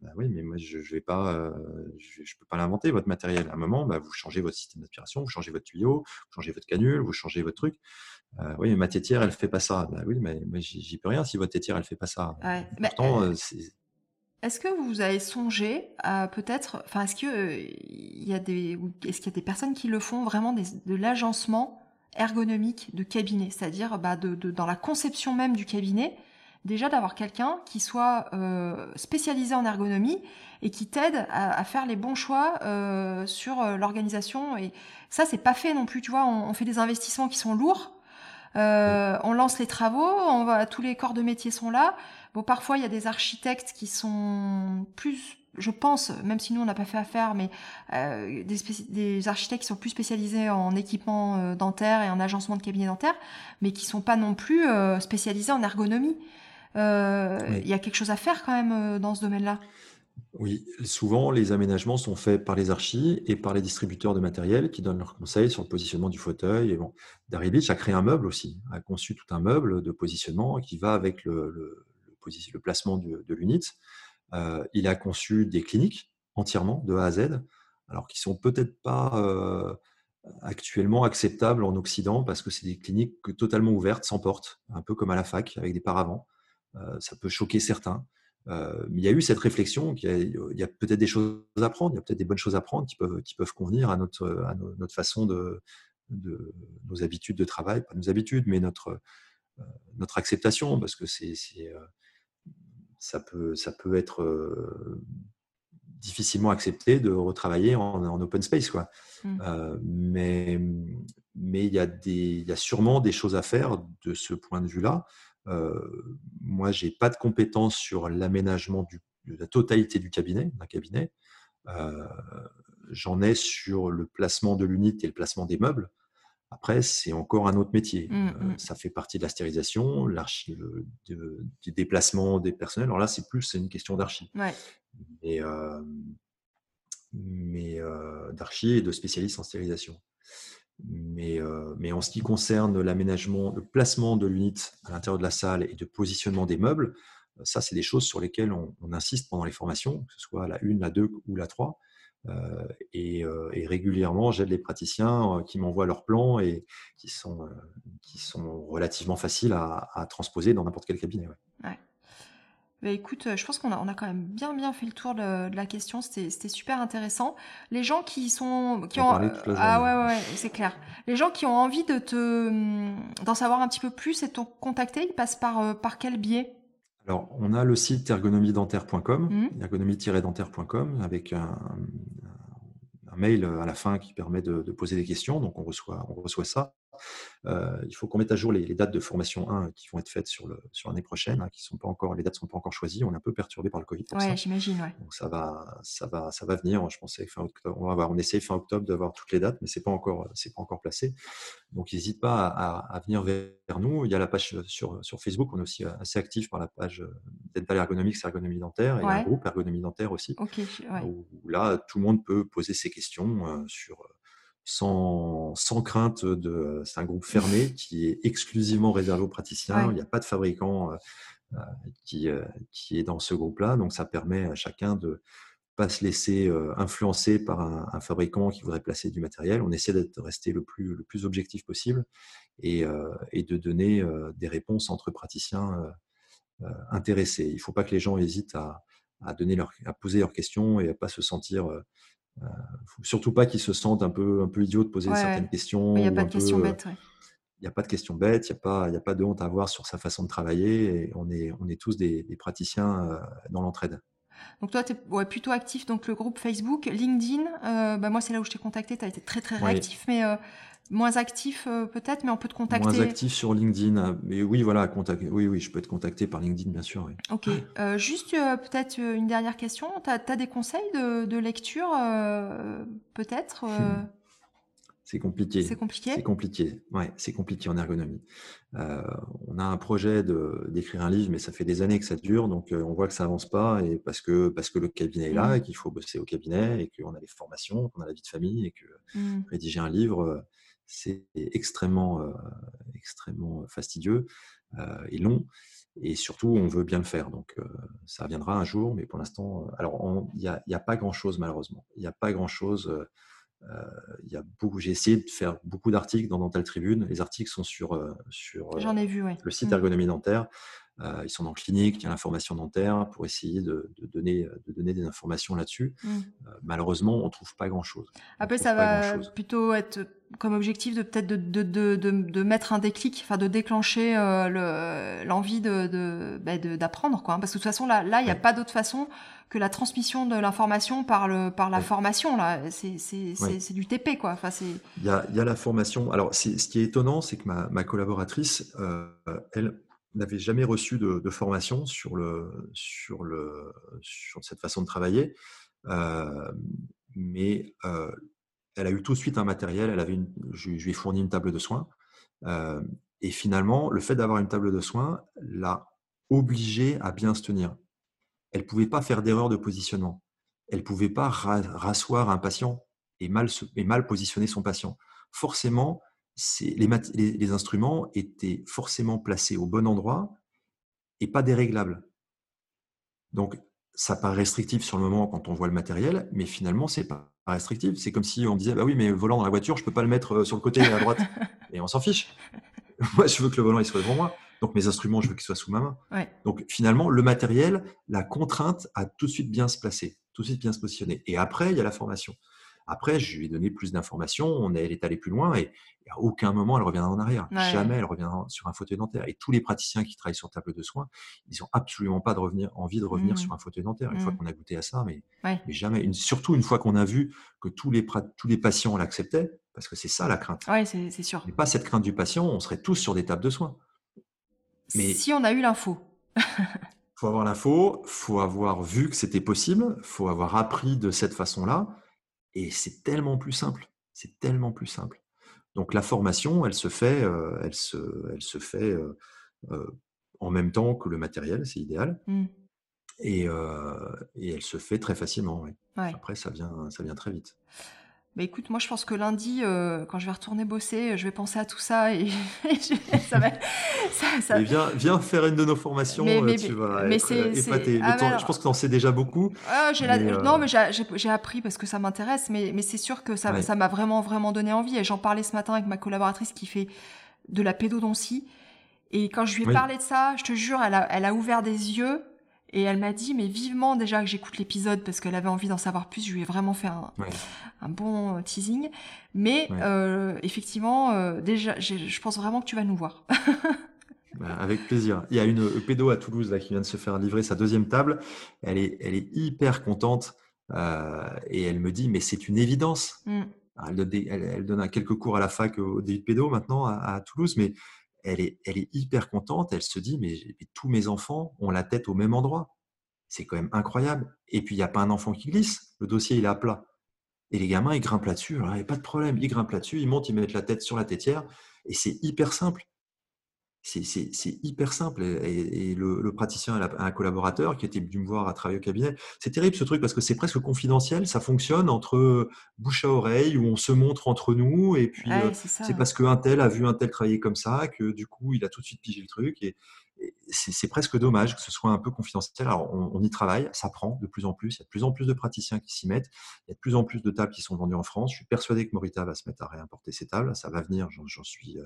bah, oui mais moi je, je vais pas euh, je, peux pas l'inventer votre matériel. À un moment bah, vous changez votre système d'aspiration vous changez votre tuyau vous changez votre canule vous changez votre truc. Oui mais ma tétière elle fait pas ça. Bah oui mais moi j'y peux rien si votre tétière elle fait pas ça. Pourtant est-ce que vous avez songé à peut-être, enfin, est-ce que il y a des, est-ce qu'il y a des personnes qui le font vraiment de l'agencement? Ergonomique de cabinet, c'est-à-dire bah, dans la conception même du cabinet, déjà d'avoir quelqu'un qui soit euh, spécialisé en ergonomie et qui t'aide à, faire les bons choix euh, sur euh, l'organisation. Et ça, c'est pas fait non plus. Tu vois, on, fait des investissements qui sont lourds. on lance les travaux, tous les corps de métier sont là. Bon, parfois il y a des architectes qui sont plus je pense, même si nous on n'a pas fait affaire, mais euh, des, architectes qui sont plus spécialisés en équipement euh, dentaire et en agencement de cabinet dentaire, mais qui sont pas non plus euh, spécialisés en ergonomie. Il y a quelque chose à faire quand même dans ce domaine-là. Oui, souvent les aménagements sont faits par les archis et par les distributeurs de matériel qui donnent leurs conseils sur le positionnement du fauteuil. Et bon, Darry Beach a créé un meuble aussi, a conçu tout un meuble de positionnement qui va avec le, le, le placement de l'unit. Euh, il a conçu des cliniques entièrement de A à Z, alors qui sont peut-être pas euh, actuellement acceptables en Occident parce que c'est des cliniques totalement ouvertes, sans porte, un peu comme à la fac, avec des paravents. Euh, ça peut choquer certains. il y a eu cette réflexion qu'il y a, peut-être des choses à prendre, il y a peut-être des bonnes choses à prendre qui peuvent, qui peuvent convenir à notre, à notre façon de, de, nos habitudes de travail, pas nos habitudes, mais notre, notre acceptation, parce que c'est ça peut, ça peut être difficilement accepté de retravailler en, open space. Quoi. Mmh. mais mais il, y a des, il y a sûrement des choses à faire de ce point de vue-là. moi, je n'ai pas de compétences sur l'aménagement de la totalité du cabinet, d'un cabinet. J'en ai sur le placement de l'unité et le placement des meubles. Après, c'est encore un autre métier. Mmh, euh, mmh. ça fait partie de la stérilisation, du déplacement des personnels. Alors là, c'est plus une question d'archi. Mais, euh, mais euh, d'archi et de spécialistes en stérilisation. Mais, mais en ce qui concerne l'aménagement, le placement de l'unité à l'intérieur de la salle et de positionnement des meubles, ça, c'est des choses sur lesquelles on, on, insiste pendant les formations, que ce soit la 1, la 2 ou la 3. Euh, et, euh, et, régulièrement, j'aide les praticiens euh, qui m'envoient leurs plans et qui sont, qui sont relativement faciles à, transposer dans n'importe quel cabinet. Ouais. Bah, écoute, je pense qu'on a, on a quand même bien bien fait le tour de, la question. C'était super intéressant. Les gens qui sont qui ont ah ouais ouais c'est clair. Les gens qui ont envie de te hum, d'en savoir un petit peu plus et de te contacter, ils passent par par quel biais? Alors, on a le site ergonomiedentaire.com, mmh. ergonomie-dentaire.com, avec un, mail à la fin qui permet de, de, poser des questions. Donc, on reçoit, on reçoit ça. Euh, il faut qu'on mette à jour les, dates de formation 1 qui vont être faites sur l'année sur prochaine, hein, qui sont pas encore, les dates ne sont pas encore choisies. On est un peu perturbé par le Covid. Oui, j'imagine. Donc ça va, ça va, ça va venir. Je pensais fin octobre. On va voir, on essaye fin octobre d'avoir toutes les dates, mais c'est pas encore, c'est pas encore placé. Donc n'hésite pas à, venir vers nous. Il y a la page sur, sur Facebook. On est aussi assez actif par la page Dental Ergonomics, Ergonomie Dentaire, et un groupe Ergonomie Dentaire aussi. où, là, tout le monde peut poser ses questions euh, sur sans, sans crainte de. C'est un groupe fermé qui est exclusivement réservé aux praticiens. Il n'y a pas de fabricant euh, euh, qui, euh, qui est dans ce groupe-là. Donc, ça permet à chacun de, pas se laisser influencer par un, fabricant qui voudrait placer du matériel. On essaie de rester le plus, le plus objectif possible et, et de donner des réponses entre praticiens intéressés. Il ne faut pas que les gens hésitent à, à, donner leur, à poser leurs questions et à pas se sentir faut surtout pas qu'ils se sentent un peu, un peu idiots de poser certaines questions. Il n'y a pas de questions bêtes. Il n'y a pas de questions bêtes, il n'y a, pas, de honte à avoir sur sa façon de travailler. Et on, est, on est tous des, praticiens dans l'entraide. Donc toi, tu es plutôt actif, donc le groupe Facebook, LinkedIn. Euh, bah moi, c'est là où je t'ai contacté. Tu as été très, très réactif, mais euh, moins actif euh, peut-être, mais on peut te contacter. Moins actif sur LinkedIn. Mais oui, voilà, oui, oui, je peux être contacté par LinkedIn, bien sûr. Ok. juste peut-être une dernière question. Tu as, des conseils de, lecture, peut-être hmm. C'est compliqué. C'est compliqué? C'est compliqué. Ouais, c'est compliqué en ergonomie. Euh, on a un projet d'écrire un livre, mais ça fait des années que ça dure, donc euh, on voit que ça avance pas, et parce que parce que le cabinet est là, mmh. et qu'il faut bosser au cabinet, et qu'on a les formations, qu'on a la vie de famille, et que mmh. rédiger un livre, euh, c'est extrêmement extrêmement fastidieux et long, et surtout on veut bien le faire. Donc ça viendra un jour, mais pour l'instant, alors il n'y a, a, pas grand chose malheureusement. Il n'y a pas grand chose euh, il y a beaucoup, j'ai essayé de faire beaucoup d'articles dans Dental Tribune. Les articles sont sur, euh, sur euh, ai vu, le site mmh. Ergonomie Dentaire. ils sont dans clinique, il y a l'information dentaire pour essayer de, donner, de donner des informations là-dessus. Mmh. malheureusement, on ne trouve pas grand-chose. Après, ça va plutôt être comme objectif de peut-être de, de, de, mettre un déclic, enfin de déclencher l'envie de, bah, d'apprendre. Hein. Parce que de toute façon, là, là, il n'y a pas d'autre façon que la transmission de l'information par, le, par la formation. Là, c'est du TP, quoi. Enfin, il, y a, il y a la formation. Alors, ce qui est étonnant, c'est que ma, ma collaboratrice, euh, elle n'avait jamais reçu de, formation sur, le, sur, le, sur cette façon de travailler. Euh, mais euh, elle a eu tout de suite un matériel. Elle avait je, lui ai fourni une table de soins. Euh, et finalement, le fait d'avoir une table de soins l'a obligée à bien se tenir elle ne pouvait pas faire d'erreur de positionnement. Elle ne pouvait pas rasseoir un patient et et mal positionner son patient. Forcément, les, les, instruments étaient forcément placés au bon endroit et pas déréglables. Donc, ça paraît restrictif sur le moment quand on voit le matériel, mais finalement, c'est pas restrictif. C'est comme si on disait, bah oui, mais le volant dans la voiture, je peux pas le mettre euh, sur le côté à droite. et on s'en fiche. Moi, je veux que le volant il soit devant moi. Donc mes instruments, je veux qu'ils soient sous ma main. Donc finalement, le matériel, la contrainte a tout de suite bien se placer, tout de suite bien se positionner. Et après, il y a la formation. Après, je lui ai donné plus d'informations, on est, elle est allée plus loin et, à aucun moment elle reviendra en arrière. Jamais elle reviendra sur un fauteuil dentaire. Et tous les praticiens qui travaillent sur table de soins, ils n'ont absolument pas de revenir, envie de revenir mmh. sur un fauteuil dentaire. Une fois mmh. qu'on a goûté à ça, mais, jamais. surtout une fois qu'on a vu que tous les, tous les patients l'acceptaient, parce que c'est ça la crainte. Oui, c'est sûr. Mais pas cette crainte du patient, on serait tous sur des tables de soins. Mais si on a eu l'info. faut avoir l'info, faut avoir vu que c'était possible, faut avoir appris de cette façon-là, et c'est tellement plus simple. C'est tellement plus simple. Donc la formation, elle se fait, euh, elle se, elle se fait euh, euh, en même temps que le matériel, c'est idéal. Mmh. Et, et, elle se fait très facilement. Après, ça vient, ça vient très vite. Bah écoute, moi je pense que lundi, euh, quand je vais retourner bosser, je vais penser à tout ça et ça va. Ça, viens, viens, faire une de nos formations, mais, euh, tu vas mais être épaté. Ah, je pense que tu en sais déjà beaucoup. Ah, euh, non, mais j'ai appris parce que ça m'intéresse, mais, mais c'est sûr que ça m'a vraiment, vraiment donné envie. Et j'en parlais ce matin avec ma collaboratrice qui fait de la pédodontie. Et quand je lui ai parlé de ça, je te jure, elle a, elle a ouvert des yeux et elle m'a dit, mais vivement déjà que j'écoute l'épisode parce qu'elle avait envie d'en savoir plus. Je lui ai vraiment fait un, un bon euh, teasing. Mais euh, effectivement, euh, déjà, je pense vraiment que tu vas nous voir. Bah, avec plaisir. Il y a une pédo à Toulouse là, qui vient de se faire livrer sa deuxième table. Elle est, elle est hyper contente et elle me dit, mais c'est une évidence. Mm. Elle, donne quelques cours à la fac au début de pédo maintenant à, à Toulouse, mais elle est, hyper contente. Elle se dit, mais, tous mes enfants ont la tête au même endroit. C'est quand même incroyable. Et puis, il n'y a pas un enfant qui glisse. Le dossier, il est à plat. Et les gamins, ils grimpent là-dessus. Il n'y a pas de problème. Ils grimpent là-dessus, ils montent, ils mettent la tête sur la tétière. Et c'est hyper simple c'est hyper simple. Et, le, praticien a un collaborateur qui était dû me voir à travailler au cabinet. C'est terrible ce truc parce que c'est presque confidentiel. Ça fonctionne entre bouche à oreille où on se montre entre nous. Et puis, euh, c'est parce qu'un tel a vu un tel travailler comme ça que du coup, il a tout de suite pigé le truc. Et, c'est presque dommage que ce soit un peu confidentiel. Alors, on, y travaille, ça prend de plus en plus. Il y a de plus en plus de praticiens qui s'y mettent. Il y a de plus en plus de tables qui sont vendues en France. Je suis persuadé que Morita va se mettre à réimporter ces tables. Ça va venir, j'en suis, euh,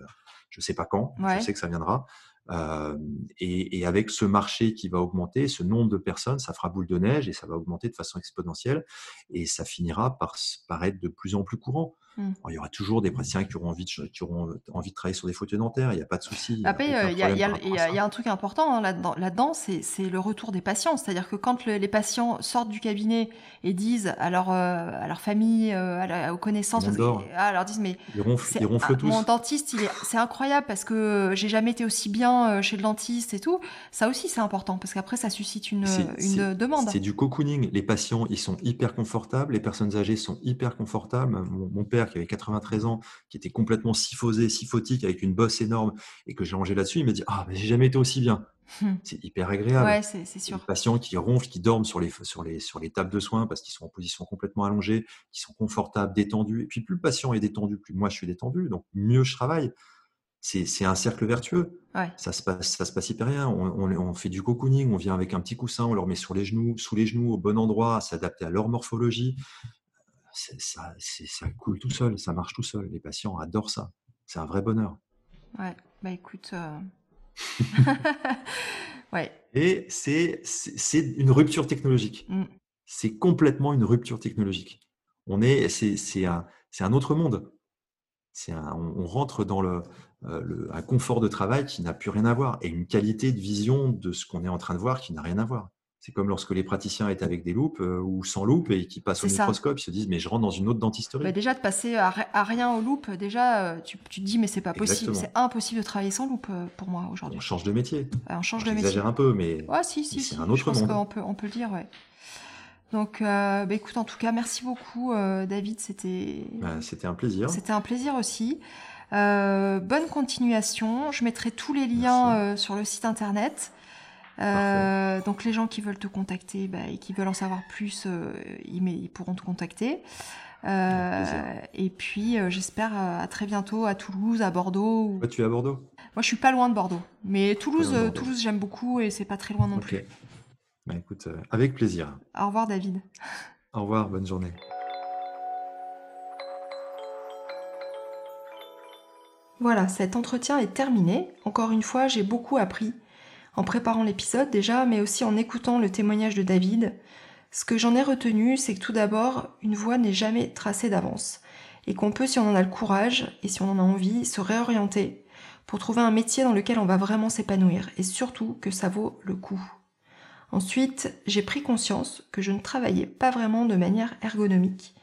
je ne sais pas quand, je sais que ça viendra. Euh, et, avec ce marché qui va augmenter, ce nombre de personnes, ça fera boule de neige et ça va augmenter de façon exponentielle. Et ça finira par, par être de plus en plus courant. Mmh. il y aura toujours des praticiens qui auront envie de, qui auront envie de travailler sur des fauteuils dentaires, il n'y a pas de souci. Après, il y, a un truc important hein, là-dedans, là c'est le retour des patients. C'est-à-dire que quand les patients sortent du cabinet et disent à leur, euh, à leur famille, euh, aux connaissances, ah, leur disent mais ils ronflent, tous. mon dentiste, c'est incroyable parce que j'ai jamais été aussi bien euh, chez le dentiste et tout. Ça aussi, c'est important parce qu'après, ça suscite une, une demande. C'est du cocooning. Les patients, ils sont hyper confortables. Les personnes âgées sont hyper confortables. mon père qui avait 93 ans, qui était complètement syphosé, syphotique, avec une bosse énorme, et que j'ai rangé là-dessus, il m'a dit Ah, mais j'ai jamais été aussi bien. Hmm. C'est hyper agréable. Ouais, c'est sûr. Les patients qui ronflent, qui dorment sur les, sur les, sur les tables de soins parce qu'ils sont en position complètement allongée, qui sont confortables, détendus. Et puis, plus le patient est détendu, plus moi je suis détendu, donc mieux je travaille. C'est un cercle vertueux. Ça, se passe, ça se passe hyper bien. On, on, on, fait du cocooning, on vient avec un petit coussin, on leur met sur les genoux, sous les genoux, au bon endroit, s'adapter à leur morphologie ça, ça coule tout seul, ça marche tout seul. Les patients adorent ça. C'est un vrai bonheur. Ouais, bah écoute. Euh, ouais. Et c'est une rupture technologique. Mm. C'est complètement une rupture technologique. On est, c'est un, un autre monde. Un, on, rentre dans le, le, un confort de travail qui n'a plus rien à voir et une qualité de vision de ce qu'on est en train de voir qui n'a rien à voir. C'est comme lorsque les praticiens étaient avec des loupes euh, ou sans loupe et qui passent au microscope, ils se disent mais je rentre dans une autre dentisterie. Bah, déjà de passer à, rien aux loupes, déjà euh, tu, te dis mais c'est pas possible, c'est impossible de travailler sans loupe euh, pour moi aujourd'hui. On change de métier. on change de métier. J'exagère un peu, mais si, si, c'est un autre je pense monde. peut, on peut le dire, ouais. Donc, bah, écoute, en tout cas, merci beaucoup, David. C'était. Bah, c'était un plaisir. C'était un plaisir aussi. Bonne continuation. Je mettrai tous les liens sur le site internet. Euh, donc les gens qui veulent te contacter bah, et qui veulent en savoir plus, euh, ils, pourront te contacter. Euh, et puis j'espère à très bientôt à Toulouse, à Bordeaux. tu es à Bordeaux? Moi je suis pas loin de Bordeaux, mais Toulouse, Toulouse j'aime beaucoup et c'est pas très loin non plus. Bah, écoute, avec plaisir. Au revoir David. Au revoir, bonne journée. Voilà, cet entretien est terminé. Encore une fois, j'ai beaucoup appris en préparant l'épisode déjà, mais aussi en écoutant le témoignage de David. Ce que j'en ai retenu, c'est que tout d'abord, une voie n'est jamais tracée d'avance, et qu'on peut, si on en a le courage et si on en a envie, se réorienter pour trouver un métier dans lequel on va vraiment s'épanouir, et surtout que ça vaut le coup. Ensuite, j'ai pris conscience que je ne travaillais pas vraiment de manière ergonomique,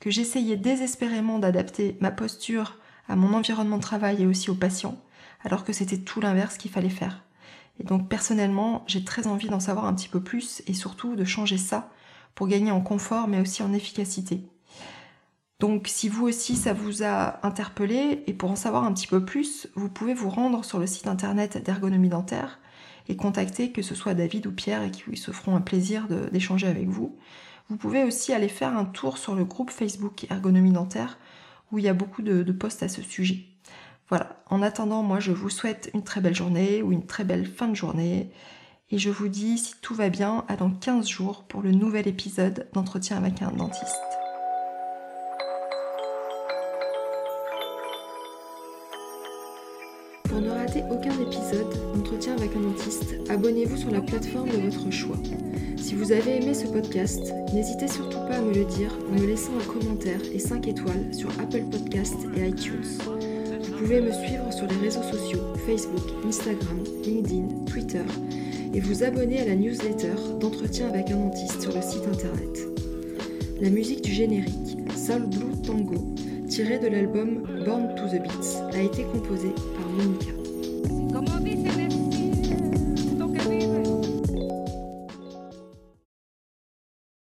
que j'essayais désespérément d'adapter ma posture à mon environnement de travail et aussi aux patients, alors que c'était tout l'inverse qu'il fallait faire. Et donc personnellement, j'ai très envie d'en savoir un petit peu plus et surtout de changer ça pour gagner en confort mais aussi en efficacité. Donc si vous aussi ça vous a interpellé et pour en savoir un petit peu plus, vous pouvez vous rendre sur le site internet d'ergonomie dentaire et contacter que ce soit David ou Pierre et qui se feront un plaisir d'échanger avec vous. Vous pouvez aussi aller faire un tour sur le groupe Facebook Ergonomie dentaire où il y a beaucoup de, de posts à ce sujet. Voilà, en attendant, moi je vous souhaite une très belle journée ou une très belle fin de journée. Et je vous dis, si tout va bien, à dans 15 jours pour le nouvel épisode d'entretien avec un dentiste. Abonnez-vous sur la plateforme de votre choix. Si vous avez aimé ce podcast, n'hésitez surtout pas à me le dire en me laissant un commentaire et 5 étoiles sur Apple Podcast et iTunes. Vous pouvez me suivre sur les réseaux sociaux Facebook, Instagram, LinkedIn, Twitter et vous abonner à la newsletter d'entretien avec un dentiste sur le site internet. La musique du générique, Soul Blue Tango, tirée de l'album Born to the Beats, a été composée par Monica.